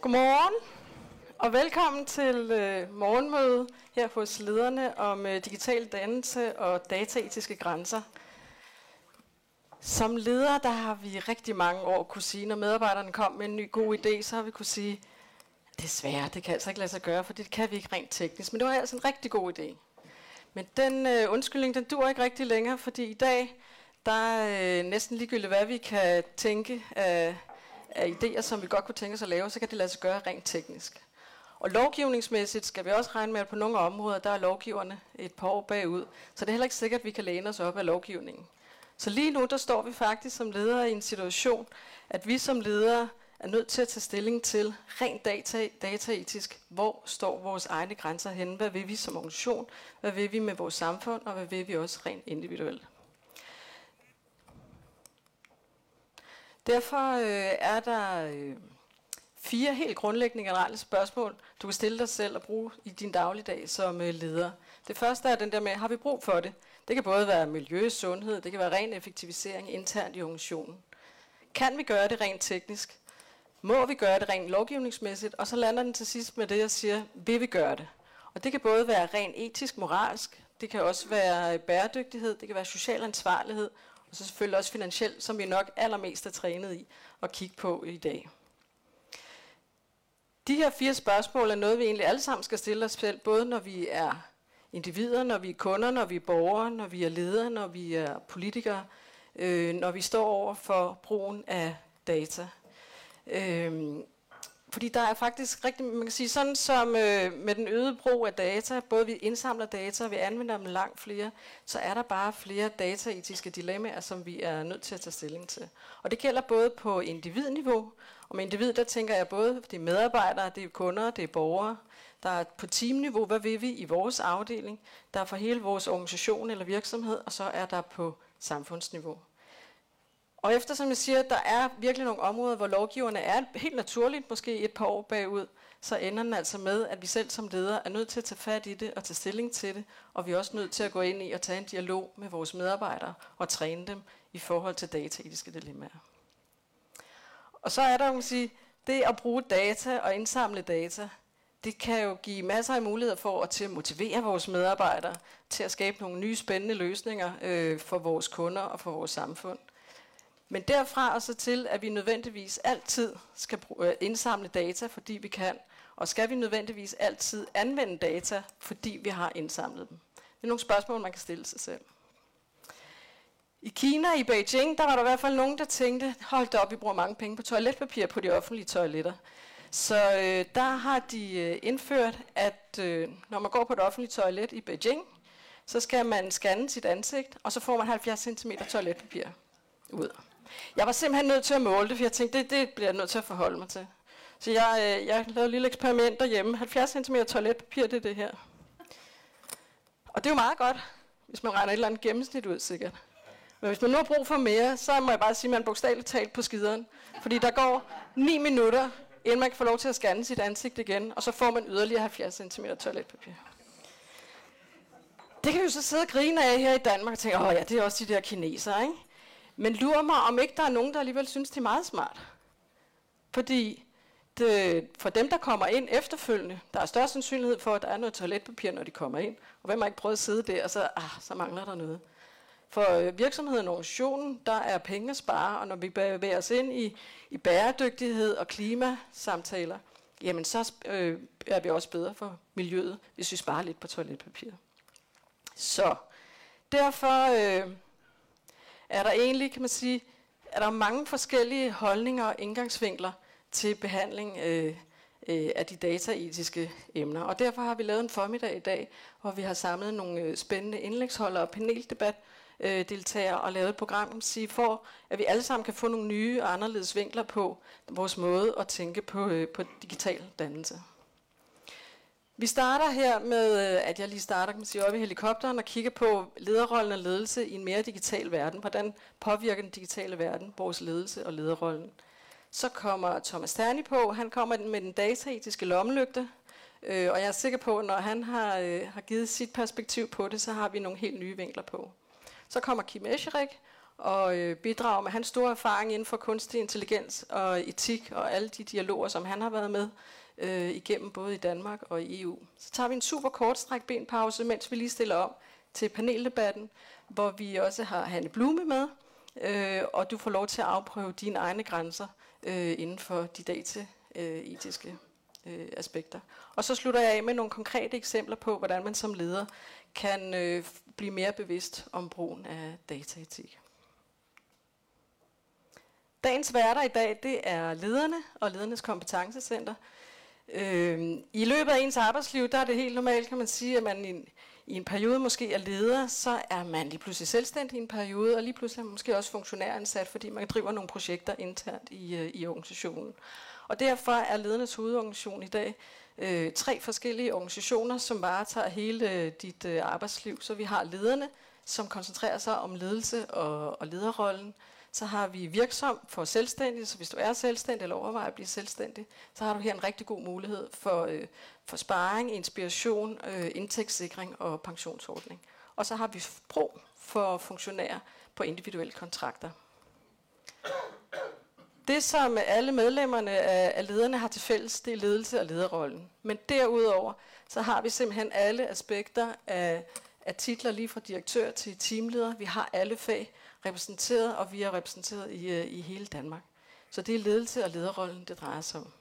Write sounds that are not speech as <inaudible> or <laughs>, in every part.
Godmorgen og velkommen til øh, morgenmøde her hos lederne om øh, digital dannelse og dataetiske grænser. Som leder, der har vi rigtig mange år kunne sige, når medarbejderne kom med en ny god idé, så har vi kunne sige, desværre, det kan altså ikke lade sig gøre, for det kan vi ikke rent teknisk. Men det var altså en rigtig god idé. Men den øh, undskyldning, den dur ikke rigtig længere, fordi i dag, der er øh, næsten ligegyldigt, hvad vi kan tænke af, af idéer, som vi godt kunne tænke os at lave, så kan det lade sig gøre rent teknisk. Og lovgivningsmæssigt skal vi også regne med, at på nogle områder, der er lovgiverne et par år bagud. Så det er heller ikke sikkert, at vi kan læne os op af lovgivningen. Så lige nu, der står vi faktisk som ledere i en situation, at vi som ledere er nødt til at tage stilling til rent data, dataetisk, hvor står vores egne grænser henne, hvad vil vi som organisation, hvad vil vi med vores samfund, og hvad vil vi også rent individuelt. Derfor øh, er der øh, fire helt grundlæggende generelle spørgsmål, du kan stille dig selv og bruge i din dagligdag som øh, leder. Det første er den der med, har vi brug for det? Det kan både være miljø, sundhed, det kan være ren effektivisering internt i organisationen. Kan vi gøre det rent teknisk? Må vi gøre det rent lovgivningsmæssigt? Og så lander den til sidst med det, jeg siger, vil vi gøre det? Og det kan både være rent etisk, moralsk, det kan også være øh, bæredygtighed, det kan være social ansvarlighed, og så selvfølgelig også finansielt, som vi nok allermest er trænet i at kigge på i dag. De her fire spørgsmål er noget, vi egentlig alle sammen skal stille os selv, både når vi er individer, når vi er kunder, når vi er borgere, når vi er ledere, når vi er politikere, øh, når vi står over for brugen af data. Øh, fordi der er faktisk rigtig, man kan sige sådan som øh, med den øgede brug af data, både vi indsamler data og vi anvender dem langt flere, så er der bare flere dataetiske dilemmaer, som vi er nødt til at tage stilling til. Og det gælder både på individniveau, og med individ, der tænker jeg både, det er medarbejdere, det er kunder, det er borgere, der er på teamniveau, hvad vil vi i vores afdeling, der er for hele vores organisation eller virksomhed, og så er der på samfundsniveau. Og eftersom jeg siger, at der er virkelig nogle områder, hvor lovgiverne er helt naturligt, måske et par år bagud, så ender den altså med, at vi selv som ledere er nødt til at tage fat i det og tage stilling til det, og vi er også nødt til at gå ind i og tage en dialog med vores medarbejdere og træne dem i forhold til dataetiske dilemmaer. Og så er der, man sige, det at bruge data og indsamle data, det kan jo give masser af muligheder for at til at motivere vores medarbejdere til at skabe nogle nye spændende løsninger øh, for vores kunder og for vores samfund. Men derfra og så til, at vi nødvendigvis altid skal øh, indsamle data, fordi vi kan, og skal vi nødvendigvis altid anvende data, fordi vi har indsamlet dem. Det er nogle spørgsmål, man kan stille sig selv. I Kina, i Beijing, der var der i hvert fald nogen, der tænkte, hold da op, vi bruger mange penge på toiletpapir på de offentlige toiletter. Så øh, der har de øh, indført, at øh, når man går på et offentligt toilet i Beijing, så skal man scanne sit ansigt, og så får man 70 cm toiletpapir ud. Jeg var simpelthen nødt til at måle det, for jeg tænkte, det, det bliver jeg nødt til at forholde mig til. Så jeg, øh, jeg lavede et lille eksperiment derhjemme. 70 cm toiletpapir, det er det her. Og det er jo meget godt, hvis man regner et eller andet gennemsnit ud, sikkert. Men hvis man nu har brug for mere, så må jeg bare sige, at man bogstaveligt talt på skideren. Fordi der går 9 minutter, inden man kan få lov til at scanne sit ansigt igen, og så får man yderligere 70 cm toiletpapir. Det kan vi jo så sidde og grine af her i Danmark og tænke, åh ja, det er også de der kinesere, ikke? Men lurer mig, om ikke der er nogen, der alligevel synes, det er meget smart. Fordi det, for dem, der kommer ind efterfølgende, der er større sandsynlighed for, at der er noget toiletpapir, når de kommer ind. Og hvem har ikke prøvet at sidde der, og så, ah, så mangler der noget. For øh, virksomheden og organisationen, der er penge at spare, og når vi bevæger os ind i, i bæredygtighed og klimasamtaler, jamen så øh, er vi også bedre for miljøet, hvis vi sparer lidt på toiletpapir. Så derfor øh, er der egentlig, kan man sige, er der mange forskellige holdninger og indgangsvinkler til behandling øh, øh, af de dataetiske emner. Og derfor har vi lavet en formiddag i dag, hvor vi har samlet nogle øh, spændende indlægsholdere og paneldebat, øh, deltagere og lavet et program, sige, for at vi alle sammen kan få nogle nye og anderledes vinkler på vores måde at tænke på, øh, på digital dannelse. Vi starter her med, øh, at jeg lige starter kan man sige, op i helikopteren og kigger på lederrollen og ledelse i en mere digital verden. Hvordan påvirker den digitale verden vores ledelse og lederrollen? Så kommer Thomas Terni på. Han kommer med den dataetiske lommelygte. Øh, og jeg er sikker på, at når han har, øh, har givet sit perspektiv på det, så har vi nogle helt nye vinkler på. Så kommer Kim Escherik, og øh, bidrager med hans store erfaring inden for kunstig intelligens og etik og alle de dialoger, som han har været med øh, igennem både i Danmark og i EU. Så tager vi en super kort stræk benpause, mens vi lige stiller om til paneldebatten, hvor vi også har Hanne Blume med, øh, og du får lov til at afprøve dine egne grænser øh, inden for de data-etiske øh, øh, aspekter. Og så slutter jeg af med nogle konkrete eksempler på, hvordan man som leder kan øh, blive mere bevidst om brugen af dataetik. Dagens værter i dag, det er lederne og ledernes kompetencecenter. Øh, I løbet af ens arbejdsliv, der er det helt normalt, kan man sige, at man i, i en periode måske er leder, så er man lige pludselig selvstændig i en periode, og lige pludselig er man måske også funktionæransat, fordi man driver nogle projekter internt i, øh, i organisationen. Og derfor er ledernes hovedorganisation i dag øh, tre forskellige organisationer, som varetager hele øh, dit øh, arbejdsliv. Så vi har lederne, som koncentrerer sig om ledelse og, og lederrollen. Så har vi virksom for selvstændige, så hvis du er selvstændig eller overvejer at blive selvstændig, så har du her en rigtig god mulighed for, øh, for sparring, inspiration, øh, indtægtssikring og pensionsordning. Og så har vi brug for funktionærer på individuelle kontrakter. Det, som alle medlemmerne af, lederne har til fælles, det er ledelse og lederrollen. Men derudover, så har vi simpelthen alle aspekter af, af titler, lige fra direktør til teamleder. Vi har alle fag repræsenteret, og vi er repræsenteret i, øh, i hele Danmark. Så det er ledelse og lederrollen, det drejer sig om.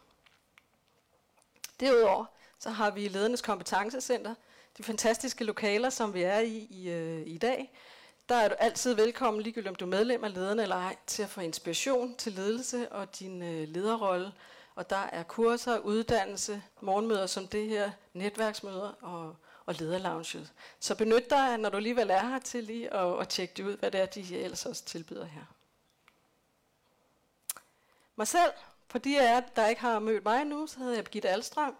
Derudover, så har vi ledernes kompetencecenter, de fantastiske lokaler, som vi er i i, øh, i dag, der er du altid velkommen, ligegyldigt om du er medlem af lederne eller ej, til at få inspiration til ledelse og din øh, lederrolle. Og der er kurser, uddannelse, morgenmøder som det her, netværksmøder og, og lederlounget. Så benyt dig, når du alligevel er her, til lige at, at tjekke det ud, hvad det er, de ellers også tilbyder her. Mig selv, for de af jer, der ikke har mødt mig nu, så hedder jeg Birgitte Alstrøm.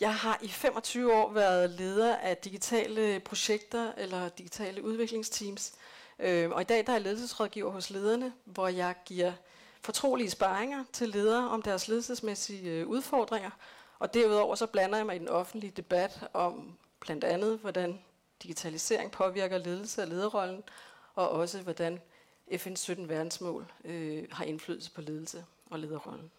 Jeg har i 25 år været leder af digitale projekter eller digitale udviklingsteams. Øh, og i dag der er jeg ledelsesrådgiver hos lederne, hvor jeg giver fortrolige sparringer til ledere om deres ledelsesmæssige øh, udfordringer. Og derudover så blander jeg mig i den offentlige debat om blandt andet, hvordan digitalisering påvirker ledelse og lederrollen, og også hvordan FN's 17 verdensmål øh, har indflydelse på ledelse og lederrollen.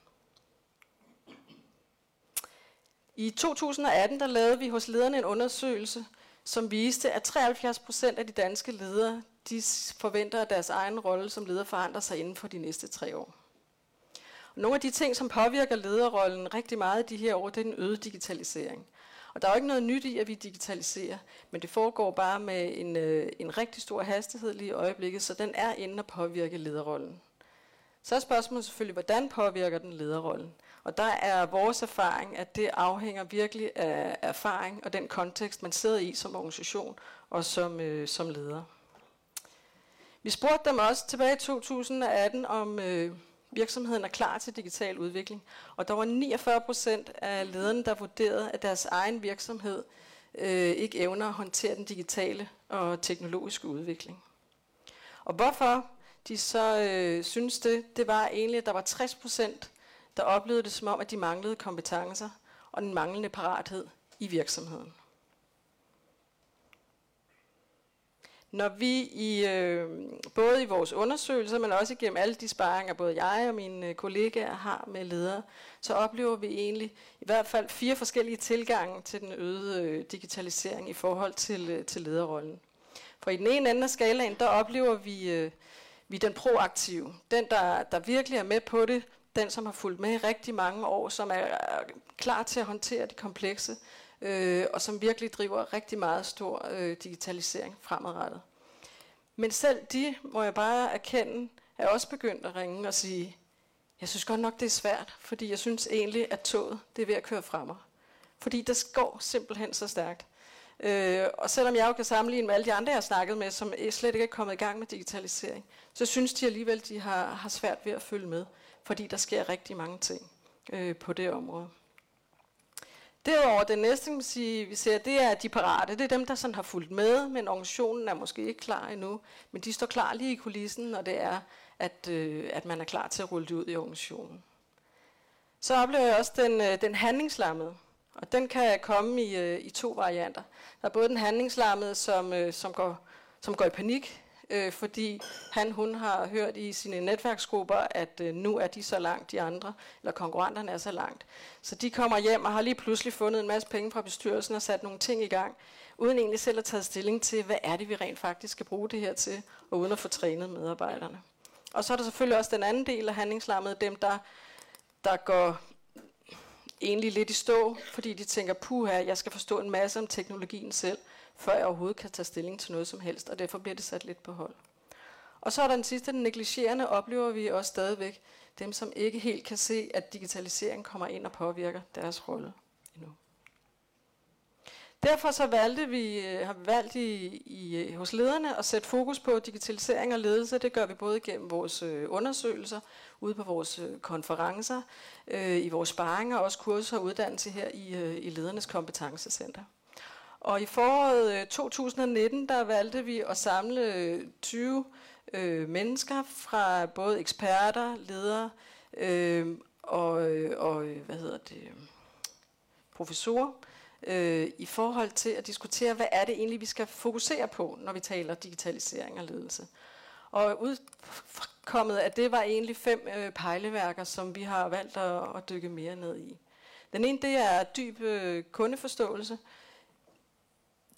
I 2018 der lavede vi hos lederne en undersøgelse, som viste, at 73 procent af de danske ledere de forventer, at deres egen rolle som leder forandrer sig inden for de næste tre år. Nogle af de ting, som påvirker lederrollen rigtig meget i de her år, det er den øgede digitalisering. Og der er jo ikke noget nyt i, at vi digitaliserer, men det foregår bare med en, øh, en rigtig stor hastighed lige i øjeblikket, så den er inde at påvirke lederrollen. Så er spørgsmålet selvfølgelig, hvordan påvirker den lederrollen? Og der er vores erfaring, at det afhænger virkelig af erfaring og den kontekst, man sidder i som organisation og som, øh, som leder. Vi spurgte dem også tilbage i 2018, om øh, virksomheden er klar til digital udvikling. Og der var 49 procent af lederne, der vurderede, at deres egen virksomhed øh, ikke evner at håndtere den digitale og teknologiske udvikling. Og hvorfor de så øh, synes det, det var egentlig, at der var 60 procent der oplevede det som om, at de manglede kompetencer og den manglende parathed i virksomheden. Når vi i, øh, både i vores undersøgelser, men også igennem alle de sparringer, både jeg og mine øh, kollegaer har med ledere, så oplever vi egentlig i hvert fald fire forskellige tilgange til den øgede øh, digitalisering i forhold til, øh, til lederrollen. For i den ene ende af skalaen, der oplever vi, øh, vi den proaktive, den der, der virkelig er med på det, den, som har fulgt med i rigtig mange år, som er klar til at håndtere det komplekse, øh, og som virkelig driver rigtig meget stor øh, digitalisering fremadrettet. Men selv de, må jeg bare erkende, er også begyndt at ringe og sige, jeg synes godt nok, det er svært, fordi jeg synes egentlig, at toget det er ved at køre frem Fordi det går simpelthen så stærkt. Øh, og selvom jeg jo kan sammenligne med alle de andre, jeg har snakket med, som slet ikke er kommet i gang med digitalisering, så synes de alligevel, de har, har svært ved at følge med fordi der sker rigtig mange ting øh, på det område. Derudover, det næste, man sige, vi ser, det er de parate. Det er dem, der sådan har fulgt med, men organisationen er måske ikke klar endnu. Men de står klar lige i kulissen, og det er, at, øh, at man er klar til at rulle det ud i organisationen. Så oplever jeg også den, øh, den handlingslammede. Og den kan komme i, øh, i to varianter. Der er både den handlingslammede, som, øh, som, går, som går i panik, øh, fordi han hun har hørt i sine netværksgrupper, at øh, nu er de så langt, de andre, eller konkurrenterne er så langt. Så de kommer hjem og har lige pludselig fundet en masse penge fra bestyrelsen og sat nogle ting i gang, uden egentlig selv at tage stilling til, hvad er det, vi rent faktisk skal bruge det her til, og uden at få trænet medarbejderne. Og så er der selvfølgelig også den anden del af handlingslammet, dem der, der går egentlig lidt i stå, fordi de tænker, puha, jeg skal forstå en masse om teknologien selv, før jeg overhovedet kan tage stilling til noget som helst, og derfor bliver det sat lidt på hold. Og så er der den sidste, den negligerende, oplever vi også stadigvæk, dem som ikke helt kan se, at digitalisering kommer ind og påvirker deres rolle endnu. Derfor så valgte vi, øh, har vi valgt i, i, øh, hos lederne at sætte fokus på digitalisering og ledelse. Det gør vi både gennem vores øh, undersøgelser, ude på vores konferencer, øh, i vores sparringer og også kurser og uddannelse her i, øh, i ledernes kompetencecenter. Og i foråret øh, 2019, der valgte vi at samle øh, 20 øh, mennesker fra både eksperter, ledere øh, og, øh, og hvad hedder det, professorer, øh, i forhold til at diskutere, hvad er det egentlig, vi skal fokusere på, når vi taler digitalisering og ledelse. Og udkommet af det var egentlig fem øh, pejleværker, som vi har valgt at, at dykke mere ned i. Den ene, det er dyb øh, kundeforståelse.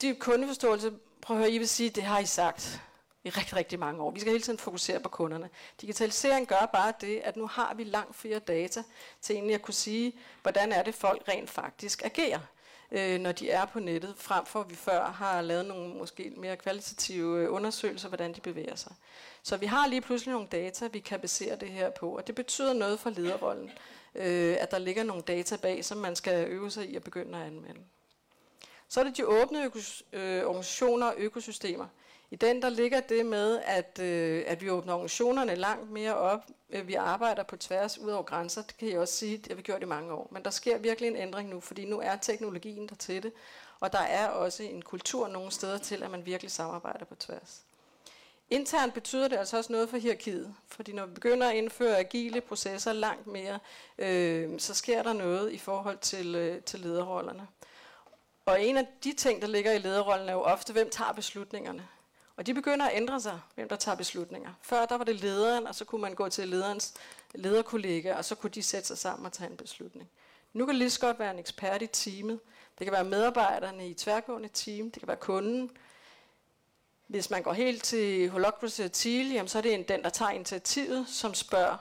Dyb kundeforståelse, prøv at høre, I vil sige, det har I sagt i rigtig, rigtig mange år. Vi skal hele tiden fokusere på kunderne. Digitalisering gør bare det, at nu har vi langt flere data til egentlig at kunne sige, hvordan er det folk rent faktisk agerer øh, når de er på nettet, frem for at vi før har lavet nogle måske mere kvalitative øh, undersøgelser, hvordan de bevæger sig. Så vi har lige pludselig nogle data, vi kan basere det her på, og det betyder noget for lederrollen, øh, at der ligger nogle data bag, som man skal øve sig i at begynde at anvende. Så er det de åbne økos- øh, organisationer og økosystemer. I den der ligger det med, at, øh, at vi åbner organisationerne langt mere op. Øh, vi arbejder på tværs ud over grænser. Det kan jeg også sige, det har vi gjort i mange år. Men der sker virkelig en ændring nu, fordi nu er teknologien der til det. Og der er også en kultur nogle steder til, at man virkelig samarbejder på tværs. Internt betyder det altså også noget for hierarkiet, fordi når vi begynder at indføre agile processer langt mere, øh, så sker der noget i forhold til, øh, til lederrollerne. Og en af de ting, der ligger i lederrollen, er jo ofte, hvem tager beslutningerne. Og de begynder at ændre sig, hvem der tager beslutninger. Før der var det lederen, og så kunne man gå til lederens lederkollega, og så kunne de sætte sig sammen og tage en beslutning. Nu kan det lige så godt være en ekspert i teamet. Det kan være medarbejderne i tværgående team. Det kan være kunden. Hvis man går helt til holocracy og Thiel, jamen, så er det en, den, der tager initiativet, som spørger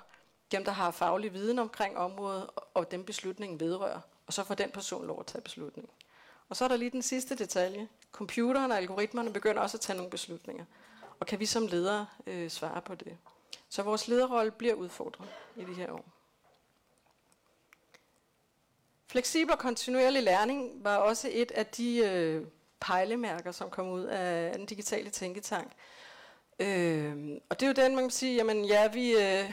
dem, der har faglig viden omkring området, og den beslutningen vedrører. Og så får den person lov at tage beslutningen. Og så er der lige den sidste detalje. Computeren og algoritmerne begynder også at tage nogle beslutninger. Og kan vi som ledere øh, svare på det? Så vores lederrolle bliver udfordret i de her år. Fleksibel og kontinuerlig læring var også et af de øh, pejlemærker, som kom ud af den digitale tænketank. Øh, og det er jo den, man kan sige, jamen ja, vi, øh,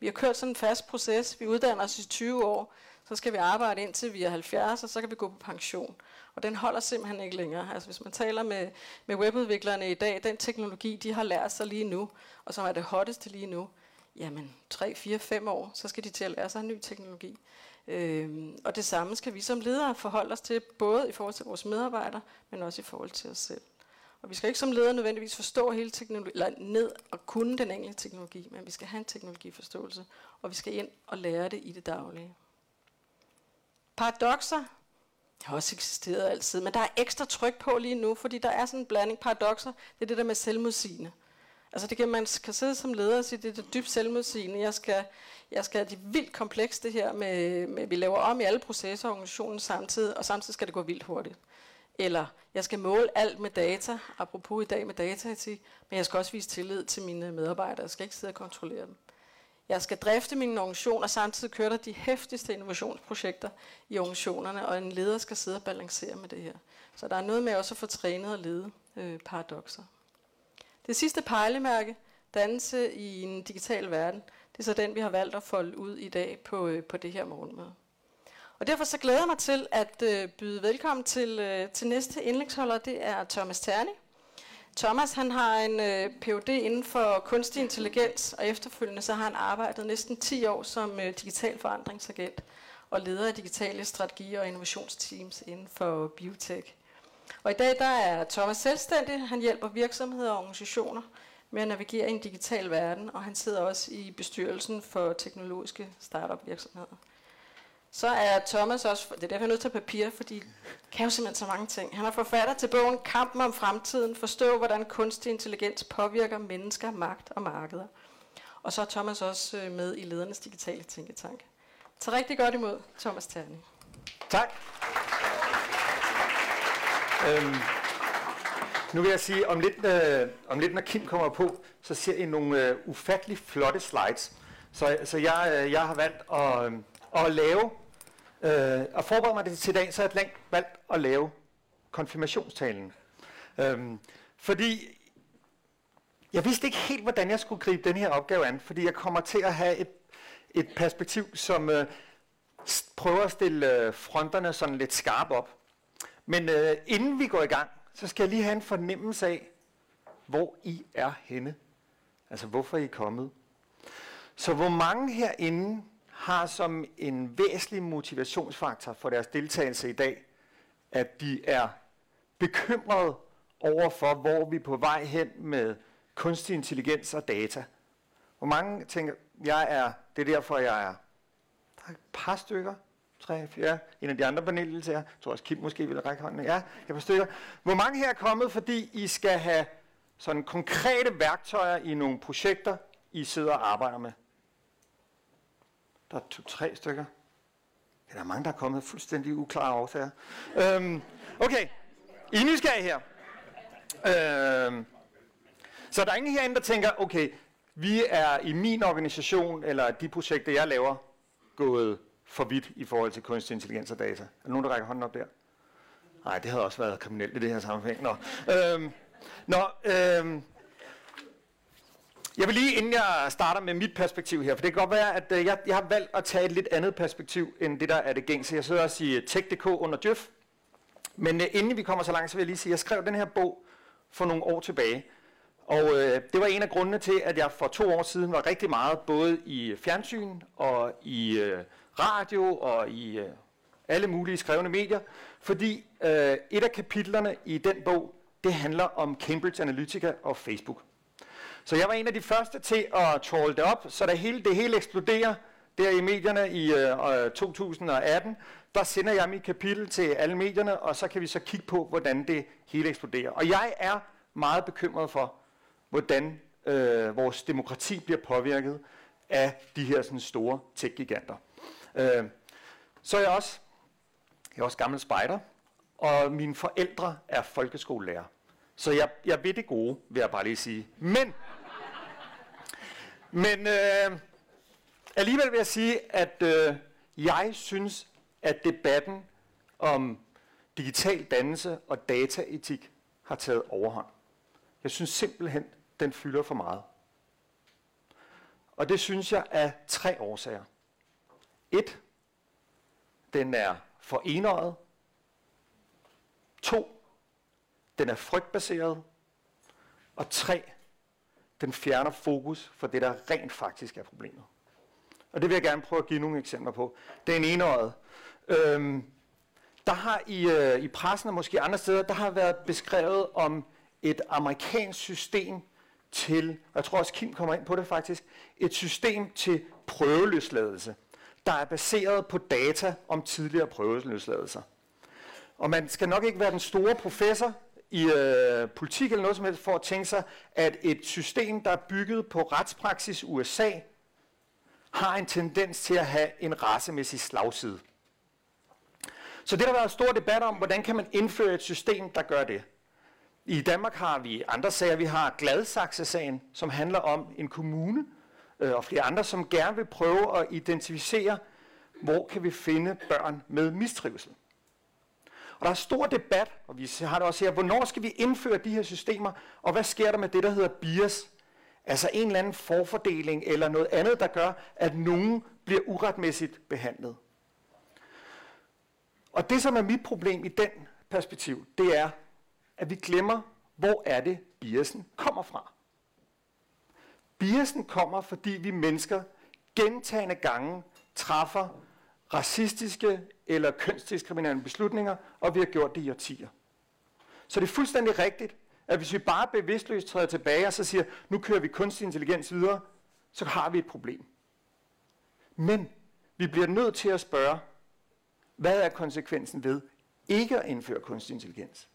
vi har kørt sådan en fast proces. Vi uddanner os i 20 år, så skal vi arbejde indtil vi er 70, og så kan vi gå på pension. Og den holder simpelthen ikke længere. Altså hvis man taler med, med webudviklerne i dag, den teknologi, de har lært sig lige nu, og som er det hotteste lige nu, jamen 3, 4, 5 år, så skal de til at lære sig en ny teknologi. Øhm, og det samme skal vi som ledere forholde os til, både i forhold til vores medarbejdere, men også i forhold til os selv. Og vi skal ikke som ledere nødvendigvis forstå hele teknologi, eller ned og kunne den enkelte teknologi, men vi skal have en teknologiforståelse, og vi skal ind og lære det i det daglige. Paradoxer har også eksisteret altid, men der er ekstra tryk på lige nu, fordi der er sådan en blanding paradoxer. Det er det der med selvmodsigende. Altså det kan, man kan sidde som leder og sige, det er det dybt selvmodsigende. Jeg skal, jeg skal have det vildt komplekst det her med, med, vi laver om i alle processer og organisationen samtidig, og samtidig skal det gå vildt hurtigt. Eller jeg skal måle alt med data, apropos i dag med dataetik, men jeg skal også vise tillid til mine medarbejdere. Jeg skal ikke sidde og kontrollere dem. Jeg skal drifte min organisation, og samtidig kører der de hæftigste innovationsprojekter i organisationerne, og en leder skal sidde og balancere med det her. Så der er noget med også at få trænet og lede øh, paradoxer. Det sidste pejlemærke, dannelse i en digital verden, det er så den, vi har valgt at folde ud i dag på, øh, på det her morgenmøde. Og derfor så glæder jeg mig til at øh, byde velkommen til, øh, til næste indlægsholder, det er Thomas Terni. Thomas han har en øh, Ph.D. inden for kunstig intelligens, og efterfølgende så har han arbejdet næsten 10 år som øh, digital forandringsagent og leder af digitale strategier og innovationsteams inden for biotech. Og i dag der er Thomas selvstændig. Han hjælper virksomheder og organisationer med at navigere i en digital verden, og han sidder også i bestyrelsen for teknologiske startup virksomheder. Så er Thomas også, det er derfor jeg er nødt til papir, fordi kan jo simpelthen så mange ting. Han er forfatter til bogen Kampen om fremtiden, forstå hvordan kunstig intelligens påvirker mennesker, magt og markeder. Og så er Thomas også øh, med i ledernes digitale tænketank. Så rigtig godt imod Thomas Terning. Tak. Øhm, nu vil jeg sige, om lidt, øh, om lidt når Kim kommer på, så ser I nogle øh, ufattelig flotte slides. Så, så jeg, øh, jeg har valgt at, øh, at lave, øh, og forberedte mig til i dag, så har jeg valgt at lave konfirmationstalen. Øhm, fordi jeg vidste ikke helt, hvordan jeg skulle gribe den her opgave an, fordi jeg kommer til at have et, et perspektiv, som øh, prøver at stille øh, fronterne sådan lidt skarp op. Men øh, inden vi går i gang, så skal jeg lige have en fornemmelse af, hvor I er henne. Altså, hvorfor I er kommet. Så hvor mange herinde har som en væsentlig motivationsfaktor for deres deltagelse i dag, at de er bekymrede over for, hvor vi er på vej hen med kunstig intelligens og data. Hvor mange tænker, jeg er, det er derfor, jeg er. Der er et par stykker, tre, fire, en af de andre paneldeltagere. Jeg tror også, Kim måske vil række hånden. Ja, jeg par stykker. Hvor mange her er kommet, fordi I skal have sådan konkrete værktøjer i nogle projekter, I sidder og arbejder med? Der er to-tre stykker. Ja, der er mange, der er kommet fuldstændig uklare årsager. Øhm, okay, I er nysgerrige her. Øhm, så der er ingen herinde, der tænker, okay, vi er i min organisation, eller de projekter, jeg laver, gået for vidt i forhold til kunstig intelligens og data. Er der nogen, der rækker hånden op der? Nej, det havde også været kriminelt i det her sammenhæng. Nå, øhm, nå øhm, jeg vil lige, inden jeg starter med mit perspektiv her, for det kan godt være, at øh, jeg, jeg har valgt at tage et lidt andet perspektiv, end det der er det gængse. Jeg sidder også i øh, Tech.dk under Djøf, men øh, inden vi kommer så langt, så vil jeg lige sige, at jeg skrev den her bog for nogle år tilbage, og øh, det var en af grundene til, at jeg for to år siden var rigtig meget både i øh, fjernsyn og i øh, radio og i øh, alle mulige skrevne medier, fordi øh, et af kapitlerne i den bog, det handler om Cambridge Analytica og Facebook. Så jeg var en af de første til at trolle det op, så da hele, det hele eksploderer der i medierne i øh, øh 2018, der sender jeg mit kapitel til alle medierne, og så kan vi så kigge på, hvordan det hele eksploderer. Og jeg er meget bekymret for, hvordan øh, vores demokrati bliver påvirket af de her sådan, store tech-giganter. Øh, så er jeg også, jeg er også gammel spejder, og mine forældre er folkeskolelærer. Så jeg, jeg ved det gode, vil jeg bare lige sige. Men, men øh, alligevel vil jeg sige, at øh, jeg synes, at debatten om digital dannelse og dataetik har taget overhånd. Jeg synes simpelthen, den fylder for meget. Og det synes jeg af tre årsager. Et, den er for enøjet. To, den er frygtbaseret. Og tre, den fjerner fokus for det, der rent faktisk er problemet. Og det vil jeg gerne prøve at give nogle eksempler på. Den enøjet. Øhm, der har i, øh, i pressen og måske andre steder, der har været beskrevet om et amerikansk system til, og jeg tror også Kim kommer ind på det faktisk, et system til prøveløsladelse der er baseret på data om tidligere prøveløsladelser. Og man skal nok ikke være den store professor i øh, politik eller noget som helst for at tænke sig, at et system, der er bygget på retspraksis USA, har en tendens til at have en racemæssig slagside. Så det der har været stor debat om, hvordan kan man indføre et system, der gør det. I Danmark har vi andre sager. Vi har Gladsaxe-sagen, som handler om en kommune, øh, og flere andre, som gerne vil prøve at identificere, hvor kan vi finde børn med mistrivsel. Og der er stor debat, og vi har det også her, hvornår skal vi indføre de her systemer, og hvad sker der med det, der hedder bias? Altså en eller anden forfordeling eller noget andet, der gør, at nogen bliver uretmæssigt behandlet. Og det, som er mit problem i den perspektiv, det er, at vi glemmer, hvor er det, biasen kommer fra. Biasen kommer, fordi vi mennesker gentagende gange træffer racistiske eller kønsdiskriminerende beslutninger, og vi har gjort det i årtier. Så det er fuldstændig rigtigt, at hvis vi bare bevidstløst træder tilbage og så siger, nu kører vi kunstig intelligens videre, så har vi et problem. Men vi bliver nødt til at spørge, hvad er konsekvensen ved ikke at indføre kunstig intelligens?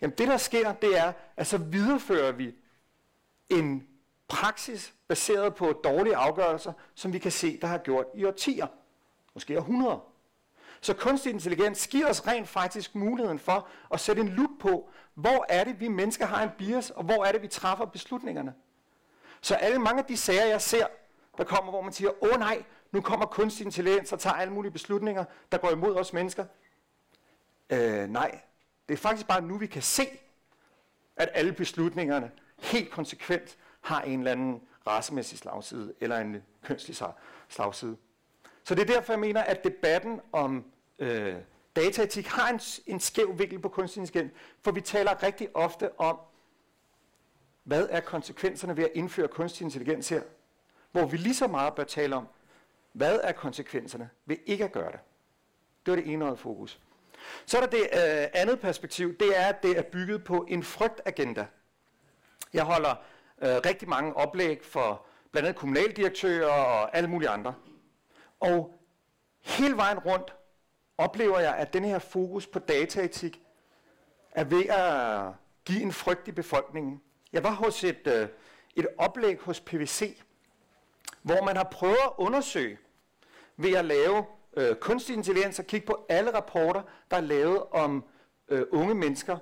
Jamen det, der sker, det er, at så viderefører vi en praksis baseret på dårlige afgørelser, som vi kan se, der har gjort i årtier, måske århundreder. Så kunstig intelligens giver os rent faktisk muligheden for at sætte en lup på, hvor er det, vi mennesker har en bias, og hvor er det, vi træffer beslutningerne. Så alle mange af de sager, jeg ser, der kommer, hvor man siger, åh nej, nu kommer kunstig intelligens og tager alle mulige beslutninger, der går imod os mennesker. Øh, nej, det er faktisk bare nu, vi kan se, at alle beslutningerne helt konsekvent har en eller anden racemæssig slagside, eller en kønslig slagside. Så det er derfor, jeg mener, at debatten om øh, dataetik har en, en skæv vinkel på kunstig intelligens, for vi taler rigtig ofte om, hvad er konsekvenserne ved at indføre kunstig intelligens her, hvor vi lige så meget bør tale om, hvad er konsekvenserne ved ikke at gøre det. Det var det ene fokus. Så er der det øh, andet perspektiv, det er, at det er bygget på en frygtagenda. Jeg holder øh, rigtig mange oplæg for blandt andet kommunaldirektører og alle mulige andre. Og hele vejen rundt oplever jeg, at den her fokus på dataetik er ved at give en frygt i befolkningen. Jeg var hos et, øh, et oplæg hos PVC, hvor man har prøvet at undersøge ved at lave øh, kunstig intelligens og kigge på alle rapporter, der er lavet om øh, unge mennesker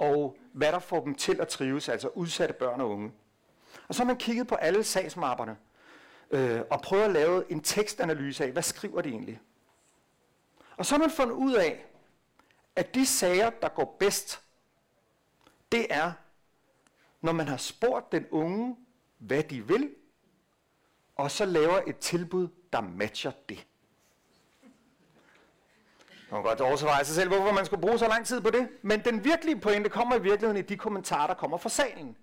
og hvad der får dem til at trives, altså udsatte børn og unge. Og så har man kigget på alle sagsmapperne øh, og prøvet at lave en tekstanalyse af, hvad skriver de egentlig. Og så har man fundet ud af, at de sager, der går bedst, det er, når man har spurgt den unge, hvad de vil, og så laver et tilbud, der matcher det. Man kan godt overveje sig selv, hvorfor man skulle bruge så lang tid på det. Men den virkelige pointe kommer i virkeligheden i de kommentarer, der kommer fra salen.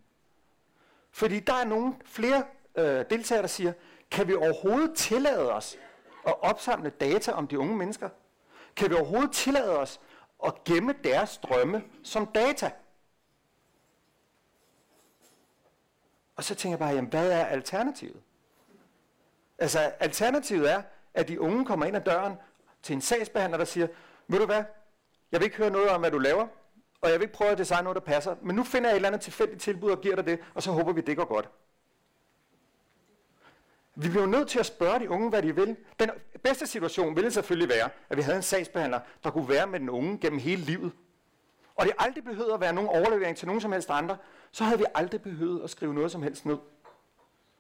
Fordi der er nogle flere øh, deltagere, der siger, kan vi overhovedet tillade os at opsamle data om de unge mennesker? Kan vi overhovedet tillade os at gemme deres drømme som data? Og så tænker jeg bare, jamen, hvad er alternativet? Altså, alternativet er, at de unge kommer ind ad døren til en sagsbehandler, der siger, ved du hvad, jeg vil ikke høre noget om, hvad du laver, og jeg vil ikke prøve at designe noget, der passer, men nu finder jeg et eller andet tilfældigt tilbud og giver dig det, og så håber vi, det går godt. Vi bliver nødt til at spørge de unge, hvad de vil. Den bedste situation ville selvfølgelig være, at vi havde en sagsbehandler, der kunne være med den unge gennem hele livet. Og det aldrig behøvede at være nogen overlevering til nogen som helst andre, så havde vi aldrig behøvet at skrive noget som helst ned.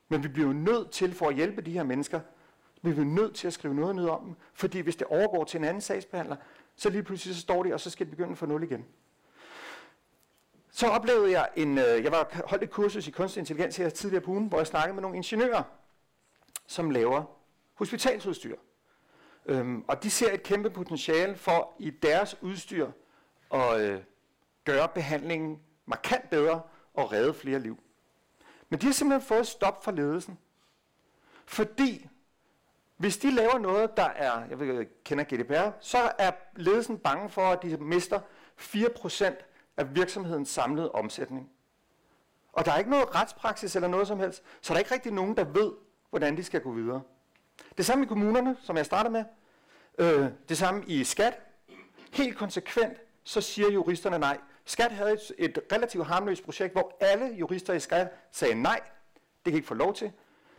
Men vi bliver nødt til, for at hjælpe de her mennesker, vi bliver nødt til at skrive noget ned om dem, fordi hvis det overgår til en anden sagsbehandler, så lige pludselig så står de, og så skal de begynde fra nul igen. Så oplevede jeg en, øh, jeg var holdt et kursus i kunstig intelligens her tidligere på ugen, hvor jeg snakkede med nogle ingeniører, som laver hospitalsudstyr. Øhm, og de ser et kæmpe potentiale for i deres udstyr at øh, gøre behandlingen markant bedre og redde flere liv. Men de har simpelthen fået stop for ledelsen. Fordi hvis de laver noget, der er, jeg ved, ikke, kender GDPR, så er ledelsen bange for, at de mister 4% af virksomhedens samlede omsætning. Og der er ikke noget retspraksis eller noget som helst, så der er ikke rigtig nogen, der ved, hvordan de skal gå videre. Det samme i kommunerne, som jeg startede med. Øh, det samme i skat. Helt konsekvent, så siger juristerne nej. Skat havde et, et relativt harmløst projekt, hvor alle jurister i Skat sagde nej, det kan ikke få lov til.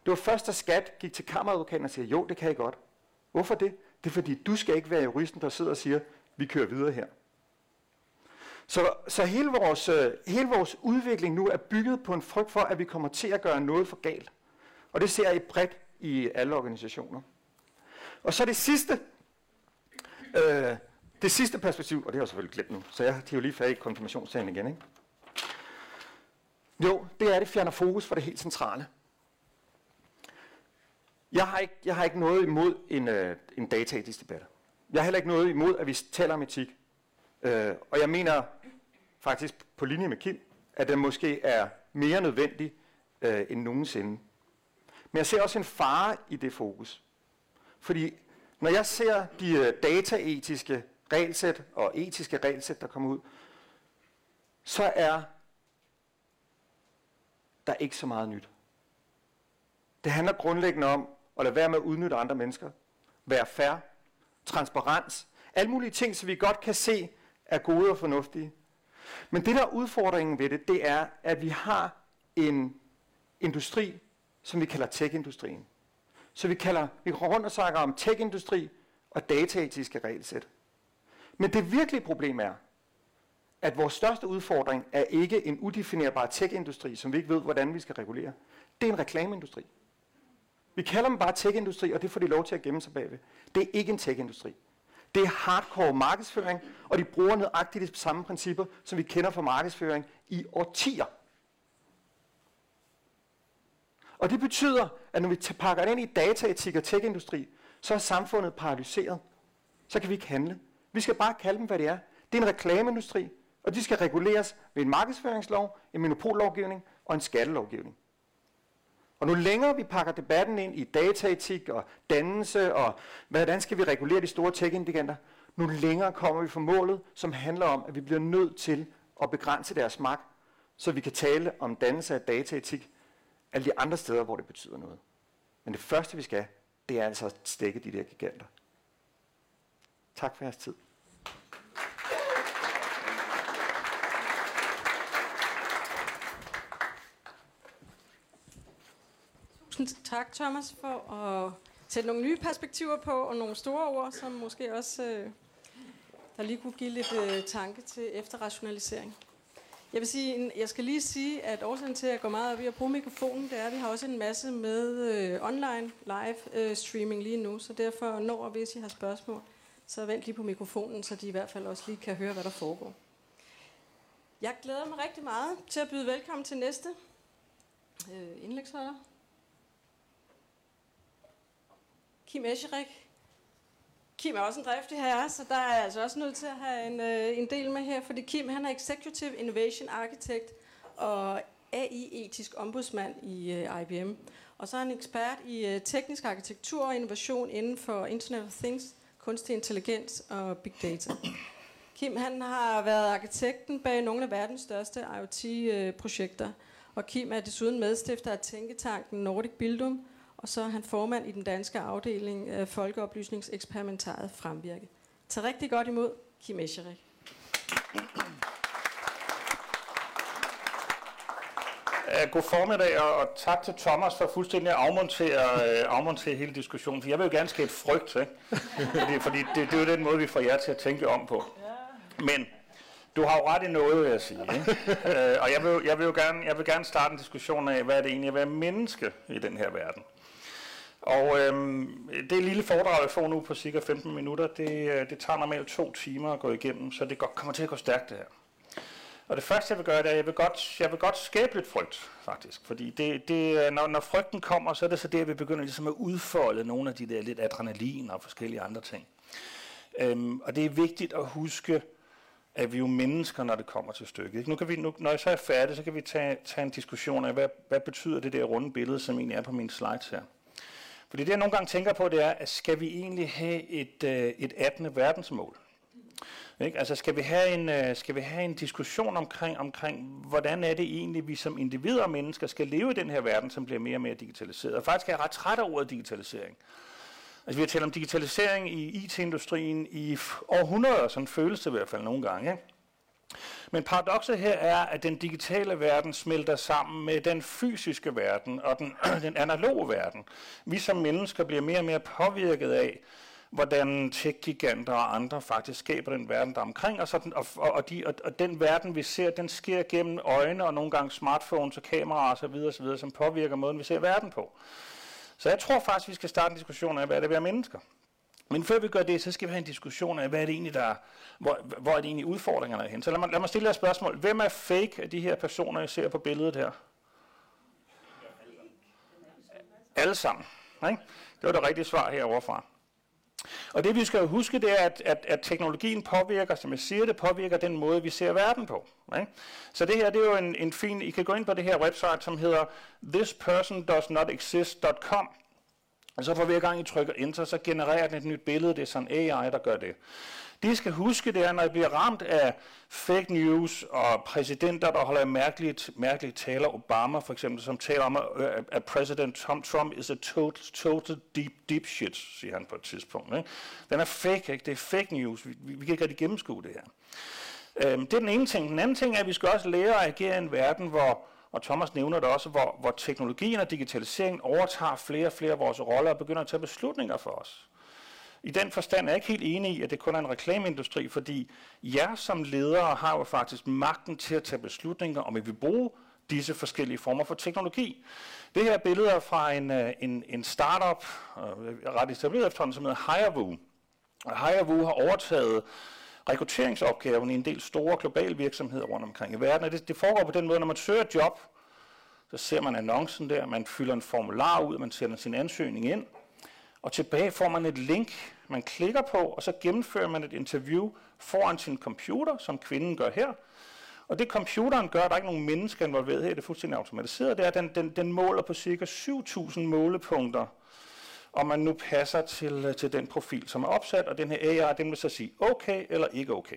Det var først, da Skat gik til kammeradvokaten og sagde, jo, det kan I godt. Hvorfor det? Det er fordi, du skal ikke være juristen, der sidder og siger, vi kører videre her. Så, så hele, vores, øh, hele vores udvikling nu er bygget på en frygt for, at vi kommer til at gøre noget for galt. Og det ser I bredt i alle organisationer. Og så det sidste, øh, det sidste perspektiv, og det har jeg selvfølgelig glemt nu, så jeg har jo lige færdig konfirmationssagen igen. Ikke? Jo, det er, at det fjerner fokus fra det helt centrale. Jeg har ikke, jeg har ikke noget imod en, øh, en dataetisk debat. Jeg har heller ikke noget imod, at vi taler om etik. Øh, og jeg mener faktisk på linje med Kim, at den måske er mere nødvendig øh, end nogensinde. Men jeg ser også en fare i det fokus. Fordi når jeg ser de øh, dataetiske regelsæt og etiske regelsæt, der kommer ud, så er der ikke så meget nyt. Det handler grundlæggende om at lade være med at udnytte andre mennesker, være fair, transparens, alle mulige ting, som vi godt kan se er gode og fornuftige. Men det, der er udfordringen ved det, det er, at vi har en industri, som vi kalder tech-industrien. Så vi, kalder, vi går rundt og snakker om tech-industri og dataetiske regelsæt. Men det virkelige problem er, at vores største udfordring er ikke en udefinerbar tech-industri, som vi ikke ved, hvordan vi skal regulere. Det er en reklameindustri. Vi kalder dem bare tech-industri, og det får de lov til at gemme sig bagved. Det er ikke en tech-industri. Det er hardcore markedsføring, og de bruger nøjagtigt de samme principper, som vi kender fra markedsføring i årtier. Og det betyder, at når vi pakker det ind i dataetik og tech-industri, så er samfundet paralyseret. Så kan vi ikke handle. Vi skal bare kalde dem, hvad det er. Det er en reklameindustri, og de skal reguleres ved en markedsføringslov, en monopollovgivning og en skattelovgivning. Og nu længere vi pakker debatten ind i dataetik og dannelse og hvordan skal vi regulere de store tech-indikanter, nu længere kommer vi fra målet, som handler om, at vi bliver nødt til at begrænse deres magt, så vi kan tale om dannelse af dataetik alle de andre steder, hvor det betyder noget. Men det første, vi skal, det er altså at stikke de der giganter. Tak for jeres tid. Tusind tak, Thomas, for at sætte nogle nye perspektiver på, og nogle store ord, som måske også øh, der lige kunne give lidt øh, tanke til efterrationalisering. Jeg vil sige, jeg skal lige sige, at årsagen til, at jeg går meget op i at bruge mikrofonen, det er, at vi har også en masse med øh, online live øh, streaming lige nu, så derfor når og hvis I har spørgsmål, så vent lige på mikrofonen, så de i hvert fald også lige kan høre, hvad der foregår. Jeg glæder mig rigtig meget til at byde velkommen til næste øh, indlægsholder. Kim Escherik. Kim er også en driftig herre, så der er altså også nødt til at have en, øh, en del med her, fordi Kim han er Executive Innovation Architect og AI-etisk ombudsmand i øh, IBM. Og så er han ekspert i øh, teknisk arkitektur og innovation inden for Internet of Things, kunstig intelligens og big data. Kim han har været arkitekten bag nogle af verdens største IoT-projekter, øh, og Kim er desuden medstifter af tænketanken Nordic Bildum, og så er han formand i den danske afdeling af Folkeoplysningseksperimentariet Fremvirke. Tag rigtig godt imod Kim Escherik. God formiddag, og tak til Thomas for fuldstændig at afmontere, øh, afmontere hele diskussionen, for jeg vil jo gerne skabe frygt, ikke? fordi, fordi det, det er jo den måde, vi får jer til at tænke om på. Men du har jo ret i noget, vil jeg sige. Ikke? Øh, og jeg vil, jeg, vil jo gerne, jeg vil gerne starte en diskussion af, hvad er det egentlig at være menneske i den her verden. Og øhm, det lille foredrag, jeg får nu på cirka 15 minutter, det, øh, det tager normalt to timer at gå igennem, så det godt, kommer til at gå stærkt det her. Og det første, jeg vil gøre, det er, at jeg vil godt, jeg vil godt skabe lidt frygt, faktisk. Fordi det, det, øh, når, når frygten kommer, så er det så det, at vi begynder ligesom at udfolde nogle af de der lidt adrenalin og forskellige andre ting. Øhm, og det er vigtigt at huske, at vi er jo mennesker, når det kommer til stykket. Nu kan vi, nu, når jeg så er færdig, så kan vi tage, tage en diskussion af, hvad, hvad betyder det der runde billede, som egentlig er på mine slides her. Fordi det, jeg nogle gange tænker på, det er, at skal vi egentlig have et, øh, et 18. verdensmål? Ikke? Altså skal vi, have en, øh, skal vi have en diskussion omkring, omkring, hvordan er det egentlig, vi som individer og mennesker skal leve i den her verden, som bliver mere og mere digitaliseret? Og faktisk er jeg ret træt af ordet digitalisering. Altså vi har talt om digitalisering i IT-industrien i århundreder, sådan føles det i hvert fald nogle gange. Ikke? Men paradokset her er, at den digitale verden smelter sammen med den fysiske verden og den, <clears throat> den analoge verden. Vi som mennesker bliver mere og mere påvirket af, hvordan tech-giganter og andre faktisk skaber den verden, der er omkring os, og, den, og, og, de, og, og den verden, vi ser, den sker gennem øjne og nogle gange smartphones og kameraer osv., osv., som påvirker måden, vi ser verden på. Så jeg tror faktisk, vi skal starte en diskussion af, hvad er det er mennesker. Men før vi gør det, så skal vi have en diskussion af, hvad er det egentlig, der, hvor, hvor er det egentlig udfordringerne er hen. Så lad mig, lad mig stille jer et spørgsmål. Hvem er fake af de her personer, jeg ser på billedet her? Alle sammen. Ikke? Det var det rigtige svar herovre fra. Og det vi skal huske, det er, at, at, at teknologien påvirker, som jeg siger, det påvirker den måde, vi ser verden på. Ikke? Så det her, det er jo en, en fin, I kan gå ind på det her website, som hedder thispersondoesnotexist.com, og så for hver gang I trykker enter, så genererer den et nyt billede. Det er sådan AI, der gør det. Det, I skal huske, det er, når I bliver ramt af fake news og præsidenter, der holder mærkeligt, mærkeligt taler, Obama for eksempel, som taler om, øh, at, præsident Trump, Trump is a total, total deep, deep shit, siger han på et tidspunkt. Ikke? Den er fake, ikke? det er fake news. Vi, vi, vi kan ikke rigtig gennemskue det her. Øhm, det er den ene ting. Den anden ting er, at vi skal også lære at agere i en verden, hvor, og Thomas nævner det også, hvor, hvor teknologien og digitaliseringen overtager flere og flere af vores roller og begynder at tage beslutninger for os. I den forstand er jeg ikke helt enig i, at det kun er en reklameindustri, fordi jer som ledere har jo faktisk magten til at tage beslutninger, om vi vil bruge disse forskellige former for teknologi. Det her billede er fra en, øh, en, en startup, øh, ret etableret efterhånden, som hedder Hirevoo. Hirevoo har overtaget rekrutteringsopgaven i en del store globale virksomheder rundt omkring i verden. Og det, det foregår på den måde, når man søger et job, så ser man annoncen der, man fylder en formular ud, man sender sin ansøgning ind, og tilbage får man et link, man klikker på, og så gennemfører man et interview foran sin computer, som kvinden gør her. Og det computeren gør, der er ikke nogen mennesker involveret her, det er fuldstændig automatiseret, det er, at den, den, den måler på cirka 7.000 målepunkter, om man nu passer til, øh, til den profil, som er opsat, og den her AI, den vil så sige okay eller ikke okay.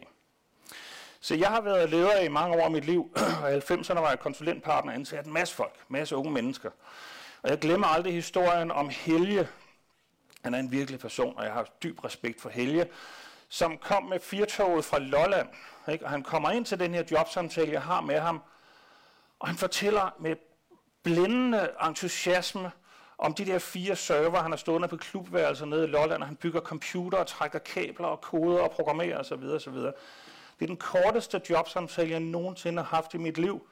Så jeg har været leder i mange år af mit liv, <clears throat> og i 90'erne var jeg konsulentpartner, ansat en masse folk, en masse unge mennesker. Og jeg glemmer aldrig historien om Helge, han er en virkelig person, og jeg har dyb respekt for Helge, som kom med firtoget fra Lolland. Ikke? Og han kommer ind til den her jobsamtale, jeg har med ham, og han fortæller med blændende entusiasme om de der fire server, han har stående på klubværelser nede i Lolland, og han bygger computer og trækker kabler og koder og programmerer osv. osv. Det er den korteste jobsamtale, jeg nogensinde har haft i mit liv.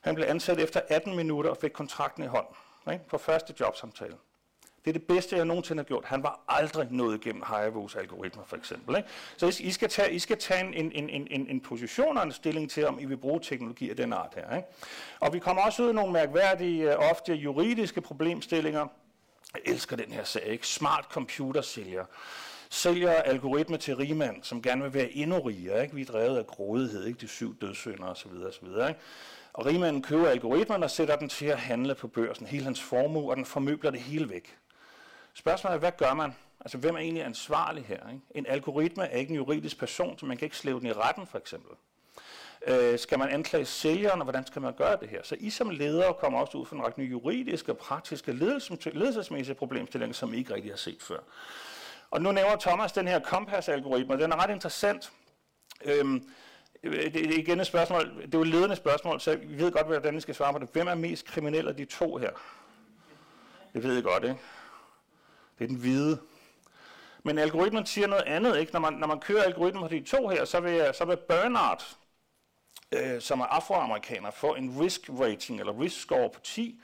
Han blev ansat efter 18 minutter og fik kontrakten i hånden ikke? på første jobsamtale. Det er det bedste, jeg nogensinde har gjort. Han var aldrig nået igennem Hayavos algoritmer, for eksempel. Ikke? Så I skal tage, I skal tage en, en, en, en, en position og en stilling til, om I vil bruge teknologi af den art her. Ikke? Og vi kommer også ud i nogle mærkværdige, øh, ofte juridiske problemstillinger. Jeg elsker den her sag. Ikke? Smart computer sælger sælger algoritme til rigmand, som gerne vil være endnu rigere. Ikke? Vi er drevet af grådighed, ikke? de syv dødssynder osv. osv. Ikke? Og rigmanden køber algoritmen og sætter den til at handle på børsen. Hele hans formue, og den formøbler det hele væk. Spørgsmålet er, hvad gør man? Altså, hvem er egentlig ansvarlig her? Ikke? En algoritme er ikke en juridisk person, så man kan ikke slæve den i retten, for eksempel. Øh, skal man anklage sælgeren, og hvordan skal man gøre det her? Så I som ledere kommer også ud for en række nye juridiske og praktiske ledelsesmæssige problemstillinger, som I ikke rigtig har set før. Og nu nævner Thomas den her Compass-algoritme, den er ret interessant. Øhm, det er igen et spørgsmål, det er jo et ledende spørgsmål, så vi ved godt, hvordan vi skal svare på det. Hvem er mest kriminel af de to her? Det ved jeg godt, ikke? Det er den hvide. Men algoritmen siger noget andet. Ikke? Når, man, når man kører algoritmen på de to her, så vil, så vil Bernard, øh, som er afroamerikaner, få en risk rating, eller risk score på 10,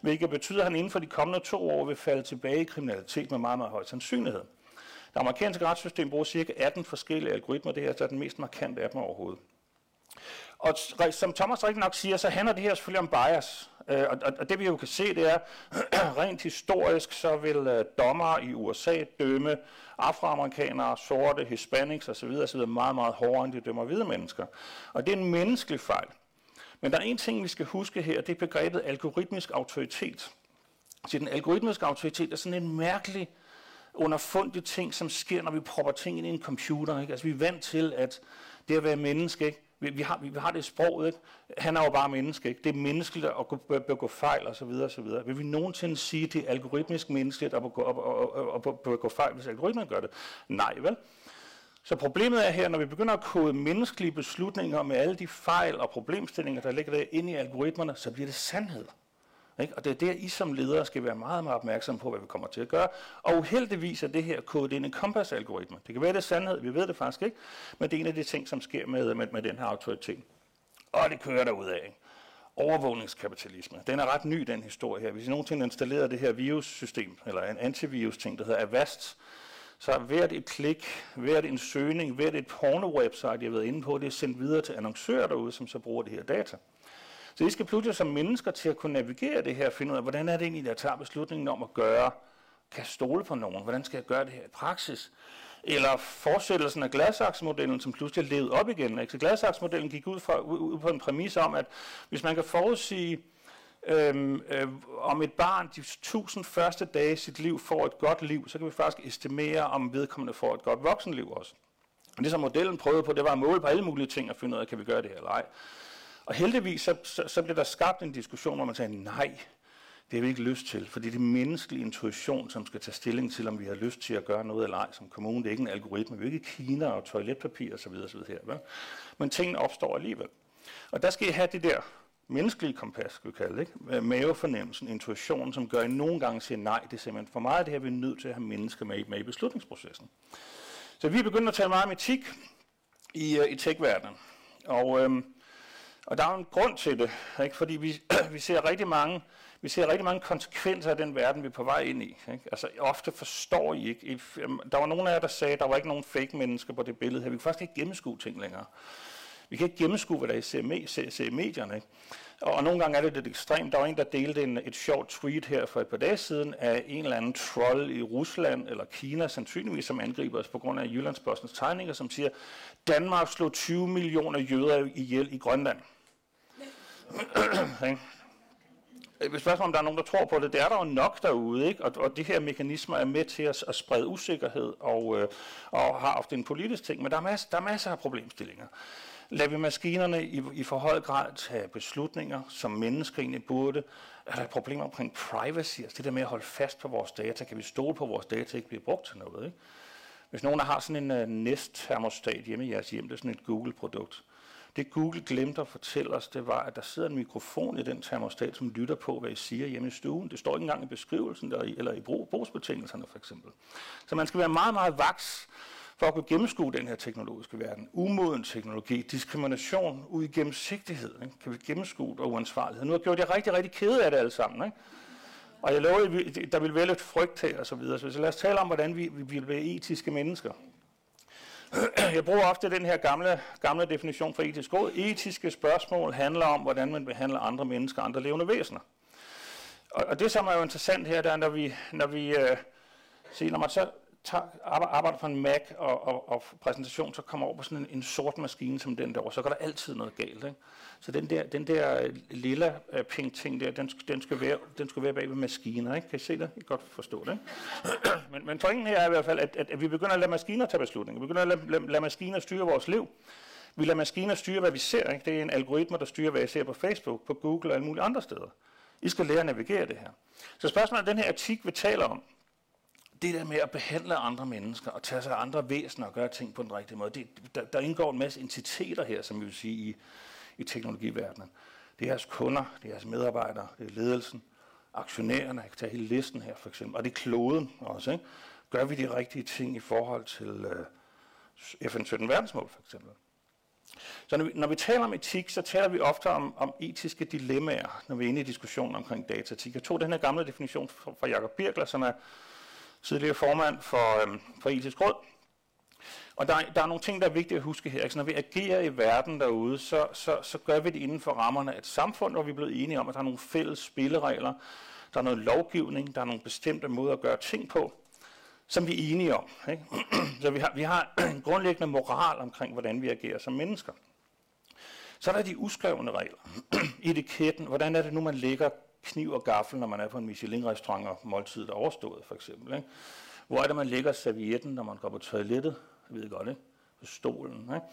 hvilket betyder, at han inden for de kommende to år vil falde tilbage i kriminalitet med meget, meget høj sandsynlighed. Det amerikanske retssystem bruger cirka 18 forskellige algoritmer. Det her er altså den mest markante af dem overhovedet. Og som Thomas rigtig nok siger, så handler det her selvfølgelig om bias. Øh, og, og, og det vi jo kan se, det er, <clears throat> rent historisk, så vil øh, uh, dommer i USA dømme afroamerikanere, sorte, hispanics osv. osv. meget, meget hårdere, end de dømmer hvide mennesker. Og det er en menneskelig fejl. Men der er en ting, vi skal huske her, det er begrebet algoritmisk autoritet. Så den algoritmiske autoritet er sådan en mærkelig, underfundig ting, som sker, når vi propper ting ind i en computer. Ikke? Altså vi er vant til, at det at være menneske, ikke? Vi, vi, har, vi, vi har det sprog, ikke? Han er jo bare menneske, ikke? Det er menneskeligt at begå fejl og så videre og så videre. Vil vi nogensinde sige, at det er algoritmisk menneskeligt at begå, at, at, at begå fejl, hvis algoritmen gør det? Nej, vel? Så problemet er her, når vi begynder at kode menneskelige beslutninger med alle de fejl og problemstillinger, der ligger der inde i algoritmerne, så bliver det sandhed. Ikke? Og det er der, I som ledere skal være meget, meget opmærksom på, hvad vi kommer til at gøre. Og uheldigvis er det her kodet ind i en kompassalgoritme. Det kan være, det er sandhed, vi ved det faktisk ikke, men det er en af de ting, som sker med, med, med den her autoritet. Og det kører derud af. Overvågningskapitalisme. Den er ret ny, den historie her. Hvis I nogensinde installerer det her virussystem, eller en antivirus-ting, der hedder Avast, så er hvert et klik, hvert en søgning, hvert et porno-website, jeg har været inde på, det er sendt videre til annoncører derude, som så bruger det her data. Så I skal pludselig som mennesker til at kunne navigere det her og finde ud af, hvordan er det egentlig, der tager beslutningen om at gøre, kan stole på nogen, hvordan skal jeg gøre det her i praksis? Eller fortsættelsen af glasaksmodellen, som pludselig er levet op igen. Ikke? Så glasaksmodellen gik ud, fra, ud på en præmis om, at hvis man kan forudsige øhm, øh, om et barn de tusind første dage i sit liv får et godt liv, så kan vi faktisk estimere, om vedkommende får et godt voksenliv også. Og det som modellen prøvede på, det var at måle på alle mulige ting og finde ud af, kan vi gøre det her eller ej. Og heldigvis så, så, så blev der skabt en diskussion, hvor man sagde, nej, det har vi ikke lyst til, for det er det menneskelige intuition, som skal tage stilling til, om vi har lyst til at gøre noget eller ej som kommune. Det er ikke en algoritme, vi er ikke Kina og toiletpapir osv. osv. Her, vel? Men tingene opstår alligevel. Og der skal I have det der menneskelige kompas, skal vi kalde det, ikke? mavefornemmelsen, intuitionen, som gør, at I nogle gange siger nej, det er simpelthen for meget, det her vi er nødt til at have mennesker med, med i beslutningsprocessen. Så vi er begyndt at tale meget om etik i, øh, i tech-verdenen. Og, øhm, og der er en grund til det, ikke? fordi vi, <clears throat> vi ser rigtig mange vi ser rigtig mange konsekvenser af den verden, vi er på vej ind i. Ikke? Altså, ofte forstår I ikke. Der var nogen af jer, der sagde, at der var ikke nogen fake mennesker på det billede her. Vi kan faktisk ikke gennemskue ting længere. Vi kan ikke gennemskue, hvad der er i ser, ser, medierne. Ikke? Og, og nogle gange er det lidt ekstremt. Der var en, der delte en, et sjovt tweet her for et par dage siden af en eller anden troll i Rusland eller Kina, sandsynligvis som angriber os på grund af Jyllandspostens tegninger, som siger, Danmark slog 20 millioner jøder ihjel i Grønland. <clears throat> Øh, hvis spørgsmålet om der er nogen, der tror på det, det er der jo nok derude, ikke? Og, og de her mekanismer er med til at, at sprede usikkerhed og, øh, og har ofte en politisk ting, men der er, masser, der er masser af problemstillinger. Lader vi maskinerne i, i for høj grad tage beslutninger, som mennesker egentlig burde? Er der problem omkring privacy, altså det der med at holde fast på vores data? Kan vi stole på, at vores data ikke bliver brugt til noget? Ikke? Hvis nogen har sådan en uh, Nest-termostat hjemme i jeres hjem, det er sådan et Google-produkt, det Google glemte at fortælle os, det var, at der sidder en mikrofon i den termostat, som lytter på, hvad I siger hjemme i stuen. Det står ikke engang i beskrivelsen der, eller i brugsbetingelserne for eksempel. Så man skal være meget, meget vaks for at kunne gennemskue den her teknologiske verden. Umoden teknologi, diskrimination, ud i gennemsigtighed. Ikke? Kan vi gennemskue og uansvarlighed. Nu har jeg gjort jer rigtig, rigtig kede af det alle sammen. Ikke? Og jeg lover, at der vil være lidt frygt her og så videre. Så lad os tale om, hvordan vi, vi vil være etiske mennesker. <clears throat> Jeg bruger ofte den her gamle, gamle definition for etisk råd. Etiske spørgsmål handler om, hvordan man behandler andre mennesker andre levende væsener. Og, og det, som er jo interessant her, det er, når vi, når vi øh, siger, når man så tager, arbejder på en Mac og, og, og præsentation, så kommer over på sådan en, en sort maskine som den der, så går der altid noget galt. Ikke? Så den der, den der øh, lilla lille uh, pink ting der, den, den, skal være, den skal være bag ved maskiner. Ikke? Kan I se det? I kan godt forstå det. Ikke? <clears throat> men, men pointen her er i hvert fald, at, at, at vi begynder at lade maskiner tage beslutninger. Vi begynder at lade, lade, lade maskiner styre vores liv. Vi lader maskiner styre, hvad vi ser. Ikke? Det er en algoritme, der styrer, hvad jeg ser på Facebook, på Google og alle mulige andre steder. I skal lære at navigere det her. Så spørgsmålet er den her artikel, vi taler om, det der med at behandle andre mennesker og tage sig af andre væsener og gøre ting på den rigtige måde, det, der, der indgår en masse entiteter her, som vi vil sige, i, i teknologiverdenen. Det er jeres kunder, det er jeres medarbejdere, det er ledelsen, aktionærerne, jeg kan tage hele listen her for eksempel, og det er kloden også. Ikke? Gør vi de rigtige ting i forhold til øh, FN 17 verdensmål for eksempel? Så når vi, når vi taler om etik, så taler vi ofte om, om etiske dilemmaer, når vi er inde i diskussionen omkring dataetik. Jeg tog den her gamle definition fra, fra Jacob Birkler, som er tidligere formand for, øhm, for etisk råd. Og der, der er nogle ting, der er vigtige at huske her. Altså, når vi agerer i verden derude, så, så, så gør vi det inden for rammerne af et samfund, hvor vi er blevet enige om, at der er nogle fælles spilleregler, der er noget lovgivning, der er nogle bestemte måder at gøre ting på, som vi er enige om. Ikke? <clears throat> Så vi har, vi har en <clears throat> grundlæggende moral omkring, hvordan vi agerer som mennesker. Så er der de uskrevne regler. <clears throat> Etiketten, hvordan er det nu, man lægger kniv og gaffel, når man er på en Michelin-restaurant og måltidet er overstået, for eksempel. Ikke? Hvor er det, man lægger servietten, når man går på toilettet? Jeg ved godt, ikke? På stolen. Ikke?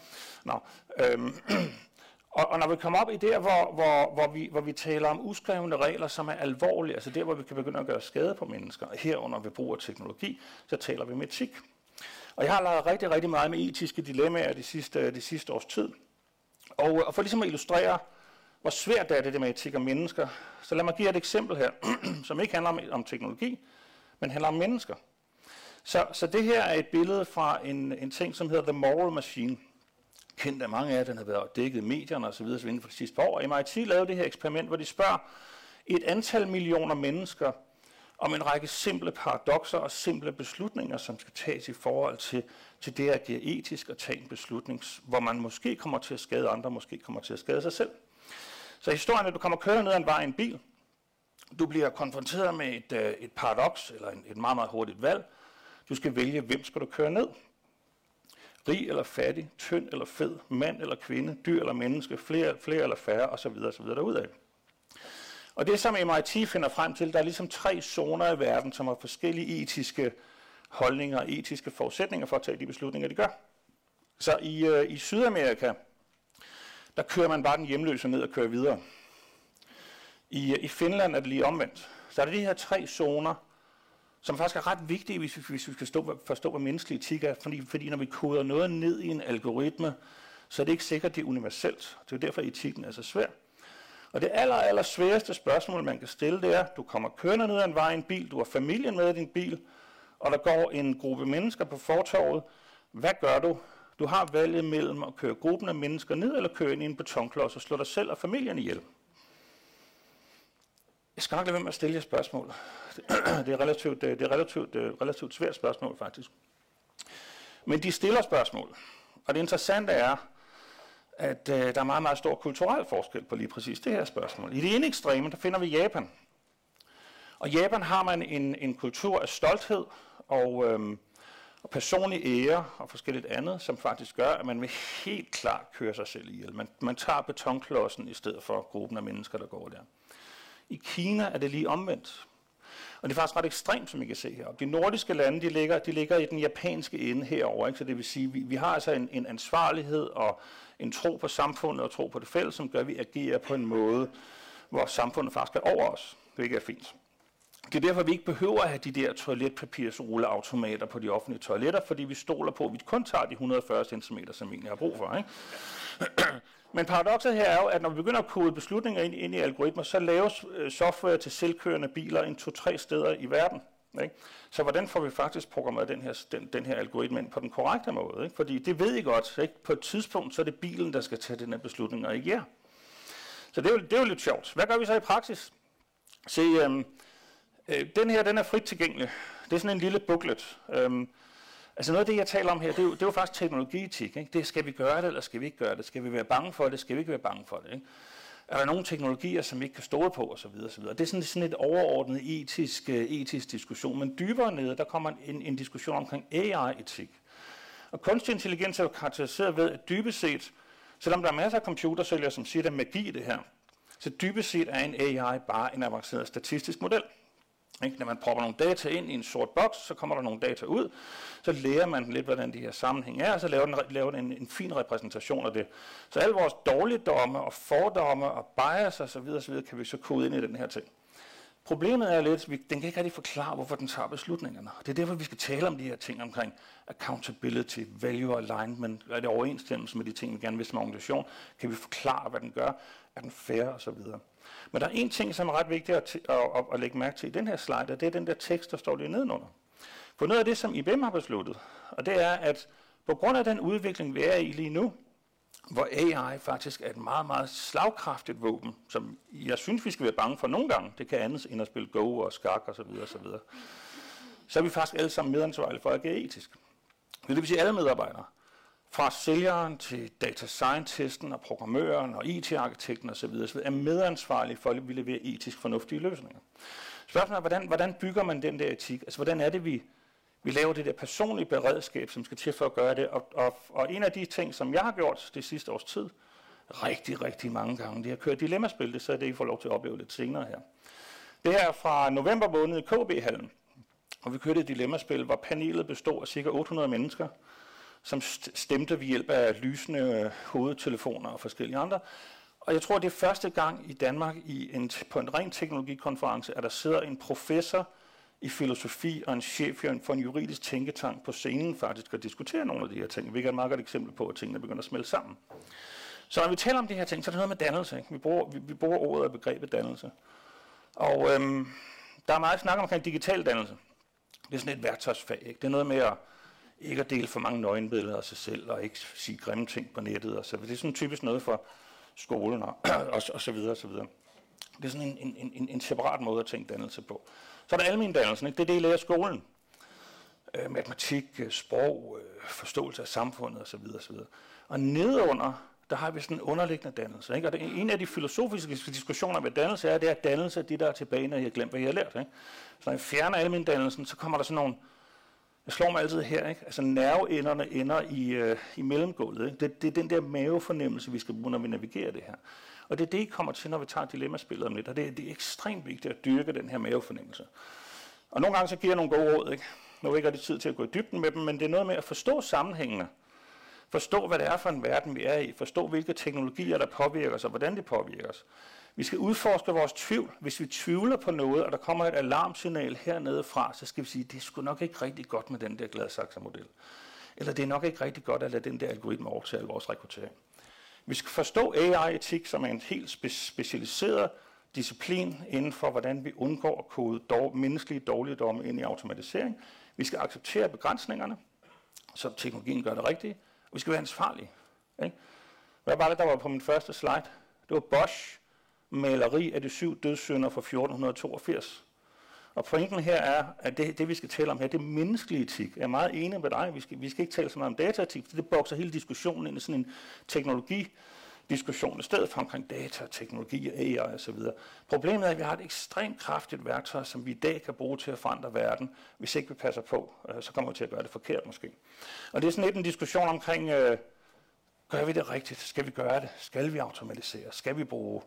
Nå, øhm, <clears throat> og, og når vi kommer op i der, hvor, hvor, hvor, vi, hvor vi taler om uskrevne regler, som er alvorlige, altså der, hvor vi kan begynde at gøre skade på mennesker, herunder ved brug af teknologi, så taler vi med etik. Og jeg har lavet rigtig, rigtig meget med etiske dilemmaer de sidste, de sidste års tid. Og, og for ligesom at illustrere, hvor svært det er det med etik og mennesker. Så lad mig give et eksempel her, <clears throat> som ikke handler om, om teknologi, men handler om mennesker. Så, så det her er et billede fra en, en ting, som hedder The Moral Machine. Kendt af mange af jer, den har været dækket i medierne osv. inden for de sidste par år. MIT lavede det her eksperiment, hvor de spørger et antal millioner mennesker om en række simple paradoxer og simple beslutninger, som skal tages i forhold til, til det at agere etisk at tage en beslutning, hvor man måske kommer til at skade andre, måske kommer til at skade sig selv. Så historien er, at du kommer kørende ned ad en vej i en bil. Du bliver konfronteret med et, øh, et paradoks, eller en, et meget, meget hurtigt valg. Du skal vælge, hvem skal du køre ned. Rig eller fattig, tynd eller fed, mand eller kvinde, dyr eller menneske, flere, flere eller færre osv. osv. derudad. Og det, som MIT finder frem til, der er ligesom tre zoner i verden, som har forskellige etiske holdninger og etiske forudsætninger for at tage de beslutninger, de gør. Så i, øh, i Sydamerika, der kører man bare den hjemløse ned og kører videre. I, øh, I Finland er det lige omvendt. Så er det de her tre zoner, som faktisk er ret vigtige, hvis vi, hvis vi skal stå, forstå, hvad menneskelig etik er. Fordi, fordi når vi koder noget ned i en algoritme, så er det ikke sikkert, at det er universelt. Det er derfor, etikken er så svær. Og det aller, aller sværeste spørgsmål, man kan stille, det er, du kommer kørende ned ad en vej i en bil, du har familien med i din bil, og der går en gruppe mennesker på fortorvet. Hvad gør du? Du har valget mellem at køre gruppen af mennesker ned, eller køre ind i en betonklods og slå dig selv og familien ihjel. Jeg skal nok lade være med at stille jer spørgsmål. <clears throat> Det er relativt, øh, det er relativt, øh, relativt svært spørgsmål, faktisk. Men de stiller spørgsmål. Og det interessante er, at øh, der er meget, meget stor kulturel forskel på lige præcis det her spørgsmål. I det ene ekstreme, der finder vi Japan. Og i Japan har man en, en kultur af stolthed og, øhm, og personlig ære og forskelligt andet, som faktisk gør, at man vil helt klart køre sig selv ihjel. Man, man tager betonklodsen i stedet for gruppen af mennesker, der går der. I Kina er det lige omvendt. Og det er faktisk ret ekstremt, som I kan se her. De nordiske lande, de ligger, de ligger i den japanske ende herover, ikke? så det vil sige, vi, vi har altså en, en ansvarlighed og en tro på samfundet og tro på det fælles, som gør, at vi agerer på en måde, hvor samfundet faktisk er over os, hvilket er fint. Det er derfor, vi ikke behøver at have de der toiletpapirsrulleautomater på de offentlige toiletter, fordi vi stoler på, at vi kun tager de 140 cm, som vi egentlig har brug for. Ikke? <clears throat> Men paradokset her er jo, at når vi begynder at kode beslutninger ind, ind i algoritmer, så laves øh, software til selvkørende biler en to-tre steder i verden. Ikke? Så hvordan får vi faktisk programmeret den her, den, den her algoritme ind på den korrekte måde? Ikke? Fordi det ved I godt, ikke? på et tidspunkt så er det bilen, der skal tage den her beslutning, og ikke jer. Så det er, jo, det er jo lidt sjovt. Hvad gør vi så i praksis? Se, øhm, øh, den her den er frit tilgængelig. Det er sådan en lille booklet. Øhm, Altså noget af det, jeg taler om her, det er jo, det er jo faktisk teknologietik. Ikke? Det skal vi gøre det, eller skal vi ikke gøre det? Skal vi være bange for det, skal vi ikke være bange for det? Ikke? Er der nogle teknologier, som vi ikke kan stole på, osv. osv. Det er sådan, sådan et overordnet etisk, øh, etisk diskussion. Men dybere nede, der kommer en, en diskussion omkring AI-etik. Og kunstig intelligens er jo karakteriseret ved, at dybest set, selvom der er masser af computersælgere, som siger, at der er magi i det her, så dybest set er en AI bare en avanceret statistisk model. Ikke? Når man propper nogle data ind i en sort boks, så kommer der nogle data ud, så lærer man lidt, hvordan de her sammenhæng er, og så laver den, laver den en, en fin repræsentation af det. Så alle vores dårligdomme og fordomme og bias osv. osv. kan vi så kode ind i den her ting. Problemet er lidt, at den kan ikke rigtig forklare, hvorfor den tager beslutningerne. Det er derfor, vi skal tale om de her ting omkring accountability, value alignment, er det overensstemmelse med de ting, vi gerne vil som organisation? Kan vi forklare, hvad den gør? Er den fair osv.? Men der er en ting, som er ret vigtigt at, at, at, at lægge mærke til i den her slide, og det er den der tekst, der står lige nedenunder. For noget af det, som IBM har besluttet, og det er, at på grund af den udvikling, vi er i lige nu, hvor AI faktisk er et meget, meget slagkraftigt våben, som jeg synes, vi skal være bange for nogle gange. Det kan andet end at spille Go og skak osv. Og Så er vi faktisk alle sammen medansvarlige for at agere etisk. Det vil sige, alle medarbejdere fra sælgeren til data scientisten og programmøren og IT-arkitekten osv. er medansvarlige for, at vi leverer etisk fornuftige løsninger. Spørgsmålet er, hvordan, hvordan bygger man den der etik? Altså, hvordan er det, vi, vi laver det der personlige beredskab, som skal til for at gøre det? Og, og, og en af de ting, som jeg har gjort det sidste års tid, rigtig, rigtig mange gange, det er at køre dilemmaspil, det så er det, I får lov til at opleve lidt senere her. Det her er fra november måned i KB-hallen, og vi kørte et dilemmaspil, hvor panelet bestod af ca. 800 mennesker, som stemte ved hjælp af lysende øh, hovedtelefoner og forskellige andre. Og jeg tror, det er første gang i Danmark i en, på en ren teknologikonference, at der sidder en professor i filosofi og en chef for en juridisk tænketank på scenen faktisk og diskutere nogle af de her ting, hvilket er et meget godt eksempel på, at tingene begynder at smelte sammen. Så når vi taler om de her ting, så er det noget med dannelse. Ikke? Vi, bruger, vi, vi bruger ordet og begrebet dannelse. Og øhm, der er meget snak omkring digital dannelse. Det er sådan et værktøjsfag. Ikke? Det er noget med at ikke at dele for mange nøgenbilleder af sig selv, og ikke sige grimme ting på nettet. Og så. Det er sådan typisk noget for skolen og, <clears throat> og, og så videre og så videre. Det er sådan en, en, en, en separat måde at tænke dannelse på. Så er der almen dannelse, ikke? det er det, I lærer skolen. Øh, matematik, øh, sprog, øh, forståelse af samfundet osv. osv. Og nedunder, der har vi sådan en underliggende dannelse. Ikke? Og det, en af de filosofiske diskussioner med dannelse er, det er, at dannelse er det, der er tilbage, når I har glemt, hvad I har lært. Ikke? Så når I fjerner almen dannelsen, så kommer der sådan nogle jeg slår mig altid her, ikke? altså nerveenderne ender i, øh, i mellemgulvet. Ikke? Det, det er den der mavefornemmelse, vi skal bruge, når vi navigerer det her. Og det er det, I kommer til, når vi tager dilemmaspillet om lidt. Og det er, det er ekstremt vigtigt at dyrke den her mavefornemmelse. Og nogle gange så giver jeg nogle gode råd. Ikke? Nu er ikke rigtig tid til at gå i dybden med dem, men det er noget med at forstå sammenhængene. Forstå, hvad det er for en verden, vi er i. Forstå, hvilke teknologier, der påvirker os, og hvordan de påvirker os. Vi skal udforske vores tvivl. Hvis vi tvivler på noget, og der kommer et alarmsignal hernede fra, så skal vi sige, det er sgu nok ikke rigtig godt med den der Gladsaxe-model. Eller det er nok ikke rigtig godt at lade den der algoritme overtage vores rekruttering. Vi skal forstå AI-etik, som er en helt spe- specialiseret disciplin inden for, hvordan vi undgår at kode dår, menneskelige dårligdomme ind i automatisering. Vi skal acceptere begrænsningerne, så teknologien gør det rigtige, og vi skal være ansvarlige. Ikke? Hvad var det, der var på min første slide? Det var Bosch maleri af de syv dødssynder fra 1482. Og pointen her er, at det, det vi skal tale om her, det er menneskelig etik. Jeg er meget enig med dig. Vi skal, vi skal ikke tale så meget om dataetik, for det bokser hele diskussionen ind i sådan en teknologi diskussion i stedet for omkring data, teknologi, AI og så videre. Problemet er, at vi har et ekstremt kraftigt værktøj, som vi i dag kan bruge til at forandre verden. Hvis ikke vi passer på, øh, så kommer vi til at gøre det forkert måske. Og det er sådan lidt en diskussion omkring, øh, gør vi det rigtigt? Skal vi gøre det? Skal vi automatisere? Skal vi bruge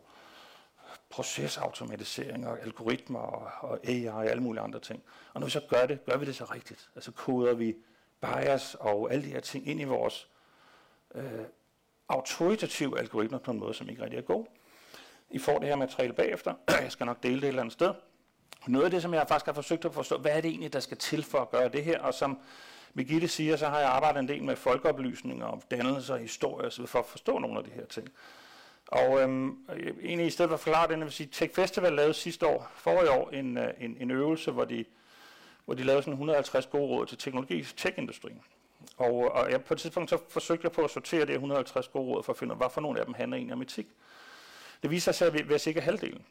procesautomatisering og algoritmer og, og AI og alle mulige andre ting. Og når vi så gør det, gør vi det så rigtigt. Altså koder vi bias og alle de her ting ind i vores øh, autoritative algoritmer på en måde, som ikke rigtig er god. I får det her materiale bagefter. <clears throat> Jeg skal nok dele det et eller andet sted. Noget af det, som jeg faktisk har forsøgt at forstå, hvad er det egentlig, der skal til for at gøre det her? Og som Birgitte siger, så har jeg arbejdet en del med folkeoplysning og dannelse og historie, så for at forstå nogle af de her ting. Og øhm, egentlig i stedet for at forklare det, vil sige, Tech Festival lavede sidste år, forrige år, en, øh, en, en øvelse, hvor de, hvor de lavede sådan 150 gode råd til teknologi tech-industrien. Og, og jeg, på et tidspunkt så forsøgte jeg på at sortere det 150 gode råd for at finde ud af, hvad for nogle af dem handler egentlig om etik. Det viser sig, at vi er cirka halvdelen.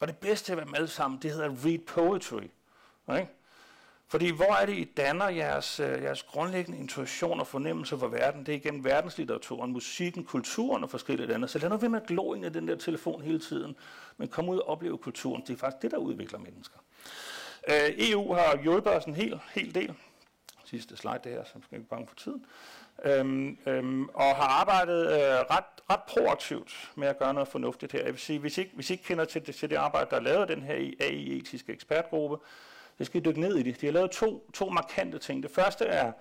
Og det bedste af dem alle sammen, det hedder read poetry. Okay? Fordi hvor er det, I danner jeres, øh, jeres grundlæggende intuition og fornemmelse for verden? Det er igennem verdenslitteraturen, musikken, kulturen og forskellige andet. Så lad nu være med at glo ind i den der telefon hele tiden, men kom ud og opleve kulturen. Det er faktisk det, der udvikler mennesker. Øh, EU har hjulpet os en hel, hel del. Sidste slide det her, så skal ikke bange for tiden. Øhm, øhm, og har arbejdet øh, ret, ret proaktivt med at gøre noget fornuftigt her. Jeg vil sige, hvis I, hvis I ikke kender til det, til det arbejde, der er lavet den her AI-etiske ekspertgruppe, jeg skal dykke ned i det. De har lavet to, to markante ting. Det første er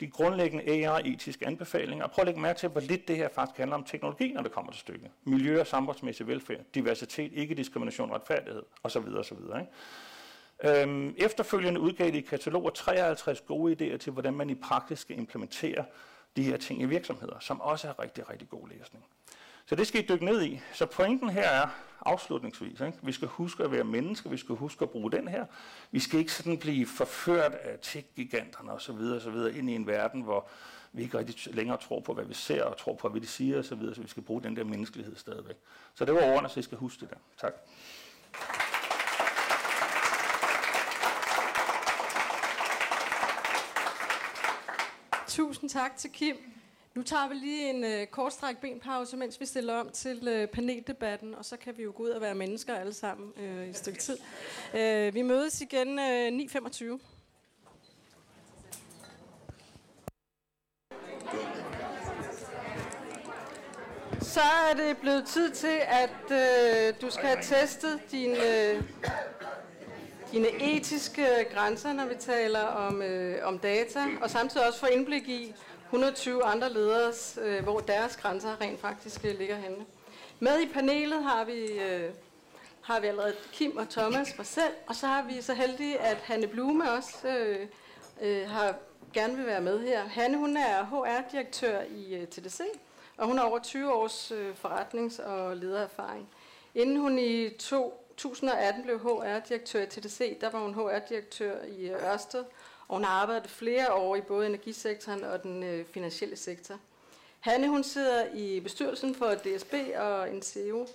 de grundlæggende AI-etiske anbefalinger. Og prøv at lægge mærke til, hvor lidt det her faktisk handler om teknologi, når det kommer til stykket. Miljø og samfundsmæssig velfærd, diversitet, ikke-diskrimination, retfærdighed osv. osv. Ikke? Øhm, efterfølgende udgav de i kataloger 53 gode idéer til, hvordan man i praksis skal implementere de her ting i virksomheder, som også er rigtig, rigtig god læsning. Så det skal I dykke ned i. Så pointen her er, afslutningsvis, ikke? vi skal huske at være mennesker, vi skal huske at bruge den her. Vi skal ikke sådan blive forført af tech-giganterne osv. videre ind i en verden, hvor vi ikke rigtig længere tror på, hvad vi ser, og tror på, hvad de siger osv., så, videre, så vi skal bruge den der menneskelighed stadigvæk. Så det var ordene, så I skal huske det der. Tak. Tusind tak til Kim. Nu tager vi lige en øh, kort stræk benpause, mens vi stiller om til øh, paneldebatten, og så kan vi jo gå ud og være mennesker alle sammen øh, i et stykke tid. Øh, vi mødes igen øh, 9.25. Så er det blevet tid til, at øh, du skal have testet dine, øh, dine etiske grænser, når vi taler om, øh, om data, og samtidig også få indblik i, 120 andre ledere, øh, hvor deres grænser rent faktisk øh, ligger henne. Med i panelet har vi, øh, har vi allerede Kim og Thomas, for selv, og så har vi så heldige, at Hanne Blume også øh, øh, har gerne vil være med her. Hanne hun er HR-direktør i øh, TDC, og hun har over 20 års øh, forretnings- og ledererfaring. Inden hun i 2018 blev HR-direktør i TDC, der var hun HR-direktør i øh, Ørsted, og hun har arbejdet flere år i både energisektoren og den øh, finansielle sektor. Hanne hun sidder i bestyrelsen for DSB og NCO,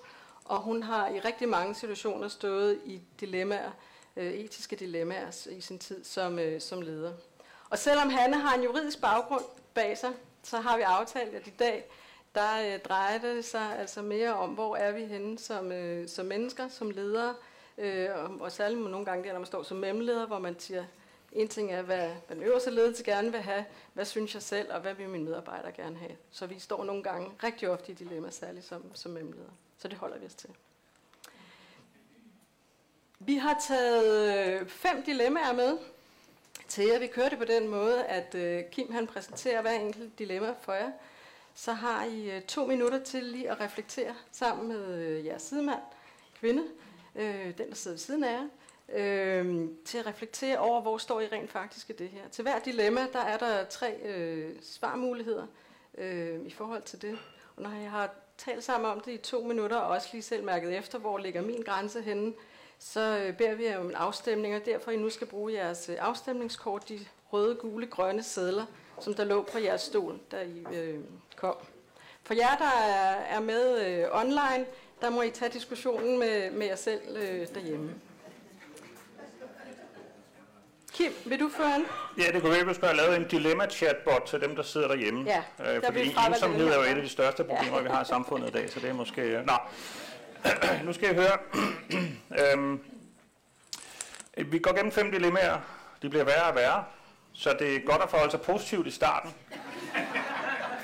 og hun har i rigtig mange situationer stået i dilemmaer, øh, etiske dilemmaer i sin tid som, øh, som leder. Og selvom Hanne har en juridisk baggrund bag sig, så har vi aftalt, at i dag der øh, drejer det sig altså mere om, hvor er vi henne som, øh, som mennesker, som ledere, øh, og, og særligt nogle gange der, når man står som mellemleder, hvor man siger, en ting er, hvad, hvad den øverste ledelse gerne vil have, hvad synes jeg selv, og hvad vil mine medarbejdere gerne have. Så vi står nogle gange rigtig ofte i dilemma, særligt som, som mellemleder. Så det holder vi os til. Vi har taget øh, fem dilemmaer med til jer. Vi kører det på den måde, at øh, Kim han præsenterer hver enkelt dilemma for jer. Så har I øh, to minutter til lige at reflektere sammen med jeres sidemand, kvinde, den der sidder ved siden af jer, øh, til at reflektere over, hvor står I rent faktisk i det her. Til hver dilemma, der er der tre øh, svarmuligheder øh, i forhold til det. Og når jeg har talt sammen om det i to minutter, og også lige selv mærket efter, hvor ligger min grænse henne, så øh, beder vi om en afstemning, og derfor I nu skal bruge jeres øh, afstemningskort, de røde, gule, grønne sædler, som der lå på jeres stol, da I øh, kom. For jer, der er, er med øh, online, der må I tage diskussionen med, med jer selv øh, derhjemme. Kim, vil du føre en? Ja, det kunne være, at vi skulle have lavet en dilemma-chatbot til dem, der sidder derhjemme. Ja, øh, fordi ensomhed er jo et af de største problemer, ja. vi har i samfundet i dag, så det er måske... Øh, nå, <clears throat> nu skal jeg høre. <clears throat> øhm, vi går gennem fem dilemmaer. De bliver værre og værre, så det er godt at forholde sig positivt i starten.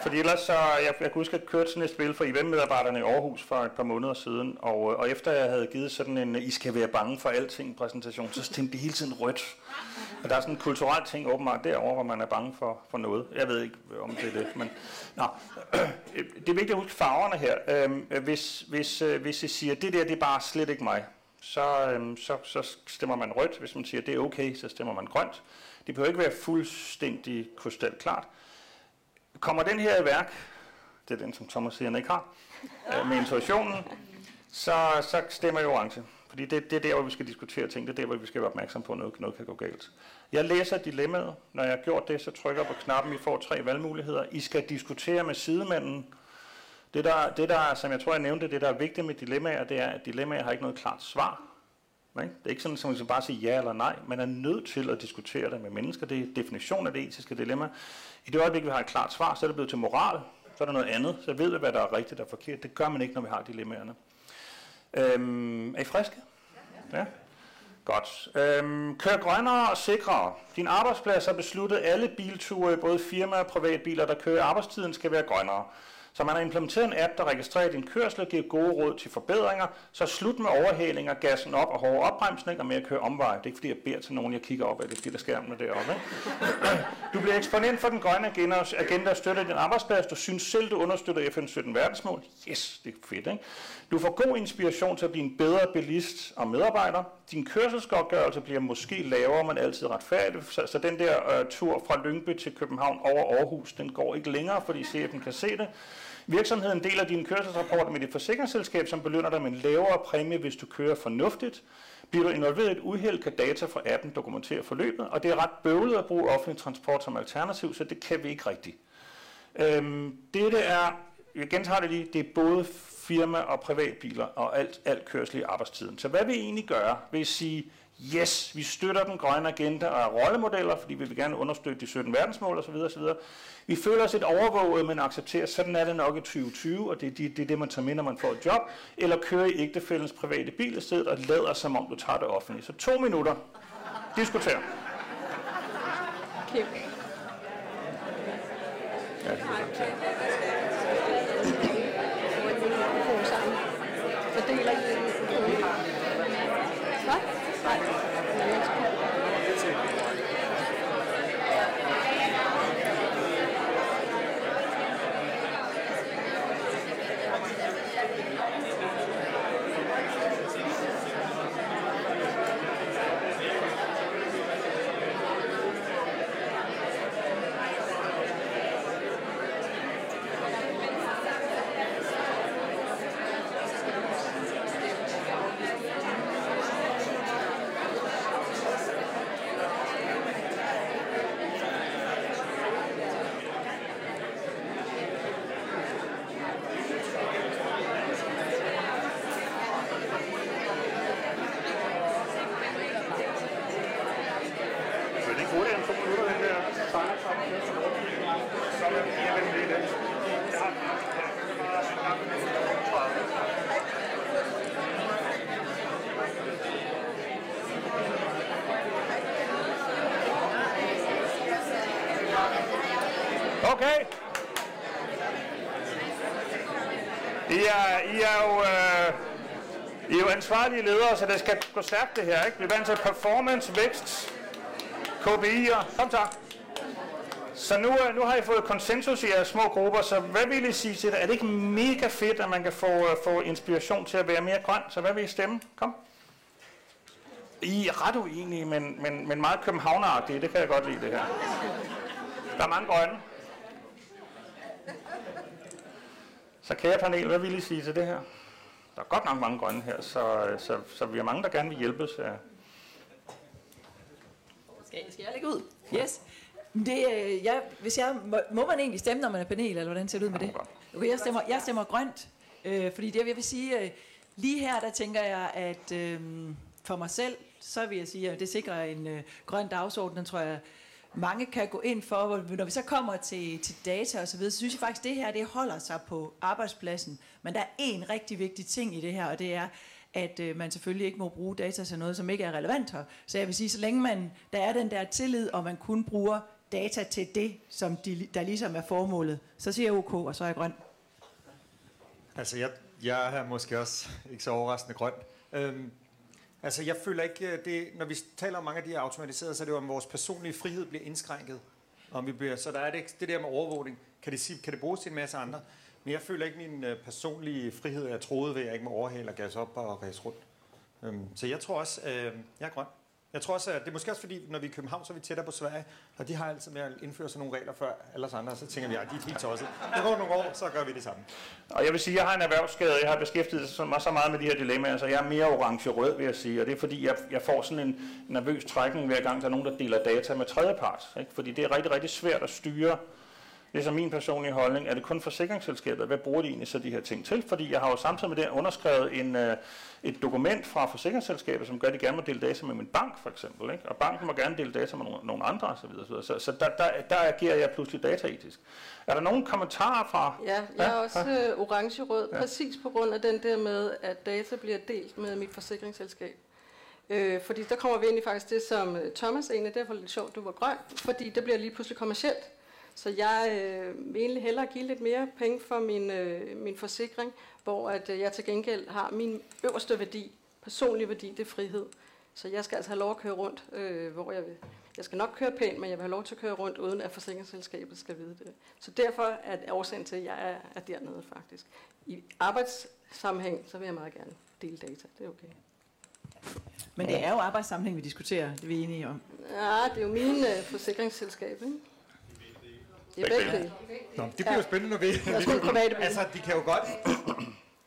Fordi ellers så, jeg, jeg kan huske, at jeg kørte sådan et spil for eventmedarbejderne i Aarhus for et par måneder siden, og, og efter jeg havde givet sådan en, I skal være bange for alting præsentation, så stemte de hele tiden rødt. Og der er sådan en kulturel ting åbenbart derovre, hvor man er bange for, for noget. Jeg ved ikke, øh, om det er det, men... Nå. <clears throat> Det er vigtigt at huske farverne her. Øhm, hvis, hvis, øh, hvis I siger, det der, det er bare slet ikke mig, så, øhm, så, så stemmer man rødt. Hvis man siger, det er okay, så stemmer man grønt. Det behøver ikke være fuldstændig krystalklart. Kommer den her i værk, det er den, som Thomas siger, han ikke har, øh, med intuitionen, så, så stemmer I orange. Fordi det, det er der, hvor vi skal diskutere ting. Det er der, hvor vi skal være opmærksom på, at noget, noget kan gå galt. Jeg læser dilemmaet. Når jeg har gjort det, så trykker jeg på knappen. I får tre valgmuligheder. I skal diskutere med sidemanden. Det, der, det der, som jeg tror, jeg nævnte, det der er vigtigt med dilemmaer, det er, at dilemmaer har ikke noget klart svar. Det er ikke sådan, at man skal bare sige ja eller nej. Man er nødt til at diskutere det med mennesker. Det er definitionen af det etiske dilemma. I det øjeblik, vi har et klart svar, så er det blevet til moral. Så er der noget andet. Så ved vi, hvad der er rigtigt og forkert. Det gør man ikke, når vi har dilemmaerne. Øhm, er I friske? Ja. Godt. Øhm, kør grønnere og sikrere. Din arbejdsplads har besluttet, at alle bilture, både firma- og privatbiler, der kører arbejdstiden, skal være grønnere. Så man har implementeret en app, der registrerer din kørsel og giver gode råd til forbedringer. Så slut med overhalinger, gassen op og hårde opbremsning og med at køre omveje. Det er ikke fordi, jeg beder til nogen, jeg kigger op af, det er fordi, der skærmen deroppe. Ikke? Du bliver eksponent for den grønne agenda, agenda og støtter din arbejdsplads. Du synes selv, du understøtter FN's 17 verdensmål. Yes, det er fedt, ikke? Du får god inspiration til at blive en bedre bilist og medarbejder. Din kørselsgodtgørelse bliver måske lavere, men altid retfærdig. Så, så den der øh, tur fra Lyngby til København over Aarhus, den går ikke længere, fordi chefen kan se det. Virksomheden deler dine kørselsrapporter med dit forsikringsselskab, som belønner dig med en lavere præmie, hvis du kører fornuftigt. Bliver du involveret i et uheld, kan data fra appen dokumentere forløbet, og det er ret bøvlet at bruge offentlig transport som alternativ, så det kan vi ikke rigtigt. Øhm, dette er, jeg gentager det lige, det er både firma- og privatbiler og alt, alt kørsel i arbejdstiden. Så hvad vil I egentlig gøre? Vil I sige, yes, vi støtter den grønne agenda og er rollemodeller, fordi vi vil gerne understøtte de 17 verdensmål osv. osv. Vi føler os et overvåget, men accepterer, sådan er det nok i 2020, og det er det, det, er det man tager med, når man får et job, eller kører i ægtefældens private bil i stedet og lader som om du tager det offentligt. Så to minutter. Diskuter. Kim. Ja, det er I det skal gå stærkt det her, ikke? Vi er vant til performance, vækst, KPI'er. Kom så. Så nu, øh, nu har I fået konsensus i jeres små grupper, så hvad vil I sige til det? Er det ikke mega fedt, at man kan få, øh, få inspiration til at være mere grøn? Så hvad vil I stemme? Kom. I er ret uenige, men, men, men meget københavneragtige. Det kan jeg godt lide, det her. Der er mange grønne. Så kære panel, hvad vil I sige til det her? Der er godt nok mange grønne her, så, så, så vi er mange, der gerne vil hjælpes. Ja. Skal, skal jeg lægge ud? Yes. Det, øh, jeg, hvis jeg, må, må man egentlig stemme, når man er panel, eller hvordan ser det ud med det? Okay, jeg stemmer, jeg stemmer grønt, øh, fordi det jeg vil sige, øh, lige her, der tænker jeg, at øh, for mig selv, så vil jeg sige, at det sikrer en øh, grøn dagsorden, den tror jeg, mange kan gå ind for. Når vi så kommer til, til data og så videre, så synes jeg faktisk, at det her, det holder sig på arbejdspladsen. Men der er en rigtig vigtig ting i det her, og det er, at øh, man selvfølgelig ikke må bruge data til noget, som ikke er relevant her. Så jeg vil sige, så længe man, der er den der tillid, og man kun bruger data til det, som de, der ligesom er formålet, så siger jeg OK, og så er jeg grøn. Altså, jeg, jeg er måske også ikke så overraskende grøn. Øhm, altså, jeg føler ikke, øh, det, når vi taler om mange af de her automatiserede, så er det jo, om vores personlige frihed bliver indskrænket. Om vi bliver, så der er det, det der med overvågning. Kan det, kan det bruges til en masse andre? Men jeg føler ikke min øh, personlige frihed, jeg troede ved, at jeg ikke må overhale og gas op og ræse rundt. Øhm, så jeg tror også, øh, jeg er grøn. Jeg tror også, at det er måske også fordi, når vi er i København, så er vi tættere på Sverige, og de har altid med at indføre sådan nogle regler før alle os andre, så tænker vi, at de er helt tosset. Det går nogle år, så gør vi det samme. Og jeg vil sige, at jeg har en erhvervsskade, jeg har beskæftiget mig så meget med de her dilemmaer, så jeg er mere orange-rød, vil jeg sige, og det er fordi, jeg, jeg får sådan en nervøs trækning hver gang, der er nogen, der deler data med tredjepart. Ikke? Fordi det er rigtig, rigtig svært at styre det er så min personlige holdning. Er det kun forsikringsselskabet? Hvad bruger de egentlig så de her ting til? Fordi jeg har jo samtidig med det underskrevet en, uh, et dokument fra forsikringsselskabet, som gør, at de gerne må dele data med min bank, for eksempel. Ikke? Og banken må gerne dele data med nogle, nogle andre osv. Så, så, så der, der, der agerer jeg pludselig dataetisk. Er der nogen kommentarer fra? Ja, jeg er også ja? Øh, orange-rød, ja. præcis på grund af den der med, at data bliver delt med mit forsikringsselskab. Øh, fordi der kommer vi ind i faktisk det, som øh, Thomas egentlig, derfor lidt sjovt, du var grøn, fordi det bliver lige pludselig kommercielt. Så jeg øh, vil egentlig hellere give lidt mere penge for min, øh, min forsikring, hvor at, øh, jeg til gengæld har min øverste værdi, personlig værdi, det er frihed. Så jeg skal altså have lov at køre rundt, øh, hvor jeg vil. Jeg skal nok køre pænt, men jeg vil have lov til at køre rundt, uden at forsikringsselskabet skal vide det. Så derfor er årsagen til, at jeg er, er dernede faktisk. I arbejdssammenhæng, så vil jeg meget gerne dele data. Det er okay. Men det er jo arbejdssammenhæng, vi diskuterer, det er vi enige om. Ja, det er jo min øh, forsikringsselskab, ikke? Det er begge dele. Nå, det bliver jo spændende, når vi... altså, de kan jo godt...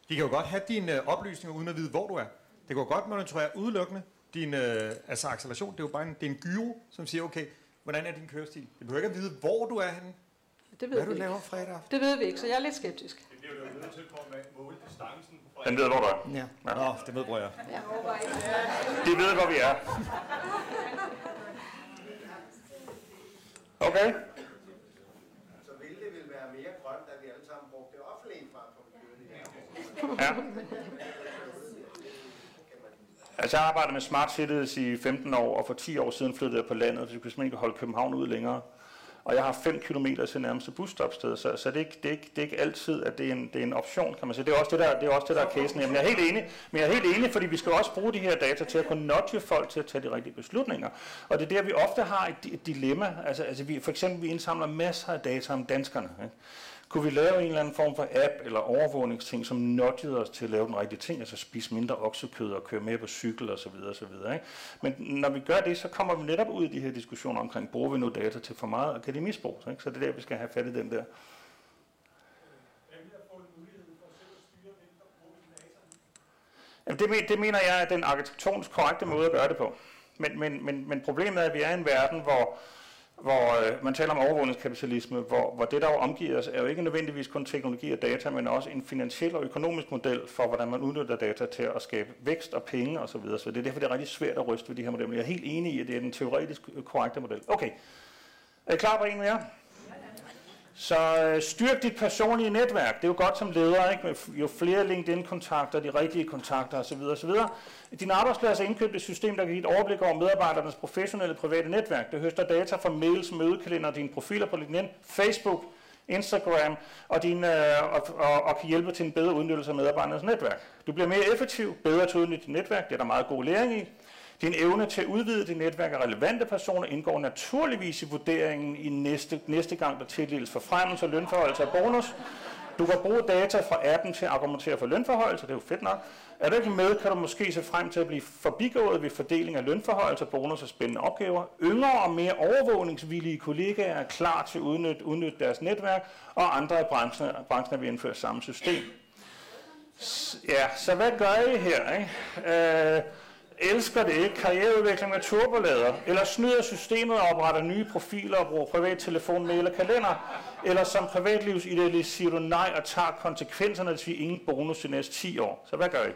De kan jo godt have dine uh, oplysninger uden at vide, hvor du er. Det går godt monitorere udelukkende din uh, altså acceleration. Det er jo bare en, det er en gyro, som siger, okay, hvordan er din kørestil? Det behøver ikke at vide, hvor du er henne. Det ved Hvad vi du laver ikke. fredag aften. Det ved vi ikke, så jeg er lidt skeptisk. Det bliver jo nødt til på at måle distancen. Den ved, hvor du er. Ja. ja. Nå, det ved jeg. Ja. De ved, hvor vi er. Okay. Ja. Altså jeg har med smart cities i 15 år, og for 10 år siden flyttede jeg på landet, så jeg kunne simpelthen ikke holde København ud længere. Og jeg har 5 km til nærmeste busstopsted, så, så det, er ikke, det, er ikke, det er ikke altid, at det er, en, det er en option, kan man sige. Det er også det, der, det er, også det, der er casen. Jamen, jeg er helt enig, men jeg er helt enig, fordi vi skal også bruge de her data til at kunne nudge folk til at tage de rigtige beslutninger. Og det er der, vi ofte har et, et dilemma. Altså, altså vi, for eksempel, vi indsamler masser af data om danskerne. Ikke? Kunne vi lave en eller anden form for app eller overvågningsting, som nudgede os til at lave den rigtige ting, altså spise mindre oksekød og køre mere på cykel osv. osv. Ikke? Men når vi gør det, så kommer vi netop ud i de her diskussioner omkring, bruger vi nu data til for meget, og kan de misbruges? Ikke? Så det er der, vi skal have fat i den der. Jamen det, det mener jeg er den arkitektonisk korrekte måde at gøre det på. Men, men, men, men problemet er, at vi er i en verden, hvor hvor øh, man taler om overvågningskapitalisme, hvor, hvor det, der jo omgiver os, er jo ikke nødvendigvis kun teknologi og data, men også en finansiel og økonomisk model for, hvordan man udnytter data til at skabe vækst og penge osv. Så, så det er derfor, det er rigtig svært at ryste ved de her modeller. Jeg er helt enig i, at det er den teoretisk korrekte model. Okay, er I klar på en mere? Så øh, styrk dit personlige netværk. Det er jo godt som leder, ikke? jo flere LinkedIn-kontakter, de rigtige kontakter osv. osv. Din arbejdsplads er indkøbt et system, der kan give et overblik over medarbejdernes professionelle private netværk. Det høster data fra mails, mødekalender, dine profiler på LinkedIn, Facebook, Instagram, og, din, øh, og, og, og kan hjælpe til en bedre udnyttelse af medarbejdernes netværk. Du bliver mere effektiv, bedre til at udnytte dit netværk, det er der meget god læring i. Din evne til at udvide dit netværk af relevante personer indgår naturligvis i vurderingen i næste, næste gang, der tildeles forfremmelse, lønforholdelse og bonus. Du kan bruge data fra appen til at argumentere for lønforholdelse, det er jo fedt nok. Er du ikke med, kan du måske se frem til at blive forbigået ved fordeling af lønforholdelse, bonus og spændende opgaver. Yngre og mere overvågningsvillige kollegaer er klar til at udnytte, udnytte deres netværk, og andre i branchen, branchen vil indføre samme system. Ja, så hvad gør I her? Ikke? Øh, elsker det ikke, karriereudvikling med turbolader, eller snyder systemet og opretter nye profiler og bruger privat telefon, mail og kalender, eller som privatlivsidealist siger du nej og tager konsekvenserne, hvis vi ingen bonus de næste 10 år. Så hvad gør I?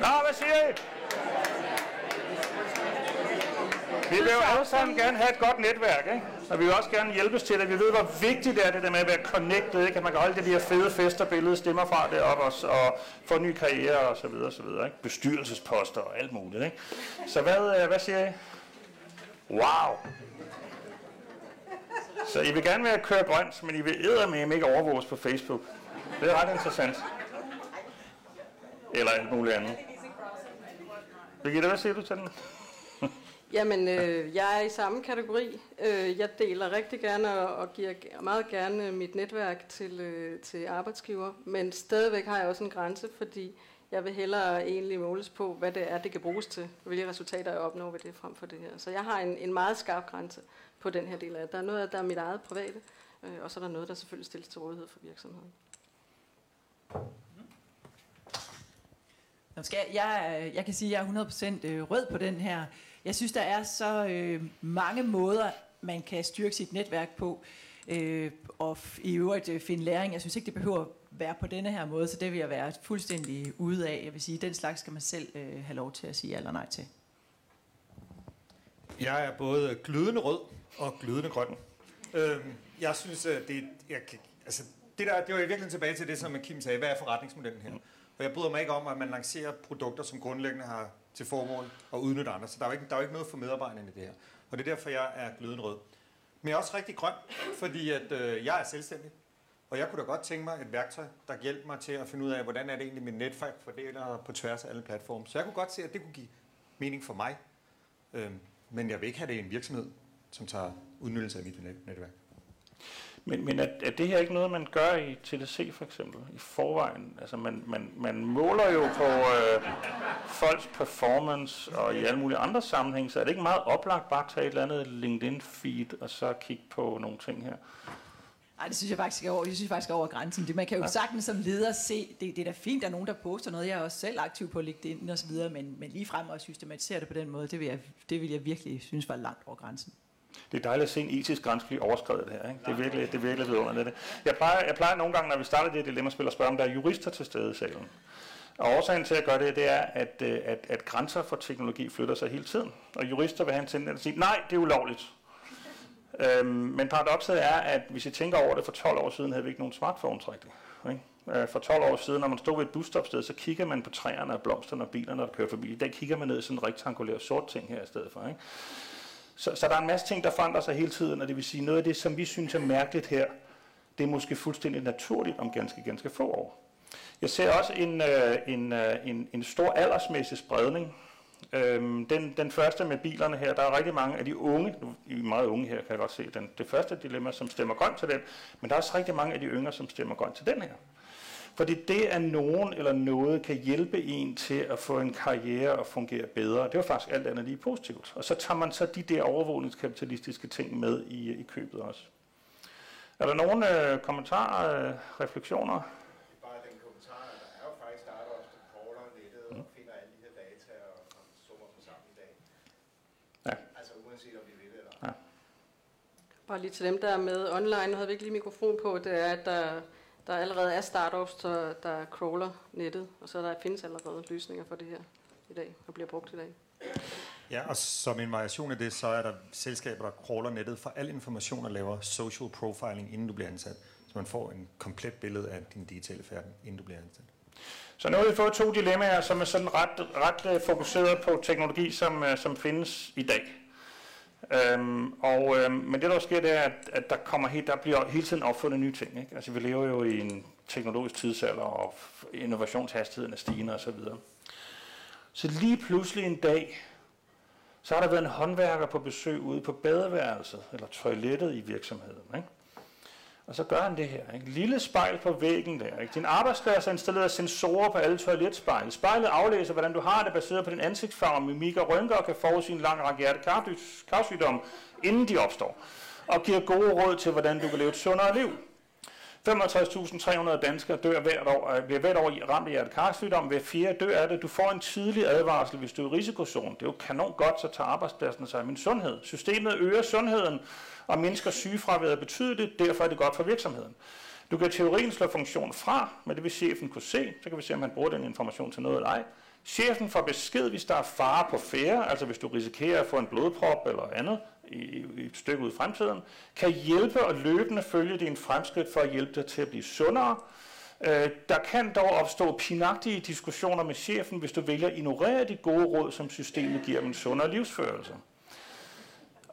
Nå, hvad siger I? Vi vil jo alle sammen gerne have et godt netværk, ikke? Og vi vil også gerne hjælpes til det. Vi ved, hvor vigtigt det er det der med at være connected, ikke? At man kan holde det de her fede fester, billeder, stemmer fra deroppe også, og få ny karriere og så videre, og så videre, ikke? Bestyrelsesposter og alt muligt, ikke? Så hvad, øh, hvad siger I? Wow! Så I vil gerne være at køre grønt, men I vil eddermame ikke overvåges på Facebook. Det er ret interessant. Eller alt muligt andet. Birgitte, hvad siger du til den? Jamen, øh, jeg er i samme kategori. Øh, jeg deler rigtig gerne og, og giver meget gerne mit netværk til, øh, til arbejdsgiver, men stadigvæk har jeg også en grænse, fordi jeg vil hellere egentlig måles på, hvad det er, det kan bruges til, hvilke resultater jeg opnår ved det frem for det her. Så jeg har en, en meget skarp grænse på den her del af det. Der er noget der er mit eget private, øh, og så er der noget, der selvfølgelig stilles til rådighed for virksomheden. Mm-hmm. Skal jeg, jeg, jeg kan sige, at jeg er 100% øh, rød på den her. Jeg synes, der er så øh, mange måder, man kan styrke sit netværk på, øh, og i øvrigt øh, finde læring. Jeg synes ikke, det behøver at være på denne her måde, så det vil jeg være fuldstændig ude af. Jeg vil sige, den slags skal man selv øh, have lov til at sige ja eller nej til. Jeg er både glødende rød og glødende grøn. Øhm, jeg synes, at det, jeg, altså, det, der, det var i virkeligheden tilbage til det, som Kim sagde. Hvad er forretningsmodellen her? Og jeg bryder mig ikke om, at man lancerer produkter, som grundlæggende har til formål og udnytte andre. Så der er jo ikke, der er jo ikke noget for medarbejderne i det her. Og det er derfor, jeg er glødende rød. Men jeg er også rigtig grøn, fordi at, øh, jeg er selvstændig. Og jeg kunne da godt tænke mig et værktøj, der hjælper mig til at finde ud af, hvordan er det egentlig, mit netværk fordeler på tværs af alle platforme. Så jeg kunne godt se, at det kunne give mening for mig. Øhm, men jeg vil ikke have det i en virksomhed, som tager udnyttelse af mit netværk. Men, men er, er det her ikke noget, man gør i TDC for eksempel, i forvejen? Altså man, man, man måler jo på øh, folks performance og i alle mulige andre sammenhænge, så er det ikke meget oplagt bare at tage et eller andet LinkedIn-feed og så kigge på nogle ting her? Nej, det synes jeg faktisk er over, jeg synes faktisk er over grænsen. Det, man kan jo sagtens som leder se, det, det er da fint, at der er nogen, der poster noget. Jeg er også selv aktiv på LinkedIn og så videre, men, men lige frem og systematisere det på den måde, det vil, jeg, det vil jeg virkelig synes var langt over grænsen. Det er dejligt at se en etisk grænse blive overskrevet her. Ikke? Det er virkelig, det er virkelig vidunderligt. Det. Jeg plejer, jeg plejer nogle gange, når vi starter det her dilemma-spil, at spørge, om der er jurister til stede i salen. Og årsagen til at gøre det, det er, at, øh, at, at grænser for teknologi flytter sig hele tiden. Og jurister vil have en tendens at sige, nej, det er ulovligt. Øhm, men paradokset er, at hvis I tænker over det, for 12 år siden havde vi ikke nogen smartphones rigtigt. Ikke? Øh, for 12 år siden, når man stod ved et busstopsted, så kigger man på træerne og blomsterne og bilerne, der kører forbi. Der kigger man ned i sådan en rektangulær sort ting her i stedet for. Ikke? Så, så der er en masse ting, der forandrer sig hele tiden, og det vil sige, noget af det, som vi synes er mærkeligt her, det er måske fuldstændig naturligt om ganske, ganske få år. Jeg ser også en, øh, en, øh, en, en stor aldersmæssig spredning. Øhm, den, den første med bilerne her, der er rigtig mange af de unge, nu I er meget unge her, kan jeg godt se, den, det første dilemma, som stemmer grønt til den, men der er også rigtig mange af de yngre, som stemmer grønt til den her. Fordi det, at nogen eller noget kan hjælpe en til at få en karriere og fungere bedre, det er faktisk alt andet lige positivt. Og så tager man så de der overvågningskapitalistiske ting med i, i købet også. Er der nogle øh, kommentarer, øh, refleksioner? bare den kommentar, der er jo faktisk startups, der crawler nettet og finder alle de her data og, og summer dem sammen i dag. Ja. Altså uanset om de vil det eller ej. Bare lige til dem, der er med online, nu havde vi ikke lige mikrofon på, det er, at der, der allerede er startups, der, der crawler nettet, og så der findes allerede løsninger for det her i dag, og bliver brugt i dag. Ja, og som en variation af det, så er der selskaber, der crawler nettet for al information og laver social profiling, inden du bliver ansat. Så man får en komplet billede af din digitale færden, inden du bliver ansat. Så nu har vi fået to dilemmaer, som er sådan ret, ret øh, fokuseret på teknologi, som, øh, som findes i dag. Øhm, og, øhm, men det der sker, det er, at, at der, kommer helt, der bliver hele tiden opfundet nye ting. Ikke? Altså vi lever jo i en teknologisk tidsalder, og innovationshastigheden er stigende osv. Så lige pludselig en dag, så har der været en håndværker på besøg ude på badeværelset, eller toilettet i virksomheden. Ikke? Og så gør han det her. Ikke? Lille spejl på væggen der. Ikke? Din arbejdsplads er installeret sensorer på alle toiletspejle. Spejlet aflæser, hvordan du har det, baseret på din ansigtsfarve, mimik og rynker, og kan forudse en lang række hjertekarsygdomme, inden de opstår. Og giver gode råd til, hvordan du kan leve et sundere liv. 65.300 danskere dør hvert år, øh, bliver hvert år ramt af hjertekarsygdom. Hver fjerde dør af det. Du får en tidlig advarsel, hvis du er i risikozonen. Det er jo kanon godt, så tager arbejdspladsen sig af min sundhed. Systemet øger sundheden og sygefravær sygefraværet betydeligt. Derfor er det godt for virksomheden. Du kan teorien slå funktion fra, men det vil chefen kunne se. Så kan vi se, om han bruger den information til noget eller ej. Chefen får besked, hvis der er fare på færre, altså hvis du risikerer at få en blodprop eller andet i, i et stykke ud i fremtiden, kan hjælpe og løbende følge dine fremskridt for at hjælpe dig til at blive sundere. Øh, der kan dog opstå pinagtige diskussioner med chefen, hvis du vælger at ignorere de gode råd, som systemet giver om en sundere livsførelse.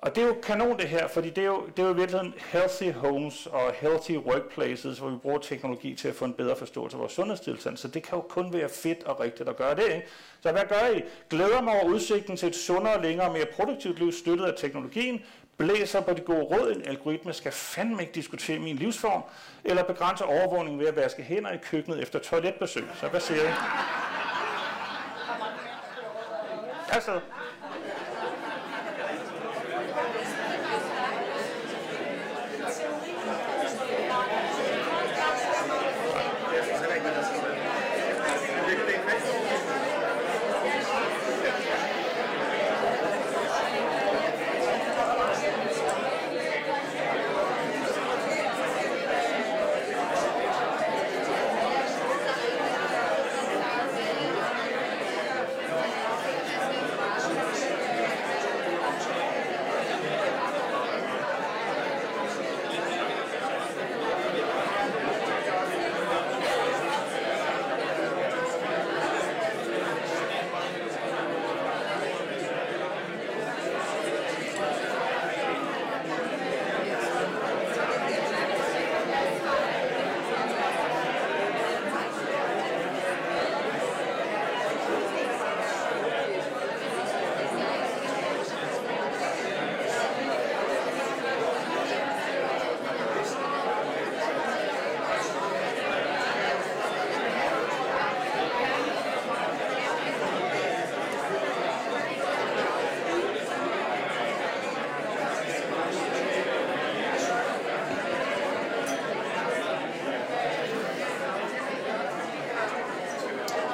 Og det er jo kanon det her, fordi det er jo, det er jo i virkeligheden healthy homes og healthy workplaces, hvor vi bruger teknologi til at få en bedre forståelse af vores sundhedstilstand. Så det kan jo kun være fedt og rigtigt at gøre det. Ikke? Så hvad gør I? Glæder mig over udsigten til et sundere, længere og mere produktivt liv støttet af teknologien, blæser på de gode råd, en algoritme skal fandme ikke diskutere min livsform, eller begrænse overvågningen ved at vaske hænder i køkkenet efter toiletbesøg. Så hvad siger I? Altså,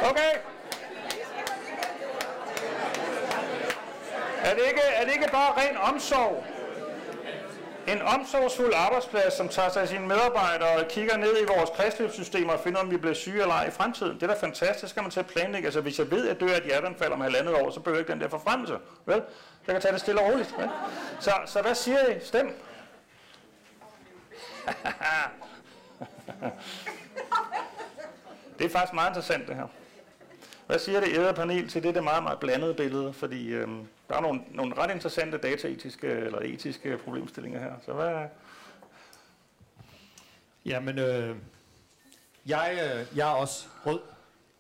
Okay. Er det ikke, er det ikke bare ren omsorg? En omsorgsfuld arbejdsplads, som tager sig af sine medarbejdere og kigger ned i vores kredsløbssystemer og finder, om vi bliver syge eller ej i fremtiden. Det er da fantastisk, skal man til at planlægge. Altså, hvis jeg ved, at jeg dør af et hjerteanfald om halvandet år, så behøver jeg ikke den der forfremmelse. Vel? Jeg kan tage det stille og roligt. Vel? Så, så hvad siger I? Stem. <laughs> det er faktisk meget interessant, det her. Hvad siger det æderpanel til det der meget, meget blandede billede? Fordi øhm, der er nogle, nogle ret interessante dataetiske eller etiske problemstillinger her. Så hvad, Jamen, øh, jeg, øh, jeg er også rød.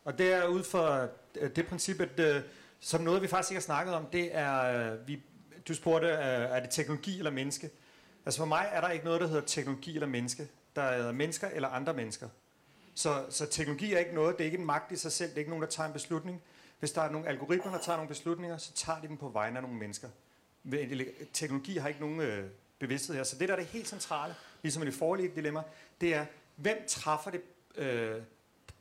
Og det er ud fra øh, det princip, at øh, som noget, vi faktisk ikke har snakket om, det er, øh, vi, du spurgte, øh, er det teknologi eller menneske? Altså for mig er der ikke noget, der hedder teknologi eller menneske. Der er mennesker eller andre mennesker. Så, så teknologi er ikke noget, det er ikke en magt i sig selv, det er ikke nogen, der tager en beslutning. Hvis der er nogle algoritmer, der tager nogle beslutninger, så tager de dem på vegne af nogle mennesker. Teknologi har ikke nogen øh, bevidsthed her. Så det, der er det helt centrale, ligesom i det forlige dilemma, det er, hvem træffer det øh,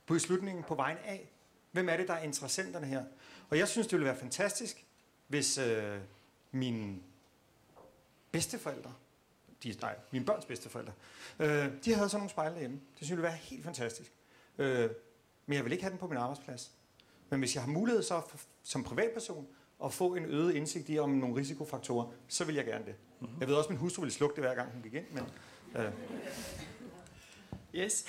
på beslutningen på vejen af? Hvem er det, der er interessenterne her? Og jeg synes, det ville være fantastisk, hvis øh, mine bedsteforældre, de, nej, mine børns bedsteforældre, øh, de havde sådan nogle spejle derhjemme. Det synes jeg ville være helt fantastisk. Øh, men jeg vil ikke have den på min arbejdsplads. Men hvis jeg har mulighed så som privatperson at få en øget indsigt i om nogle risikofaktorer, så vil jeg gerne det. Mm-hmm. Jeg ved også, at min hustru ville slukke det hver gang hun gik ind, men... Øh. Yes.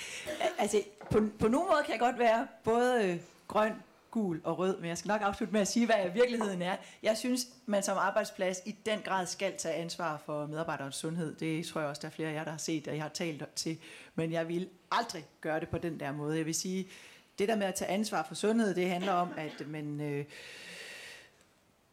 Altså, på, på nogle måder kan jeg godt være både øh, grøn, gul og rød, men jeg skal nok afslutte med at sige, hvad virkeligheden er. Jeg synes, man som arbejdsplads i den grad skal tage ansvar for medarbejderens sundhed. Det tror jeg også, der er flere af jer, der har set, og jeg har talt til. Men jeg vil aldrig gøre det på den der måde. Jeg vil sige, det der med at tage ansvar for sundhed, det handler om, at man... Øh,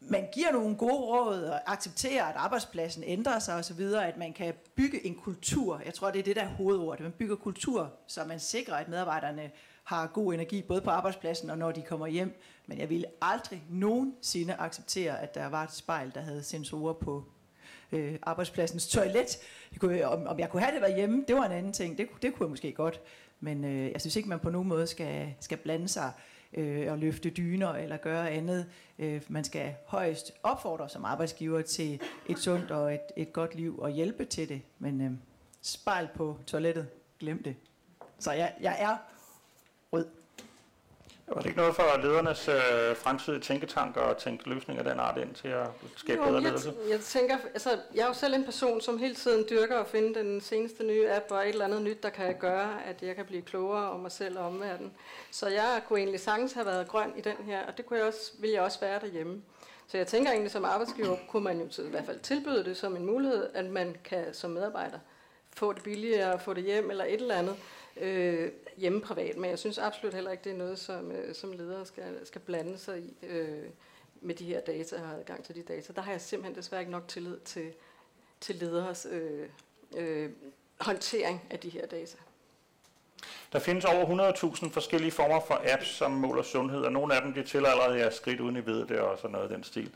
man giver nogle gode råd og accepterer, at arbejdspladsen ændrer sig osv., at man kan bygge en kultur. Jeg tror, det er det der er hovedordet. Man bygger kultur, så man sikrer, at medarbejderne har god energi, både på arbejdspladsen og når de kommer hjem. Men jeg ville aldrig nogensinde acceptere, at der var et spejl, der havde sensorer på øh, arbejdspladsens toilet. Jeg kunne, om, om jeg kunne have det derhjemme, det var en anden ting. Det, det kunne jeg måske godt. Men øh, jeg synes ikke, man på nogen måde skal, skal blande sig øh, og løfte dyner eller gøre andet. Øh, man skal højst opfordre som arbejdsgiver til et sundt og et, et godt liv og hjælpe til det. Men øh, spejl på toilettet, glem det. Så jeg, jeg er rød. Var det ikke noget for ledernes øh, fremtidige tænketanker og tænke løsninger af den art ind til at skabe jo, bedre jeg, ledelse? jeg tænker, altså, jeg er jo selv en person, som hele tiden dyrker at finde den seneste nye app og et eller andet nyt, der kan gøre, at jeg kan blive klogere om mig selv og omverdenen. Så jeg kunne egentlig sagtens have været grøn i den her, og det kunne jeg også, ville jeg også være derhjemme. Så jeg tænker egentlig, som arbejdsgiver kunne man jo i hvert fald tilbyde det som en mulighed, at man kan som medarbejder få det billigere, få det hjem eller et eller andet øh, hjemme privat. Men jeg synes absolut heller ikke, det er noget, som, øh, som ledere skal, skal blande sig i øh, med de her data og have adgang til de data. Der har jeg simpelthen desværre ikke nok tillid til, til lederes øh, øh, håndtering af de her data. Der findes over 100.000 forskellige former for apps, som måler sundhed, og nogle af dem de tæller allerede jeres skridt uden I ved det og sådan noget i den stil.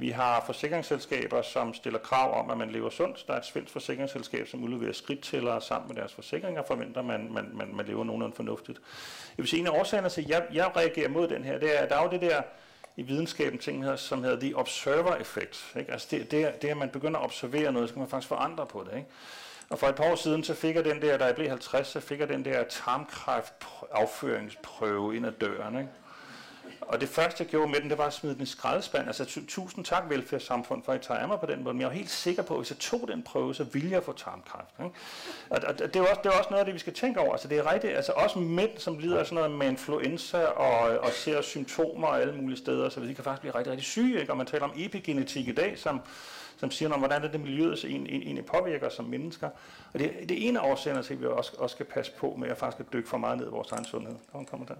Vi har forsikringsselskaber, som stiller krav om, at man lever sundt. Der er et svensk forsikringsselskab, som udleverer skridttællere sammen med deres forsikringer, forventer man, man, man, man lever nogenlunde fornuftigt. Jeg vil sige, en af årsagerne til, at jeg, jeg reagerer mod den her, det er, at der er jo det der i videnskaben ting, her, som hedder the observer effect. Ikke? Altså det, det, det, at man begynder at observere noget, så kan man faktisk forandre på det. Ikke? Og for et par år siden, så fik jeg den der, da jeg blev 50, så fik jeg den der tarmkræft afføringsprøve ind ad døren. Ikke? Og det første, jeg gjorde med den, det var at smide den i skraldespand. Altså tusind tak velfærdssamfund for, at I tager mig på den måde. Men jeg var helt sikker på, at hvis jeg tog den prøve, så ville jeg få tarmkræft. Ikke? Og, og det, er også, det er også noget af det, vi skal tænke over. Altså det er rigtigt, altså også mænd, som lider af sådan noget med influenza og, og ser symptomer alle mulige steder, så de kan faktisk blive rigtig, rigtig syge. Ikke? Og man taler om epigenetik i dag, som, som siger noget om, hvordan er det miljøet egentlig påvirker som mennesker. Og det, det er en af årsagerne til, at vi også, også skal passe på med at faktisk at dykke for meget ned i vores egen sundhed. Der kommer der.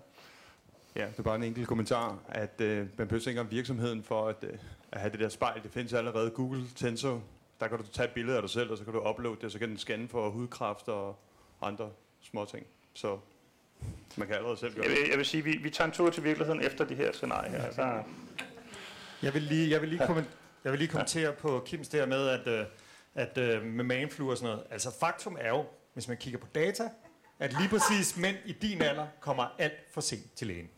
Ja, det er bare en enkelt kommentar, at øh, man behøver ikke om virksomheden for at, øh, at have det der spejl. Det findes allerede. Google Tensor, der kan du tage et billede af dig selv, og så kan du uploade det, og så kan den scanne for hudkræft og andre små ting. Så man kan allerede selv gøre jeg vil, det. Jeg vil sige, vi, vi tager en tur til virkeligheden efter de her scenarier. her. Altså, Jeg vil lige, jeg vil lige, komment, jeg vil lige kommentere på Kims der med, at, øh, at øh, med manflu og sådan noget. Altså faktum er jo, hvis man kigger på data, at lige præcis mænd i din alder kommer alt for sent til lægen.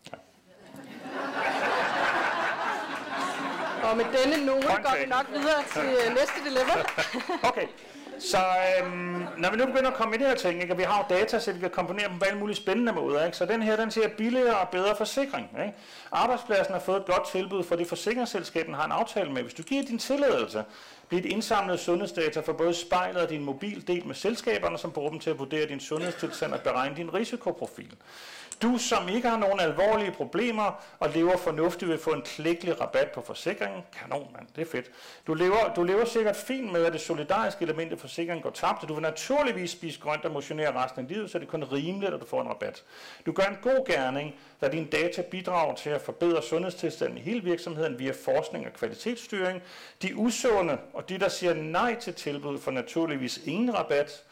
Og med denne note går vi nok videre til øh, næste dilemma. <laughs> Okay, Så øhm, når vi nu begynder at komme i det her ting, ikke, og vi har jo data, så vi kan komponere dem på alle mulige spændende måder, ikke? så den her, den siger billigere og bedre forsikring. Ikke? Arbejdspladsen har fået et godt tilbud, fordi forsikringsselskaben har en aftale med. Hvis du giver din tilladelse, dit indsamlede sundhedsdata for både spejlet og din mobil delt med selskaberne, som bruger dem til at vurdere din sundhedstilstand og beregne din risikoprofil. Du, som ikke har nogen alvorlige problemer og lever fornuftigt, vil få en klækkelig rabat på forsikringen. Kanon, mand. Det er fedt. Du lever, du lever sikkert fint med, at det solidariske element i forsikringen går tabt, og du vil naturligvis spise grønt og motionere resten af livet, så det er kun rimeligt, at du får en rabat. Du gør en god gerning, da dine data bidrager til at forbedre sundhedstilstanden i hele virksomheden via forskning og kvalitetsstyring. De usunde og de, der siger nej til tilbud, får naturligvis ingen rabat,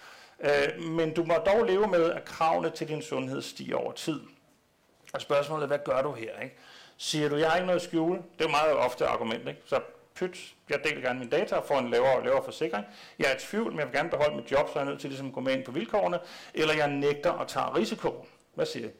Øh, men du må dog leve med, at kravene til din sundhed stiger over tid. Og spørgsmålet er, hvad gør du her? Ikke? Siger du, jeg har ikke noget at skjule? Det er jo meget ofte argument. Ikke? Så pyt, jeg deler gerne mine data og får en lavere og lavere forsikring. Jeg er i tvivl, men jeg vil gerne beholde mit job, så er jeg nødt til ligesom at gå med ind på vilkårene. Eller jeg nægter at tage risiko. Hvad siger I?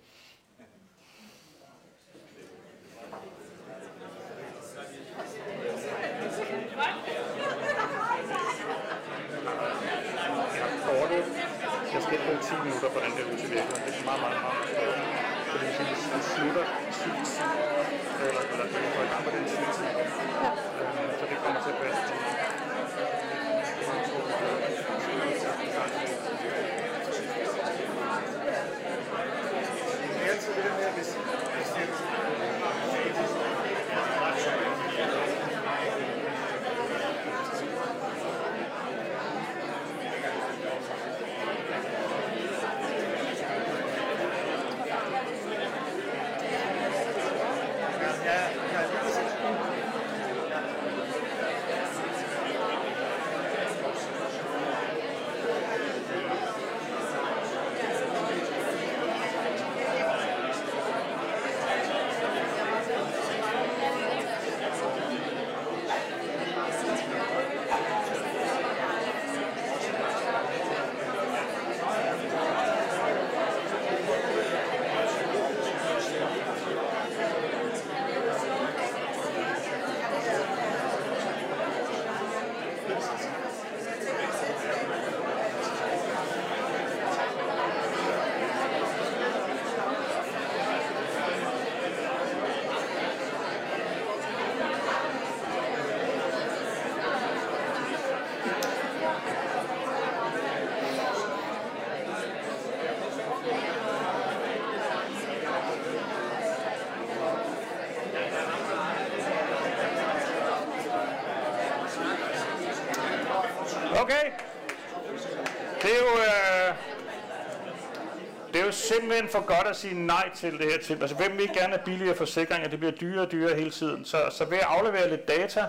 Simpelthen for godt at sige nej til det her til. Altså, hvem vil gerne have billigere forsikringer? Det bliver dyrere og dyrere hele tiden. Så, så ved at aflevere lidt data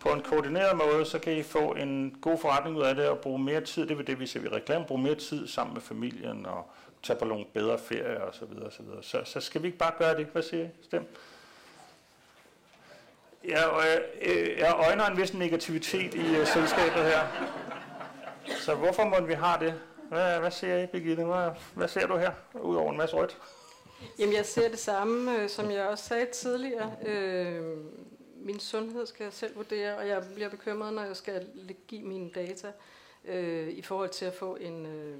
på en koordineret måde, så kan I få en god forretning ud af det og bruge mere tid. Det er det, vi ser vi reklame. Bruge mere tid sammen med familien og tage på nogle bedre ferier og så videre. Og så, videre. Så, så skal vi ikke bare gøre det? Hvad siger I? Stem. Jeg, øh, øh jeg øjner en vis negativitet i øh, selskabet her. Så hvorfor må vi have det? Hvad, hvad ser I, Birgitte? Hvad, hvad ser du her, udover en masse rødt? Jamen, jeg ser det samme, øh, som jeg også sagde tidligere. Øh, min sundhed skal jeg selv vurdere, og jeg bliver bekymret, når jeg skal give mine data øh, i forhold til at få en, øh,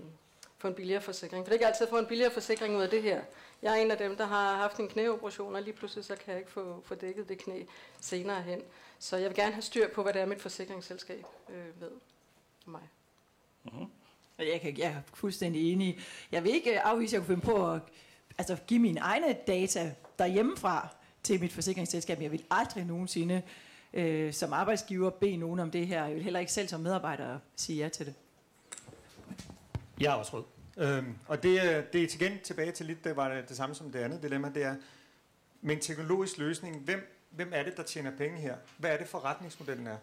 få en billigere forsikring. For det er ikke altid at få en billigere forsikring ud af det her. Jeg er en af dem, der har haft en knæoperation, og lige pludselig så kan jeg ikke få, få dækket det knæ senere hen. Så jeg vil gerne have styr på, hvad det er, mit forsikringsselskab øh, ved mig. Mm-hmm. Jeg, kan, jeg er fuldstændig enig. Jeg vil ikke afvise, at jeg kunne finde på at altså, give mine egne data derhjemmefra til mit forsikringsselskab. Jeg vil aldrig nogensinde øh, som arbejdsgiver bede nogen om det her. Jeg vil heller ikke selv som medarbejder sige ja til det. Jeg er også rød. Øhm, og det, det er til igen tilbage til lidt, det var det, det samme som det andet dilemma, det er, med en teknologisk løsning, hvem, hvem er det, der tjener penge her? Hvad er det forretningsmodellen er?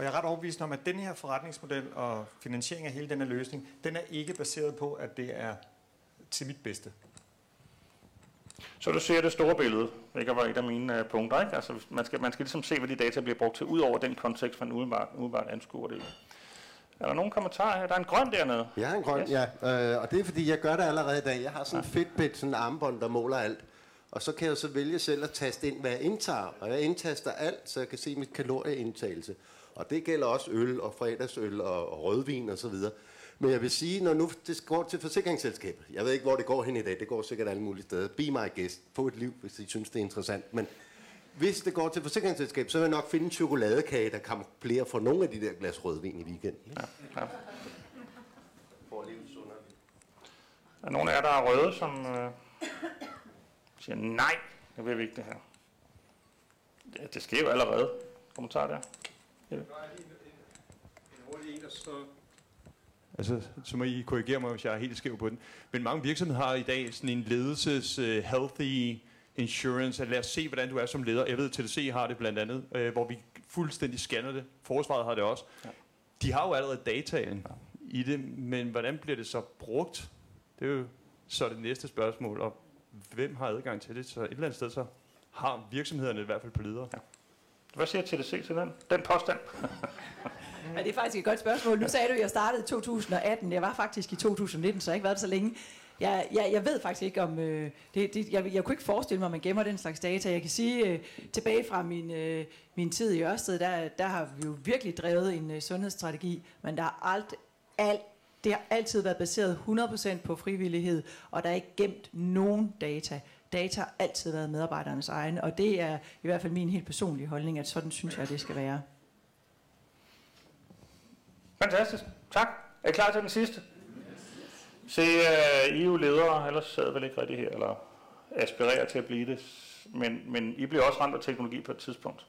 Og jeg er ret overbevist om, at den her forretningsmodel og finansiering af hele den her løsning, den er ikke baseret på, at det er til mit bedste. Så du ser det store billede, hvilket var et af mine uh, punkter. Ikke? Altså, man, skal, man skal ligesom se, hvad de data bliver brugt til, ud over den kontekst, man umiddelbart, umiddelbart anskuer det i. Er der nogen kommentarer her? Der er en grøn dernede. Jeg har en grøn, Yes. ja. Øh, og det er fordi, jeg gør det allerede i dag. Jeg har sådan en Fitbit, sådan en armbånd, der måler alt. Og så kan jeg så vælge selv at taste ind, hvad jeg indtager. Og jeg indtaster alt, så jeg kan se mit kalorieindtagelse. Og det gælder også øl og fredagsøl og, og rødvin og så videre. Men jeg vil sige, når nu det går til forsikringsselskabet, jeg ved ikke, hvor det går hen i dag, det går sikkert alle mulige steder. Be my guest, få et liv, hvis I synes, det er interessant. Men hvis det går til forsikringsselskab, så vil jeg nok finde en chokoladekage, der kan flere for nogle af de der glas rødvin i weekenden. ikke? Ja. For at leve sundere. Er nogen af jer, der er røde, som øh, siger, nej, det vil vi ikke det her. Ja, det sker jo allerede. Kommentar der. Så Altså, så må I korrigere mig, hvis jeg er helt skæv på den. Men mange virksomheder har i dag sådan en ledelses uh, healthy insurance. At lad os se, hvordan du er som leder. Jeg ved, at TDC har det blandt andet, uh, hvor vi fuldstændig scanner det. Forsvaret har det også. Ja. De har jo allerede dataen ja. i det, men hvordan bliver det så brugt? Det er jo så det næste spørgsmål. Og hvem har adgang til det? Så et eller andet sted, så har virksomhederne i hvert fald på ledere. Ja. Hvad siger TDC til den? Den påstand? <laughs> Ja, det er faktisk et godt spørgsmål. Nu sagde du, at jeg startede i 2018. Jeg var faktisk i 2019, så jeg har ikke været der så længe. Jeg, jeg, jeg ved faktisk ikke om... Øh, det, det, jeg, jeg kunne ikke forestille mig, at man gemmer den slags data. Jeg kan sige, øh, tilbage fra min, øh, min tid i Ørsted, der, der har vi jo virkelig drevet en øh, sundhedsstrategi, men der har alt, alt, det har altid været baseret 100% på frivillighed, og der er ikke gemt nogen data. Data har altid været medarbejdernes egne, og det er i hvert fald min helt personlige holdning, at sådan synes jeg, det skal være. Fantastisk. Tak. Er I klar til den sidste? Se, uh, I er jo ledere, ellers sad vel ikke rigtig her, eller aspirerer til at blive det. Men, men I bliver også ramt af teknologi på et tidspunkt.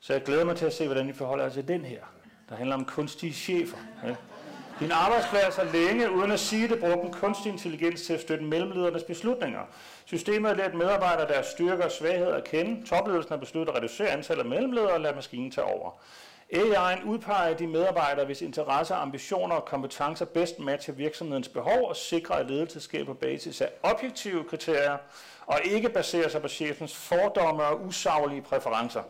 Så jeg glæder mig til at se, hvordan I forholder jer til den her, der handler om kunstige chefer. Ja. Din arbejdsplads har længe, uden at sige det, brugt en kunstig intelligens til at støtte mellemledernes beslutninger. Systemet har lært medarbejdere deres styrker og svagheder at kende. Topledelsen har besluttet at reducere antallet af mellemledere og lade maskinen tage over. AI'en udpeger de medarbejdere, hvis interesser, ambitioner og kompetencer bedst matcher virksomhedens behov og sikrer, at ledelse sker på basis af objektive kriterier og ikke baserer sig på chefens fordomme og usaglige præferencer.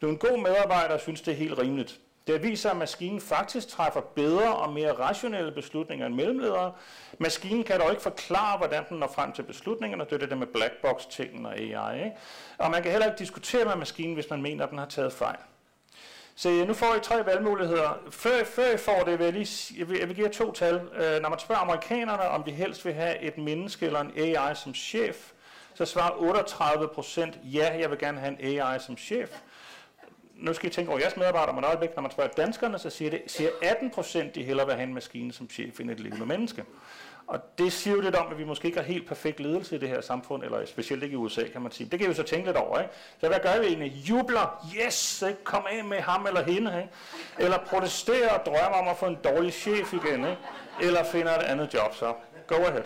Du er en god medarbejder synes, det er helt rimeligt. Det viser, at maskinen faktisk træffer bedre og mere rationelle beslutninger end mellemledere. Maskinen kan dog ikke forklare, hvordan den når frem til beslutningerne. Det er det der med black box tingen og AI. Ikke? Og man kan heller ikke diskutere med maskinen, hvis man mener, at den har taget fejl. Så nu får I tre valgmuligheder. Før, før I får det, vil jeg, lige, jeg, vil, jeg vil give jer to tal. Øh, når man spørger amerikanerne, om de helst vil have et menneske eller en AI som chef, så svarer 38 procent, ja, jeg vil gerne have en AI som chef. Nu skal I tænke over jeres medarbejdere, men øjeblik, når man spørger danskerne, så siger, det, siger 18 procent, de hellere vil have en maskine som chef end et levende menneske. Og det siger jo lidt om, at vi måske ikke har helt perfekt ledelse i det her samfund, eller specielt ikke i USA, kan man sige. Det kan vi så tænke lidt over, ikke? Så hvad gør vi egentlig? Jubler, yes, ikke? kom af med ham eller hende, ikke? Eller protesterer og drømmer om at få en dårlig chef igen, ikke? Eller finder et andet job, så go ahead.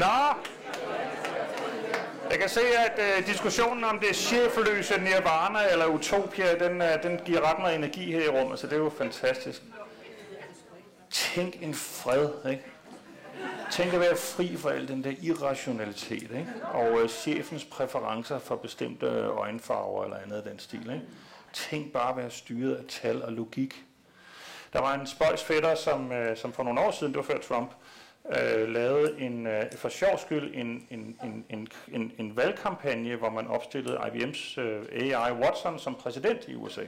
Nå, jeg kan se, at øh, diskussionen om det chefløse nirvana eller utopia, den, øh, den giver ret meget energi her i rummet, så det er jo fantastisk. Tænk en fred, ikke? Tænk at være fri for al den der irrationalitet, ikke? Og øh, chefens præferencer for bestemte øjenfarver eller andet af den stil, ikke? Tænk bare at være styret af tal og logik. Der var en spøjsfætter, som, øh, som for nogle år siden, det var før Trump, øh, lavede en, øh, for sjov skyld en, en, en, en, en, en valgkampagne, hvor man opstillede IBM's øh, AI Watson som præsident i USA.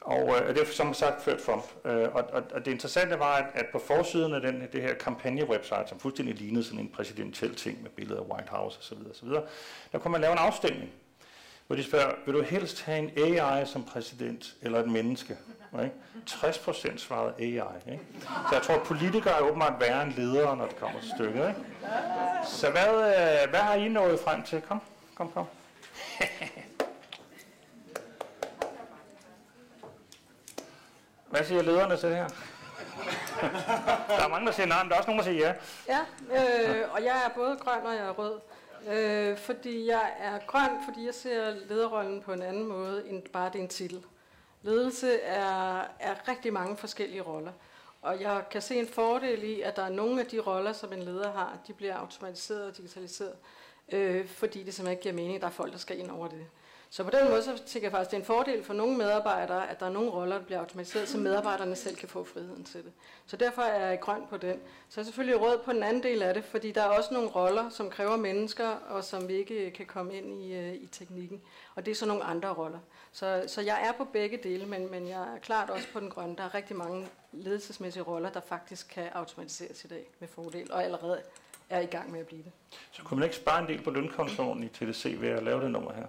Og øh, det er som sagt ført Trump. Øh, og, og, og det interessante var, at, at på forsiden af den, det her kampagne-website, som fuldstændig lignede sådan en præsidentiel ting med billeder af White House osv., osv., der kunne man lave en afstemning, hvor de spørger, vil du helst have en AI som præsident, eller et menneske? Ikke? 60 procent svarede AI. Ikke? Så jeg tror, at politikere er åbenbart værre end ledere, når det kommer til stykket. Ikke? Så hvad, øh, hvad har I nået frem til? Kom, kom, kom. <laughs> Hvad siger lederne til det her? <laughs> der er mange, der siger nej, men der er også nogen, der siger ja. Ja, øh, og jeg er både grøn og jeg er rød. Øh, fordi jeg er grøn, fordi jeg ser lederrollen på en anden måde, end bare det er en titel. Ledelse er, er rigtig mange forskellige roller. Og jeg kan se en fordel i, at der er nogle af de roller, som en leder har, de bliver automatiseret og digitaliseret, øh, fordi det simpelthen ikke giver mening, at der er folk, der skal ind over det. Så på den måde, så tænker jeg faktisk, det er en fordel for nogle medarbejdere, at der er nogle roller, der bliver automatiseret, så medarbejderne selv kan få friheden til det. Så derfor er jeg grøn på den. Så er jeg selvfølgelig rød på den anden del af det, fordi der er også nogle roller, som kræver mennesker, og som vi ikke kan komme ind i, øh, i teknikken. Og det er så nogle andre roller. Så, så jeg er på begge dele, men, men jeg er klart også på den grønne. Der er rigtig mange ledelsesmæssige roller, der faktisk kan automatiseres i dag med fordel, og allerede er i gang med at blive det. Så kunne man ikke spare en del på lønkontoen i TDC ved at lave det nummer her?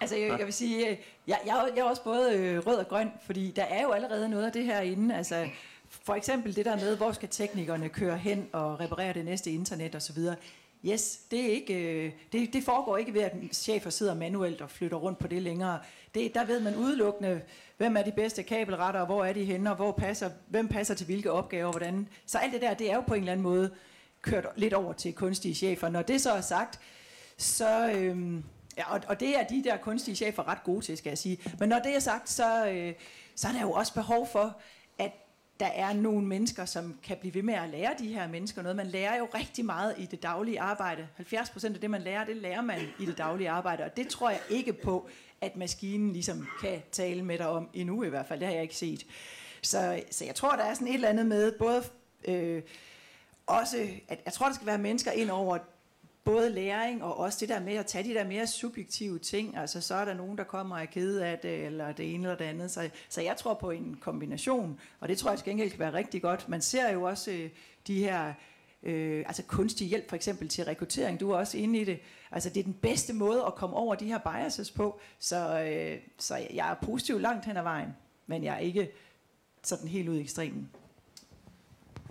Altså, jeg, jeg vil sige, øh, jeg, jeg, jeg er også både øh, rød og grøn, fordi der er jo allerede noget af det her inde. Altså, for eksempel det der med, hvor skal teknikerne køre hen og reparere det næste internet osv. Yes, det, er ikke, øh, det, det foregår ikke ved, at chefer sidder manuelt og flytter rundt på det længere. Det, der ved man udelukkende, hvem er de bedste kabelretter, og hvor er de henne, og hvor passer, hvem passer til hvilke opgaver, hvordan. Så alt det der, det er jo på en eller anden måde kørt lidt over til kunstige chefer. Når det så er sagt, så... Øhm, Ja, og, og det er de der kunstige chefer ret gode til, skal jeg sige. Men når det er sagt, så, øh, så er der jo også behov for, der er nogle mennesker, som kan blive ved med at lære de her mennesker noget. Man lærer jo rigtig meget i det daglige arbejde. 70% af det, man lærer, det lærer man i det daglige arbejde. Og det tror jeg ikke på, at maskinen ligesom kan tale med dig om endnu i hvert fald. Det har jeg ikke set. Så, så jeg tror, der er sådan et eller andet med, både øh, også, at jeg tror, der skal være mennesker ind over både læring og også det der med at tage de der mere subjektive ting. Altså så er der nogen, der kommer og er ked af det, eller det ene eller det andet. Så, så jeg tror på en kombination, og det tror jeg til gengæld kan være rigtig godt. Man ser jo også øh, de her øh, altså kunstig hjælp for eksempel til rekruttering. Du er også inde i det. Altså det er den bedste måde at komme over de her biases på. Så, øh, så jeg er positiv langt hen ad vejen, men jeg er ikke sådan helt ud i ekstremen.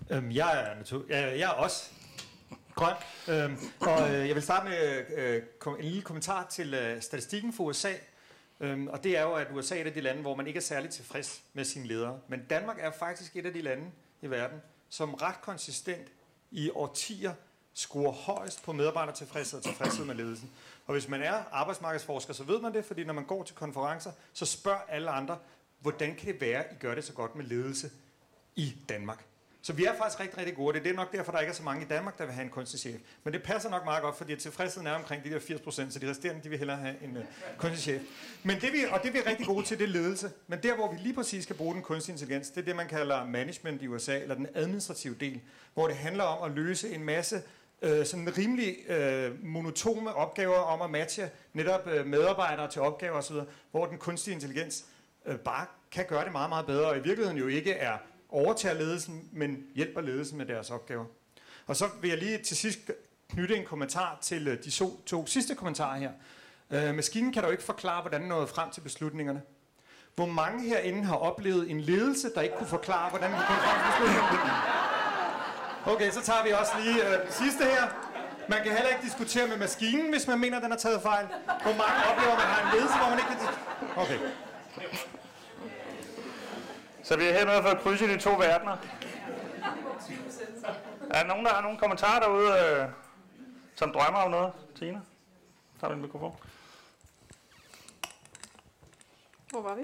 Øhm, jeg, er natur- jeg, jeg er også grøn. Øhm, og øh, jeg vil starte med øh, en lille kommentar til øh, statistikken for USA. Øhm, og det er jo, at USA er et af de lande, hvor man ikke er særlig tilfreds med sine ledere. Men Danmark er faktisk et af de lande i verden, som ret konsistent i årtier scorer højst på medarbejdertilfredshed og tilfredshed med ledelsen. Og hvis man er arbejdsmarkedsforsker, så ved man det, fordi når man går til konferencer, så spørger alle andre, hvordan kan det være, I gør det så godt med ledelse i Danmark? Så vi er faktisk rigtig, rigtig gode. Det er nok derfor, der ikke er så mange i Danmark, der vil have en kunstig chef. Men det passer nok meget godt, fordi tilfredsheden er omkring de der 80 procent, så de resterende de vil hellere have en uh, kunstig chef. Men det vi, og det vi er rigtig gode til, det er ledelse. Men der, hvor vi lige præcis skal bruge den kunstige intelligens, det er det, man kalder management i USA, eller den administrative del, hvor det handler om at løse en masse øh, sådan rimelig øh, monotone opgaver om at matche netop øh, medarbejdere til opgaver osv., hvor den kunstige intelligens øh, bare kan gøre det meget, meget bedre, og i virkeligheden jo ikke er overtager ledelsen, men hjælper ledelsen med deres opgaver. Og så vil jeg lige til sidst knytte en kommentar til øh, de to, to sidste kommentarer her. Øh, maskinen kan da ikke forklare, hvordan den nåede frem til beslutningerne. Hvor mange herinde har oplevet en ledelse, der ikke kunne forklare, hvordan den kom frem til beslutningerne? Okay, så tager vi også lige øh, den sidste her. Man kan heller ikke diskutere med maskinen, hvis man mener, den har taget fejl. Hvor mange oplever, man har en ledelse, hvor man ikke kan... Okay. Så vi er hermed for at krydse de to verdener. <laughs> Er der nogen, der har nogle kommentarer derude, øh, som drømmer om noget? Tina? Tager vi en mikrofon? Hvor var vi?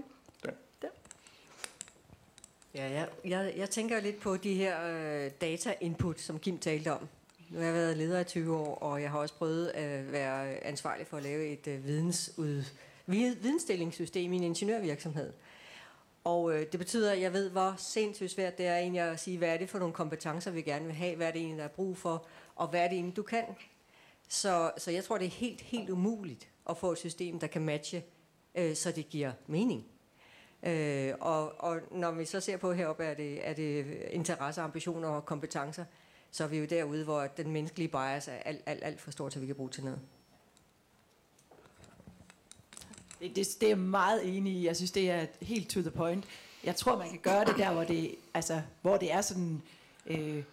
Ja, ja. Jeg, jeg tænker lidt på de her øh, data-input, som Kim talte om. Nu har jeg været leder i 20 år, og jeg har også prøvet at være ansvarlig for at lave et øh, vidensud, vid- vidensdelingssystem i en ingeniørvirksomhed. Og øh, det betyder, at jeg ved, hvor sindssygt svært det er egentlig at sige, hvad er det for nogle kompetencer, vi gerne vil have, hvad er det egentlig, der er brug for, og hvad er det egentlig, du kan. Så, så jeg tror, det er helt, helt umuligt at få et system, der kan matche, øh, så det giver mening. Øh, og, og når vi så ser på heroppe, er det, er det interesse, ambitioner og kompetencer, så er vi jo derude, hvor den menneskelige bias er alt, alt, alt for stor, til vi kan bruge til noget. Det, det, det er jeg meget enig i. Jeg synes, det er helt to the point. Jeg tror, man kan gøre det der, hvor det, altså, hvor det er sådan... Øh,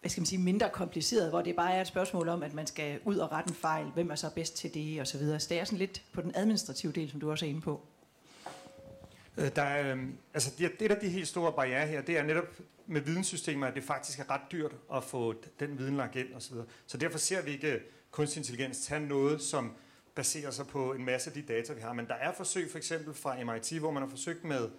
hvad skal man sige, mindre kompliceret, hvor det bare er et spørgsmål om, at man skal ud og rette en fejl, hvem er så bedst til det, og så videre. Så det er sådan lidt på den administrative del, som du også er inde på. Øh, der er, øhm, altså det, det, der er de helt store barriere her, det er netop med videnssystemer, at det faktisk er ret dyrt at få den viden lagt ind osv. Så, så derfor ser vi ikke kunstig intelligens tage noget, som baserer sig på en masse af de data, vi har. Men der er forsøg for eksempel fra MIT, hvor man har forsøgt med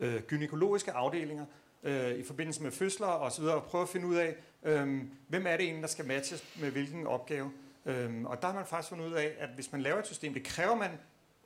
øh, gynækologiske afdelinger øh, i forbindelse med fødsler og så videre, og prøve at finde ud af, øh, hvem er det egentlig, der skal matches med hvilken opgave. Øh, og der har man faktisk fundet ud af, at hvis man laver et system, det kræver man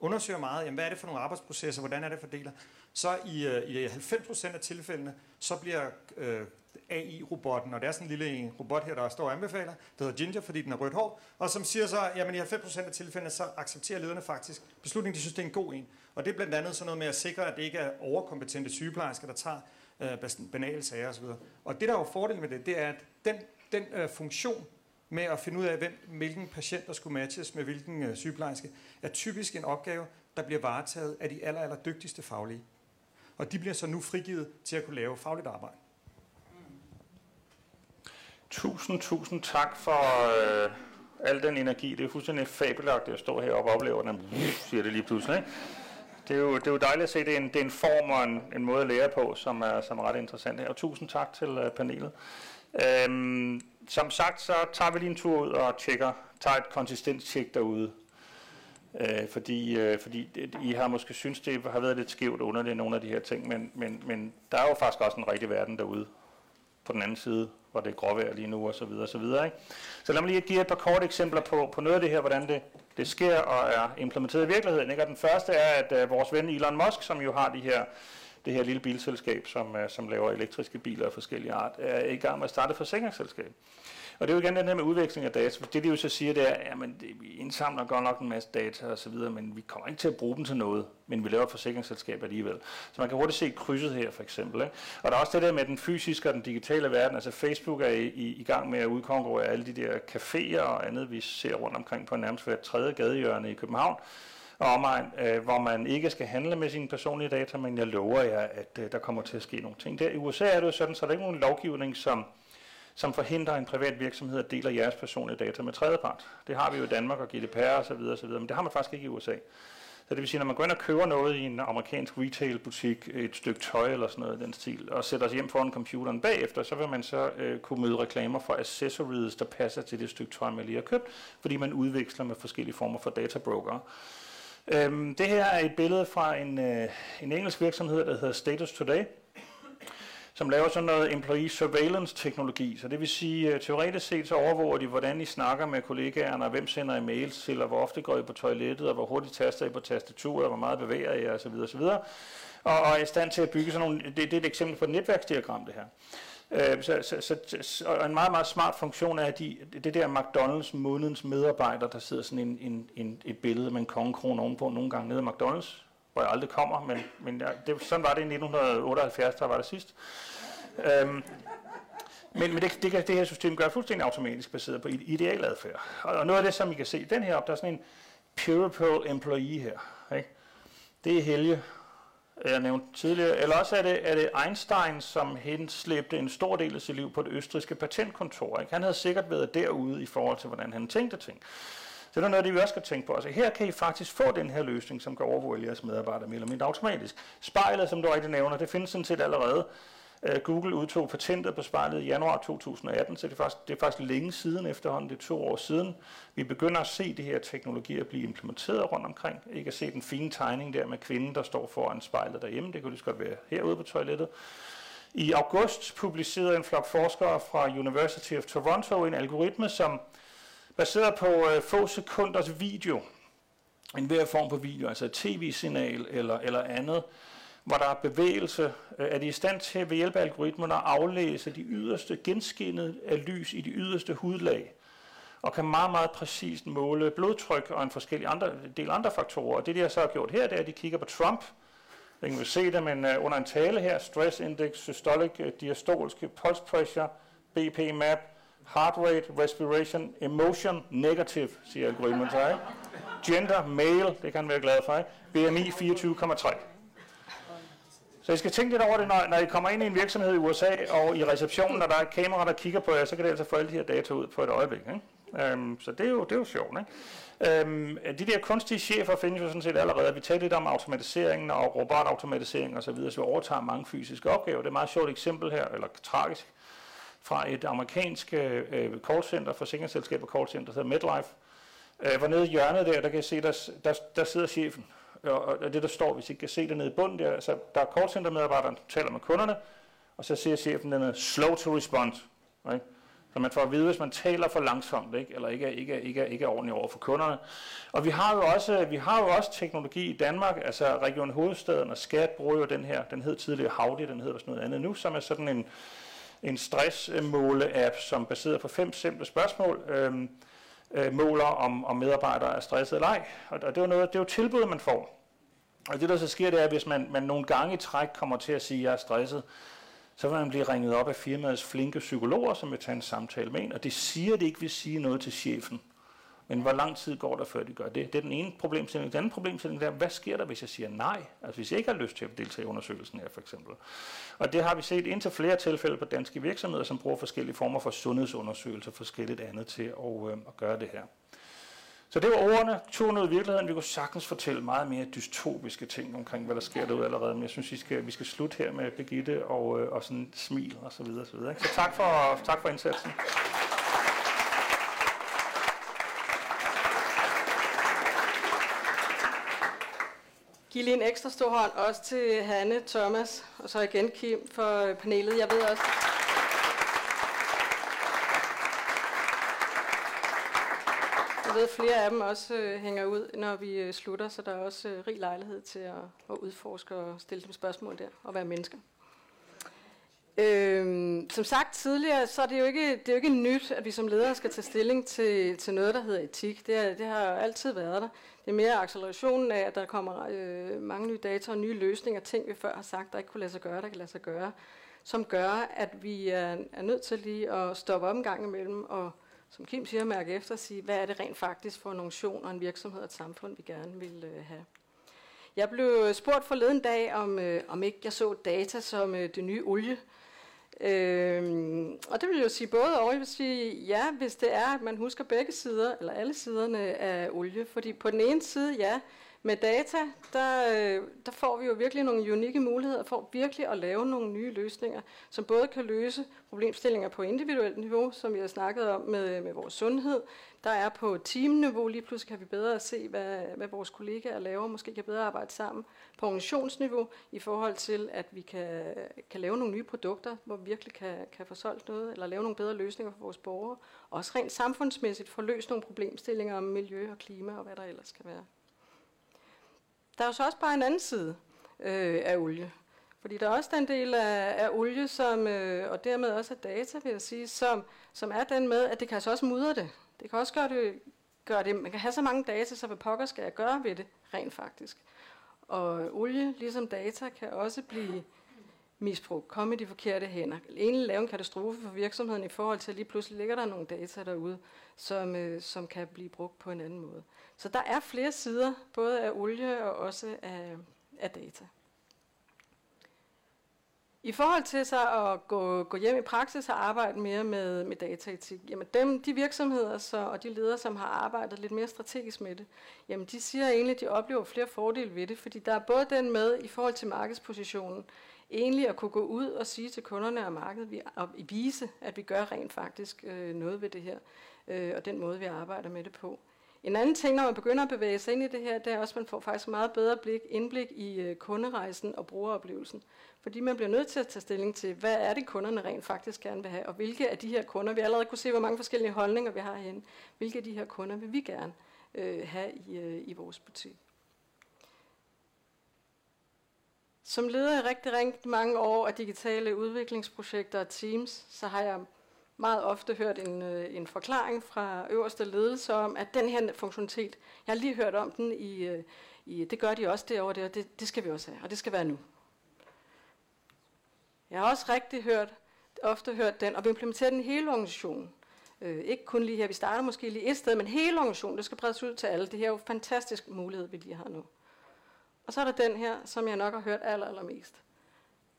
undersøger meget, jamen, hvad er det for nogle arbejdsprocesser, hvordan er det fordelt, så i, øh, i 90% af tilfældene, så bliver øh, AI-robotten, og der er sådan en lille robot her, der står og anbefaler, der hedder Ginger, fordi den er rødt hår, og som siger så, jamen i 90% af tilfældene, så accepterer lederne faktisk beslutningen, de synes, det er en god en. Og det er blandt andet sådan noget med at sikre, at det ikke er overkompetente sygeplejersker, der tager øh, banale sager osv. Og det, der er jo fordelen med det, det er, at den, den øh, funktion med at finde ud af, hvem, hvilken patient, der skulle matches med hvilken øh, sygeplejerske, er typisk en opgave, der bliver varetaget af de aller, aller dygtigste faglige. Og de bliver så nu frigivet til at kunne lave fagligt arbejde. Tusind, tusind tak for øh, al den energi. Det er fuldstændig fabelagtigt at stå heroppe og opleve den, siger det lige pludselig. Ikke? Det er, jo, det er jo dejligt at se, det er en, det er en form og en, en måde at lære på, som er, som er ret interessant her. Og tusind tak til øh, panelet. Øhm, som sagt, så tager vi lige en tur ud og tjekker, tager et konsistenstjek derude. Øh, fordi øh, fordi det, I har måske synes det har været lidt skævt under det, nogle af de her ting, men, men, men der er jo faktisk også en rigtig verden derude på den anden side, hvor det er gråvejr lige nu, og så videre, og så videre. Ikke? Så lad mig lige give et par korte eksempler på, på noget af det her, hvordan det, det sker og er implementeret i virkeligheden. Ikke? Og den første er, at uh, vores ven Elon Musk, som jo har de her, det her lille bilselskab, som, uh, som laver elektriske biler af forskellige art, er i gang med at starte et forsikringsselskab. Og det er jo igen den her med udveksling af data. Det de jo så siger, det er, at vi indsamler godt nok en masse data og så videre, men vi kommer ikke til at bruge dem til noget, men vi laver et forsikringsselskab alligevel. Så man kan hurtigt se krydset her for eksempel. Ikke? Og der er også det der med den fysiske og den digitale verden. Altså Facebook er i, i, i gang med at udkonkurrere alle de der caféer og andet, vi ser rundt omkring på nærmest hver tredje gadehjørne i København og omegn, øh, hvor man ikke skal handle med sine personlige data, men jeg lover jer, at øh, der kommer til at ske nogle ting. Der i USA er det jo sådan, så der er ikke nogen lovgivning, som som forhindrer en privat virksomhed at dele jeres personlige data med tredjepart. Det har vi jo i Danmark og GDPR osv., osv. men det har man faktisk ikke i USA. Så det vil sige, når man går ind og køber noget i en amerikansk retail-butik, et stykke tøj eller sådan noget i den stil, og sætter sig hjem foran computeren bagefter, så vil man så øh, kunne møde reklamer for accessories, der passer til det stykke tøj, man lige har købt, fordi man udveksler med forskellige former for databrokere. Øhm, det her er et billede fra en, øh, en engelsk virksomhed, der hedder Status Today, som laver sådan noget employee surveillance teknologi. Så det vil sige, øh, teoretisk set så overvåger de, hvordan I snakker med kollegaerne, og hvem sender I mails til, og hvor ofte går I på toilettet, og hvor hurtigt taster I på tastaturet, og hvor meget bevæger I osv. osv. Og, og er i stand til at bygge sådan nogle, det, det er et eksempel på et netværksdiagram det her. Øh, så, så, så, så, og en meget, meget smart funktion er, at de, det der McDonald's månedens medarbejder, der sidder sådan en, en, en, et billede med en kongekrone ovenpå nogle gange nede i McDonald's, hvor jeg aldrig kommer, men, men jeg, det, sådan var det i 1978, der var det sidst. Øhm, men, men det, det kan det her system gør fuldstændig automatisk baseret på idealadfærd. Og, og noget af det, som I kan se, den her op, der er sådan en Purple employee her. Ikke? Det er Helge, jeg nævnte tidligere. Eller også er det, er det Einstein, som henslæbte en stor del af sit liv på det østriske patentkontor. Ikke? Han havde sikkert været derude i forhold til, hvordan han tænkte ting. Så det er noget, det vi også skal tænke på. Altså her kan I faktisk få den her løsning, som kan overvåge jeres medarbejdere mere eller mindre automatisk. Spejlet, som du rigtig nævner, det findes sådan set allerede. Øh, Google udtog patentet på spejlet i januar 2018, så det er, faktisk, det er faktisk længe siden efterhånden, det er to år siden. Vi begynder at se de her teknologier blive implementeret rundt omkring. Ikke at se den fine tegning der med kvinden, der står foran spejlet derhjemme. Det kunne lige så godt være herude på toilettet. I august publicerede en flok forskere fra University of Toronto en algoritme, som baseret på øh, få sekunders video, en hver form på video, altså et tv-signal eller, eller andet, hvor der er bevægelse, øh, er de i stand til ved hjælp af algoritmerne at aflæse de yderste genskinnede af øh, lys i de yderste hudlag, og kan meget, meget præcist måle blodtryk og en forskellig andre, del andre faktorer. Og det, de har så gjort her, det er, at de kigger på Trump, ingen vil se det, men uh, under en tale her, stress index, systolic, øh, diastolisk, pulse pressure, BP map, heart rate, respiration, emotion, negative, siger algoritmen så, ikke? Gender, male, det kan man være glad for, ikke? BMI 24,3. Så I skal tænke lidt over det, når, når I kommer ind i en virksomhed i USA, og i receptionen, når der er et kamera, der kigger på jer, så kan det altså få alle de her data ud på et øjeblik. Ikke? Øhm, så det er jo, det er jo sjovt. Ikke? Øhm, de der kunstige chefer findes jo sådan set allerede. Vi talte lidt om automatiseringen og robotautomatisering osv., så, så vi overtager mange fysiske opgaver. Det er et meget sjovt eksempel her, eller tragisk, fra et amerikansk øh, callcenter, forsikringsselskab og callcenter, der hedder MedLife. Uh, øh, var nede i hjørnet der, der kan I se, der, der, der sidder chefen og det der står, hvis I kan se det nede i bunden, der, altså, der er callcenter-medarbejderen, der taler med kunderne, og så siger chefen den er slow to respond. Right? Så man får at vide, hvis man taler for langsomt, ikke? eller ikke er, ikke, er, ikke, er, ikke er ordentligt over for kunderne. Og vi har jo også, vi har jo også teknologi i Danmark, altså Region Hovedstaden og Skat bruger jo den her, den hed tidligere Havdi, den hedder sådan noget andet nu, som er sådan en, en stressmåle-app, som baseret på fem simple spørgsmål, øhm, øh, måler om, om medarbejdere er stresset eller ej. Og det er noget, det er jo tilbud, man får. Og det der så sker, det er, at hvis man, man nogle gange i træk kommer til at sige, at jeg er stresset, så vil man blive ringet op af firmaets flinke psykologer, som vil tage en samtale med en, og det siger, det ikke vil sige noget til chefen. Men hvor lang tid går der, før de gør det? Det er den ene problemstilling. Den anden problemstilling er, hvad sker der, hvis jeg siger nej? Altså hvis jeg ikke har lyst til at deltage i undersøgelsen her, for eksempel. Og det har vi set indtil flere tilfælde på danske virksomheder, som bruger forskellige former for sundhedsundersøgelser, forskelligt andet til at, øh, at gøre det her. Så det var ordene, tog ud i virkeligheden. Vi kunne sagtens fortælle meget mere dystopiske ting omkring, hvad der sker derude allerede. Men jeg synes, vi skal, vi skal slutte her med Birgitte og, øh, og sådan smil og så videre. Og så, videre. så tak for, tak for indsatsen. Giv lige en ekstra stor hånd også til Hanne, Thomas og så igen Kim for øh, panelet. Jeg ved også, ved, at flere af dem også øh, hænger ud, når vi øh, slutter, så der er også øh, rig lejlighed til at, at udforske og stille dem spørgsmål der, og være mennesker. Øhm, som sagt tidligere, så er det jo ikke, det er jo ikke nyt, at vi som ledere skal tage stilling til, til noget, der hedder etik. Det, er, det har altid været der. Det er mere accelerationen af, at der kommer øh, mange nye data og nye løsninger, ting vi før har sagt, der ikke kunne lade sig gøre, der kan lade sig gøre, som gør, at vi er, er nødt til lige at stoppe op en gang imellem og som Kim siger, mærke efter og sige, hvad er det rent faktisk for en funktion og en virksomhed og et samfund, vi gerne vil øh, have. Jeg blev spurgt forleden dag, om, øh, om ikke jeg så data som øh, det nye olie. Øhm, og det vil jo sige både og. Jeg vil sige ja, hvis det er, at man husker begge sider, eller alle siderne af olie. Fordi på den ene side, ja, med data, der, øh, der får vi jo virkelig nogle unikke muligheder for virkelig at lave nogle nye løsninger, som både kan løse problemstillinger på individuelt niveau, som vi har snakket om med, med vores sundhed. Der er på teamniveau, lige pludselig kan vi bedre se, hvad, hvad vores kollegaer laver, måske kan bedre arbejde sammen. På organisationsniveau, i forhold til, at vi kan, kan lave nogle nye produkter, hvor vi virkelig kan, kan få solgt noget, eller lave nogle bedre løsninger for vores borgere. Også rent samfundsmæssigt få løst nogle problemstillinger om miljø og klima og hvad der ellers kan være. Der er jo så også bare en anden side øh, af olie. Fordi der er også den del af, af olie, som, øh, og dermed også af data, vil jeg sige, som, som er den med, at det kan altså også mudre det. Det kan også gøre det, gøre det, man kan have så mange data, så hvad pokker skal jeg gøre ved det, rent faktisk. Og olie, ligesom data, kan også blive misbrug, komme i de forkerte hænder. Egentlig lave en katastrofe for virksomheden i forhold til, at lige pludselig ligger der nogle data derude, som, øh, som kan blive brugt på en anden måde. Så der er flere sider, både af olie og også af, af data. I forhold til så at gå, gå hjem i praksis og arbejde mere med, med dataetik, jamen dem, de virksomheder så, og de ledere, som har arbejdet lidt mere strategisk med det, jamen de siger egentlig, at de oplever flere fordele ved det, fordi der er både den med i forhold til markedspositionen, egentlig at kunne gå ud og sige til kunderne og markedet, vi, og vise, at vi gør rent faktisk øh, noget ved det her, øh, og den måde, vi arbejder med det på. En anden ting, når man begynder at bevæge sig ind i det her, det er også, at man får faktisk meget bedre blik, indblik i øh, kunderejsen og brugeroplevelsen. Fordi man bliver nødt til at tage stilling til, hvad er det, kunderne rent faktisk gerne vil have, og hvilke af de her kunder, vi allerede kunne se, hvor mange forskellige holdninger vi har herinde, hvilke af de her kunder vil vi gerne øh, have i, øh, i vores butik. Som leder i rigtig, rigtig mange år af digitale udviklingsprojekter og teams, så har jeg meget ofte hørt en, øh, en forklaring fra øverste ledelse om, at den her funktionalitet, jeg har lige hørt om den i, øh, i det gør de også derovre, det, og det, det skal vi også have, og det skal være nu. Jeg har også rigtig hørt, ofte hørt den, og vi implementerer den i hele organisationen. Øh, ikke kun lige her, vi starter måske lige et sted, men hele organisationen, det skal bredes ud til alle. Det her er jo en fantastisk mulighed, vi lige har nu. Og så er der den her, som jeg nok har hørt aller, allermest.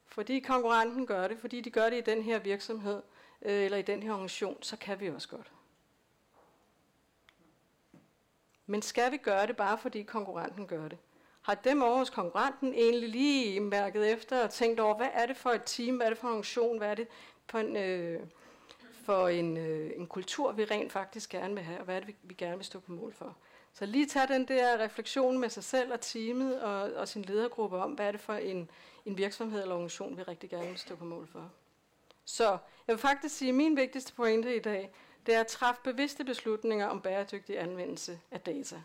Fordi konkurrenten gør det, fordi de gør det i den her virksomhed, øh, eller i den her organisation, så kan vi også godt. Men skal vi gøre det bare fordi konkurrenten gør det? Har dem over hos konkurrenten egentlig lige mærket efter og tænkt over, hvad er det for et team, hvad er det for en organisation, hvad er det for en, øh, for en, øh, en kultur, vi rent faktisk gerne vil have, og hvad er det, vi gerne vil stå på mål for? Så lige tage den der refleksion med sig selv og teamet og, og sin ledergruppe om, hvad er det for en, en virksomhed eller organisation, vi rigtig gerne vil stå på mål for. Så jeg vil faktisk sige, at min vigtigste pointe i dag, det er at træffe bevidste beslutninger om bæredygtig anvendelse af data.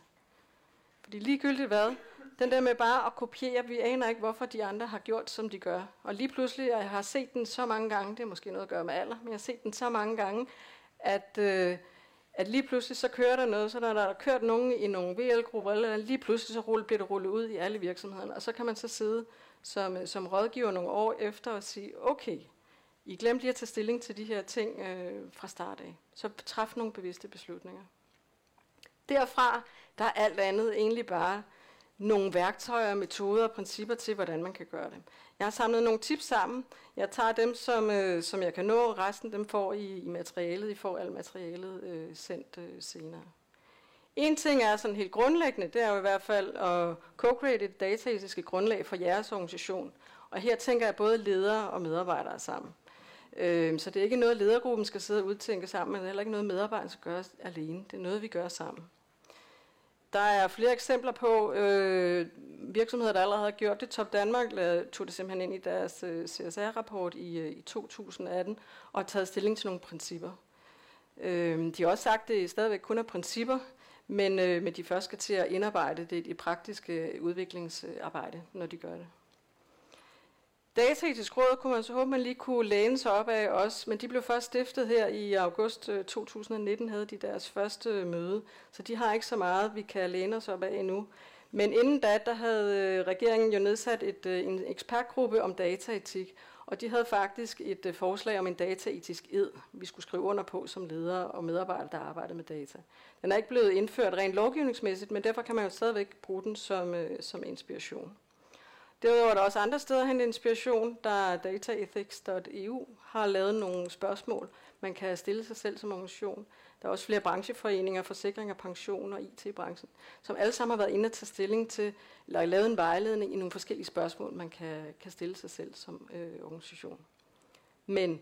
Fordi ligegyldigt hvad, den der med bare at kopiere, vi aner ikke, hvorfor de andre har gjort, som de gør. Og lige pludselig, jeg har set den så mange gange, det er måske noget at gøre med alder, men jeg har set den så mange gange, at, øh, at lige pludselig så kører der noget, så når der er kørt nogen i nogle VL-grupper, eller lige pludselig så rulle, bliver det rullet ud i alle virksomhederne, og så kan man så sidde som, øh, som rådgiver nogle år efter og sige, okay, I glemte lige at tage stilling til de her ting øh, fra start af. Så træf nogle bevidste beslutninger. Derfra, der er alt andet egentlig bare nogle værktøjer, metoder og principper til, hvordan man kan gøre det. Jeg har samlet nogle tips sammen. Jeg tager dem, som, øh, som jeg kan nå. Resten dem får I i materialet. I får alt materialet øh, sendt øh, senere. En ting er sådan helt grundlæggende, det er jo i hvert fald at co-create et dataetiske grundlag for jeres organisation. Og her tænker jeg både ledere og medarbejdere sammen. Øh, så det er ikke noget, ledergruppen skal sidde og udtænke sammen, men det er heller ikke noget, medarbejderne skal gøre alene. Det er noget, vi gør sammen. Der er flere eksempler på øh, virksomheder, der allerede har gjort det. Top Danmark tog det simpelthen ind i deres øh, CSR-rapport i, øh, i 2018 og har taget stilling til nogle principper. Øh, de har også sagt, at det stadigvæk kun er principper, men, øh, men de først skal til at indarbejde det i praktiske øh, udviklingsarbejde, når de gør det. Dataetisk Råd kunne man så håbe, man lige kunne læne sig op af også, men de blev først stiftet her i august øh, 2019, havde de deres første øh, møde, så de har ikke så meget, vi kan læne os op af endnu. Men inden da, der havde øh, regeringen jo nedsat et, en ekspertgruppe om dataetik, og de havde faktisk et forslag om en dataetisk ed, vi skulle skrive under på som ledere og medarbejdere, der arbejdede med data. Den er ikke blevet indført rent lovgivningsmæssigt, men derfor kan man jo stadigvæk bruge den som, som inspiration. Derudover er der også andre steder hen inspiration, der dataethics.eu har lavet nogle spørgsmål, man kan stille sig selv som organisation. Der er også flere brancheforeninger, forsikring og pension og IT-branchen, som alle sammen har været inde og tage stilling til, eller lavet en vejledning i nogle forskellige spørgsmål, man kan, kan stille sig selv som øh, organisation. Men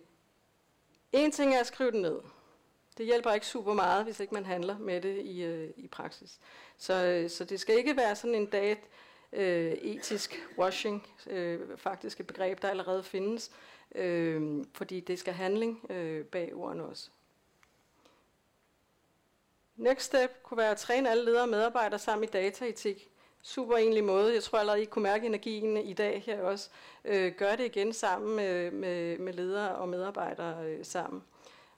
en ting er at skrive det ned. Det hjælper ikke super meget, hvis ikke man handler med det i, øh, i praksis. Så, øh, så det skal ikke være sådan en dag, øh, etisk washing, øh, faktisk et begreb, der allerede findes, øh, fordi det skal handling øh, bag ordene også. Next step kunne være at træne alle ledere og medarbejdere sammen i dataetik. Super egentlig måde. Jeg tror allerede, I kunne mærke energien i dag her også. Øh, gør det igen sammen med, med, med ledere og medarbejdere øh, sammen.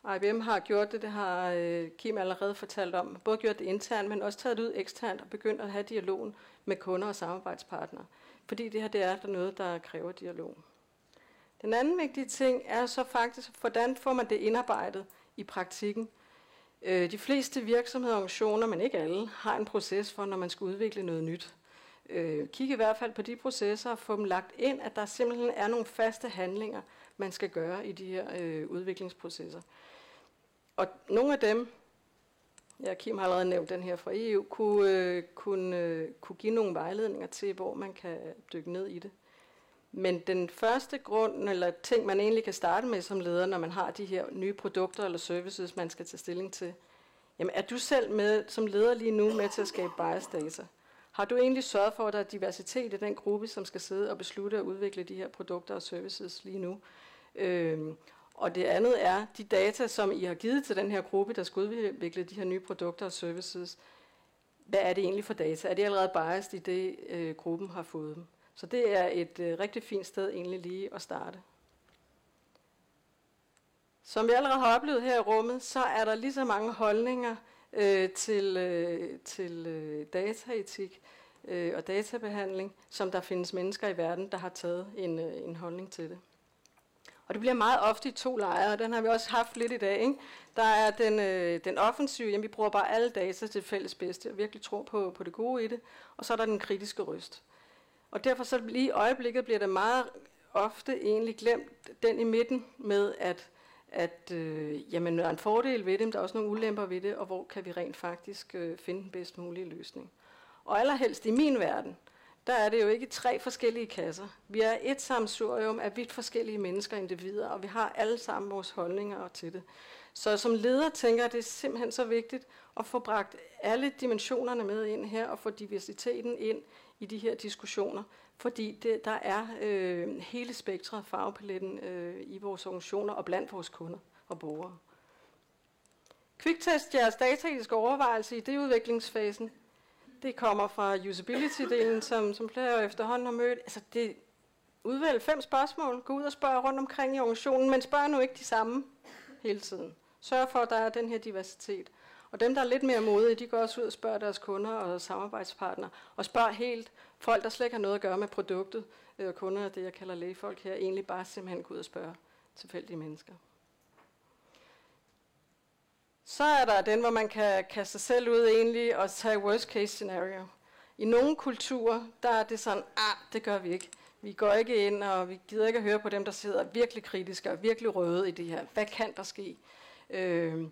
IBM har gjort det, det har øh, Kim allerede fortalt om. Både gjort det internt, men også taget det ud eksternt og begyndt at have dialogen med kunder og samarbejdspartnere. Fordi det her det er der noget, der kræver dialog. Den anden vigtige ting er så faktisk, hvordan får man det indarbejdet i praktikken. Øh, de fleste virksomheder og organisationer, men ikke alle, har en proces for, når man skal udvikle noget nyt. Øh, kig i hvert fald på de processer og få dem lagt ind, at der simpelthen er nogle faste handlinger, man skal gøre i de her øh, udviklingsprocesser. Og nogle af dem, ja, Kim har allerede nævnt den her fra EU, kunne, øh, kunne, øh, kunne give nogle vejledninger til, hvor man kan dykke ned i det. Men den første grund, eller ting, man egentlig kan starte med som leder, når man har de her nye produkter eller services, man skal tage stilling til, jamen er du selv med som leder lige nu med til at skabe bias data? Har du egentlig sørget for, at der er diversitet i den gruppe, som skal sidde og beslutte at udvikle de her produkter og services lige nu? Øhm, og det andet er, de data, som I har givet til den her gruppe, der skal udvikle de her nye produkter og services, hvad er det egentlig for data? Er det allerede biased i det, øh, gruppen har fået dem? Så det er et øh, rigtig fint sted egentlig lige at starte. Som vi allerede har oplevet her i rummet, så er der lige så mange holdninger øh, til, øh, til øh, dataetik øh, og databehandling, som der findes mennesker i verden, der har taget en, øh, en holdning til det. Og det bliver meget ofte i to lejre, og den har vi også haft lidt i dag. Ikke? Der er den, øh, den offensive, jamen vi bruger bare alle data til fælles bedste, og virkelig tror på, på det gode i det. Og så er der den kritiske røst. Og derfor så lige i øjeblikket bliver det meget ofte egentlig glemt den i midten med, at, at øh, jamen, der er en fordel ved det, men der er også nogle ulemper ved det, og hvor kan vi rent faktisk øh, finde den bedst mulige løsning. Og allerhelst i min verden, der er det jo ikke tre forskellige kasser. Vi er et samsurium af vidt forskellige mennesker og individer, og vi har alle sammen vores holdninger til det. Så som leder tænker jeg, det er simpelthen så vigtigt at få bragt alle dimensionerne med ind her, og få diversiteten ind i de her diskussioner, fordi det, der er øh, hele spektret af farvepaletten øh, i vores organisationer og blandt vores kunder og borgere. Kviktest jeres dataetiske overvejelse i det udviklingsfasen. Det kommer fra usability-delen, som, som flere efterhånden har mødt. Altså det udvælg fem spørgsmål, gå ud og spørg rundt omkring i organisationen, men spørg nu ikke de samme hele tiden. Sørg for, at der er den her diversitet. Og dem, der er lidt mere modige, de går også ud og spørger deres kunder og samarbejdspartnere, og spørger helt folk, der slet ikke har noget at gøre med produktet, øh, og kunder, det jeg kalder lægefolk her, egentlig bare simpelthen gå ud og spørge tilfældige mennesker. Så er der den, hvor man kan kaste sig selv ud egentlig og tage worst case scenario. I nogle kulturer, der er det sådan, ah, det gør vi ikke. Vi går ikke ind, og vi gider ikke at høre på dem, der sidder virkelig kritiske og virkelig røde i det her. Hvad kan der ske? Øh,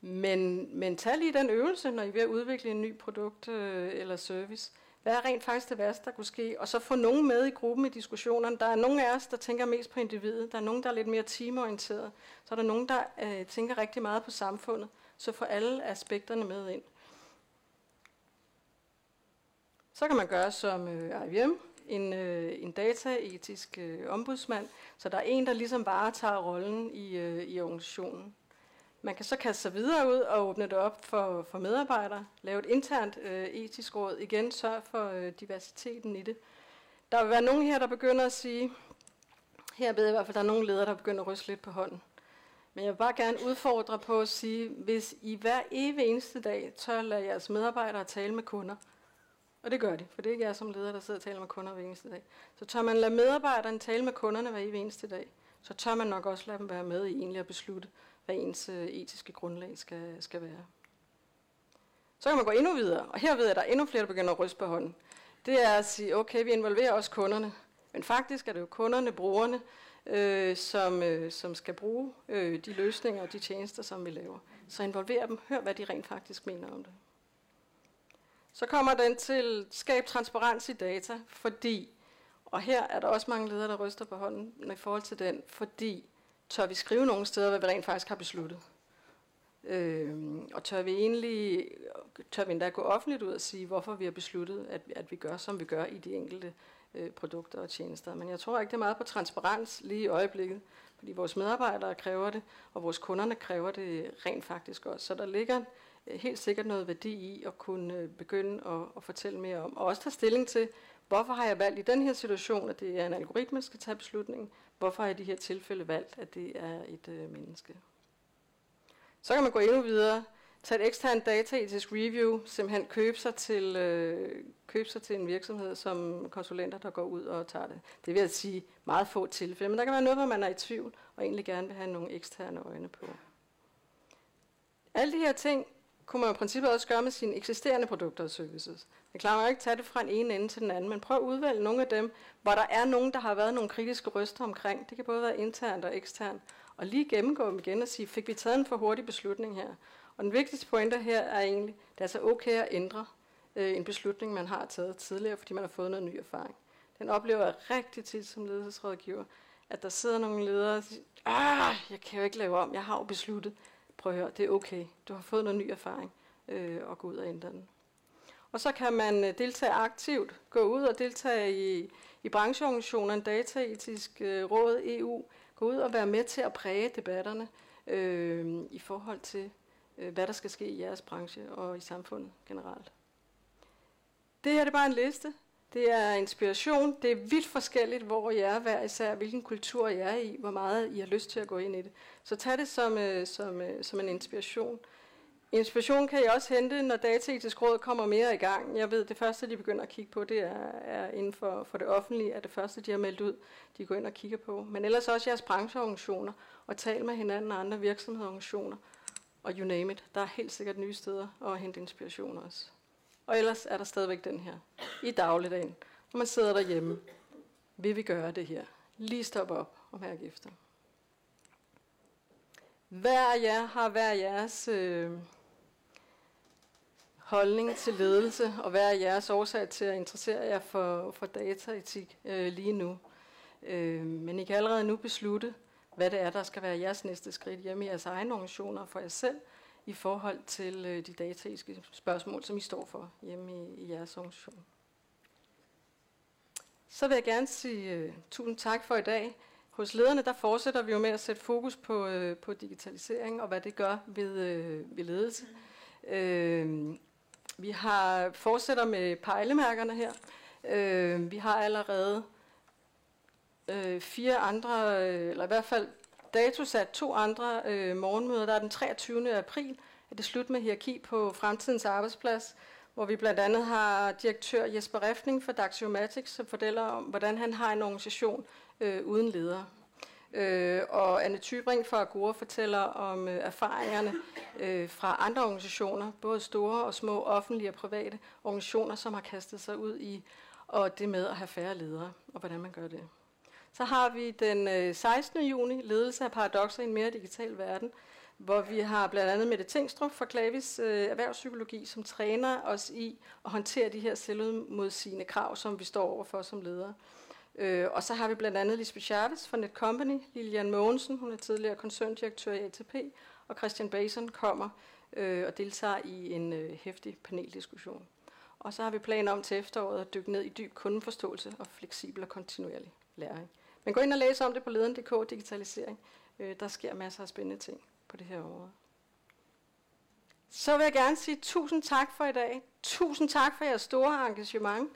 men, men tag lige den øvelse, når I er ved at udvikle en ny produkt øh, eller service. Hvad er rent faktisk det værste, der kunne ske? Og så få nogen med i gruppen i diskussionerne. Der er nogle af os, der tænker mest på individet. Der er nogen, der er lidt mere teamorienteret. Så er der nogen, der øh, tænker rigtig meget på samfundet. Så få alle aspekterne med ind. Så kan man gøre som øh, IBM, en, øh, en dataetisk øh, ombudsmand. Så der er en, der ligesom varetager rollen i, øh, i organisationen. Man kan så kaste sig videre ud og åbne det op for, for medarbejdere, lave et internt øh, etisk råd, igen sørge for øh, diversiteten i det. Der vil være nogen her, der begynder at sige, her ved jeg i hvert fald, der er nogle ledere, der begynder at ryste lidt på hånden. Men jeg vil bare gerne udfordre på at sige, hvis I hver evig eneste dag tør lade jeres medarbejdere tale med kunder, og det gør de, for det er ikke jeg som leder, der sidder og taler med kunder hver eneste dag, så tør man lade medarbejderne tale med kunderne hver evig eneste dag, så tør man nok også lade dem være med i egentlig at beslutte, hvad ens øh, etiske grundlag skal, skal være. Så kan man gå endnu videre, og her ved jeg, at der er endnu flere, der begynder at ryste på hånden. Det er at sige, okay, vi involverer også kunderne, men faktisk er det jo kunderne, brugerne, øh, som, øh, som skal bruge øh, de løsninger og de tjenester, som vi laver. Så involver dem, hør hvad de rent faktisk mener om det. Så kommer den til skab transparens i data, fordi, og her er der også mange ledere, der ryster på hånden i forhold til den, fordi tør vi skrive nogle steder, hvad vi rent faktisk har besluttet. Øh, og tør vi egentlig, tør vi endda gå offentligt ud og sige, hvorfor vi har besluttet, at, at vi gør, som vi gør i de enkelte øh, produkter og tjenester. Men jeg tror ikke, det er meget på transparens lige i øjeblikket, fordi vores medarbejdere kræver det, og vores kunderne kræver det rent faktisk også. Så der ligger øh, helt sikkert noget værdi i at kunne øh, begynde at, at fortælle mere om, og også tage stilling til, hvorfor har jeg valgt i den her situation, at det er en algoritme, der skal tage beslutningen, Hvorfor har jeg i de her tilfælde valgt, at det er et øh, menneske? Så kan man gå endnu videre, tage et eksternt dataetisk review, simpelthen købe sig, til, øh, købe sig til en virksomhed som konsulenter, der går ud og tager det. Det vil jeg sige meget få tilfælde, men der kan være noget, hvor man er i tvivl, og egentlig gerne vil have nogle eksterne øjne på. Alle de her ting kunne man i princippet også gøre med sine eksisterende produkter og services. Jeg klarer ikke tage det fra en ene ende til den anden, men prøv at udvælge nogle af dem, hvor der er nogen, der har været nogle kritiske røster omkring. Det kan både være internt og eksternt. Og lige gennemgå dem igen og sige, fik vi taget en for hurtig beslutning her? Og den vigtigste pointe her er egentlig, det er så okay at ændre øh, en beslutning, man har taget tidligere, fordi man har fået noget ny erfaring. Den oplever jeg rigtig tit som ledelsesrådgiver, at der sidder nogle ledere og siger, ah, jeg kan jo ikke lave om, jeg har jo besluttet. Prøv at høre, det er okay. Du har fået noget ny erfaring øh, og gå ud og ændre den. Og så kan man øh, deltage aktivt, gå ud og deltage i, i brancheorganisationen Dataetisk øh, Råd, EU, gå ud og være med til at præge debatterne øh, i forhold til, øh, hvad der skal ske i jeres branche og i samfundet generelt. Det her det er bare en liste. Det er inspiration. Det er vidt forskelligt, hvor jeg er hver især, hvilken kultur jeg er i, hvor meget I har lyst til at gå ind i det. Så tag det som, øh, som, øh, som en inspiration. Inspiration kan jeg også hente, når Dataetisk Råd kommer mere i gang. Jeg ved, det første, de begynder at kigge på, det er, er inden for, for det offentlige, er det første, de har meldt ud, de går ind og kigger på. Men ellers også jeres brancheorganisationer, og tal med hinanden og andre virksomhedsorganisationer, og you name it. Der er helt sikkert nye steder at hente inspiration også. Og ellers er der stadigvæk den her, i dagligdagen, når man sidder derhjemme. Vil vi gøre det her? Lige stoppe op og mærke efter. Hver af jer har hver jeres øh, holdning til ledelse, og hvad er jeres årsag til at interessere jer for, for dataetik øh, lige nu. Øh, men I kan allerede nu beslutte, hvad det er, der skal være jeres næste skridt hjemme i jeres egne organisationer for jer selv, i forhold til øh, de dataetiske spørgsmål, som I står for hjemme i, i jeres organisation. Så vil jeg gerne sige øh, tusind tak for i dag. Hos lederne der fortsætter vi jo med at sætte fokus på, øh, på digitalisering og hvad det gør ved, øh, ved ledelse. Øh, vi har fortsætter med pejlemærkerne her. Øh, vi har allerede øh, fire andre, øh, eller i hvert fald datosat to andre øh, morgenmøder. Der er den 23. april, at det slut med hierarki på fremtidens arbejdsplads, hvor vi blandt andet har direktør Jesper Refning fra Daxiomatics, som fortæller om, hvordan han har en organisation øh, uden ledere. Øh, og Anne Tybring fra Agora fortæller om øh, erfaringerne øh, fra andre organisationer, både store og små, offentlige og private organisationer, som har kastet sig ud i og det med at have færre ledere, og hvordan man gør det. Så har vi den øh, 16. juni ledelse af paradoxer i en mere digital verden, hvor vi har blandt andet Mette Tingstrup fra Klavis øh, Erhvervspsykologi, som træner os i at håndtere de her selvmodsigende krav, som vi står overfor som ledere. Øh, og så har vi blandt andet Lisbeth Chavez fra Netcompany, Lilian Mogensen, hun er tidligere koncerndirektør i ATP, og Christian Bason kommer øh, og deltager i en øh, hæftig paneldiskussion. Og så har vi planer om til efteråret at dykke ned i dyb kundeforståelse og fleksibel og kontinuerlig læring. Men gå ind og læs om det på leden.dk digitalisering. Øh, der sker masser af spændende ting på det her område. Så vil jeg gerne sige tusind tak for i dag. Tusind tak for jeres store engagement.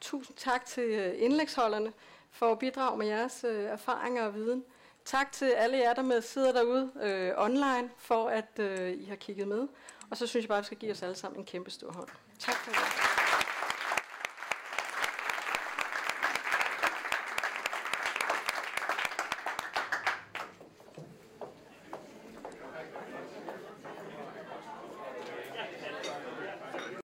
Tusind tak til øh, indlægsholderne for at bidrage med jeres øh, erfaringer og viden. Tak til alle jer, der med sidder derude øh, online, for at øh, I har kigget med. Og så synes jeg bare, at vi skal give os alle sammen en kæmpe stor hånd. Tak for det.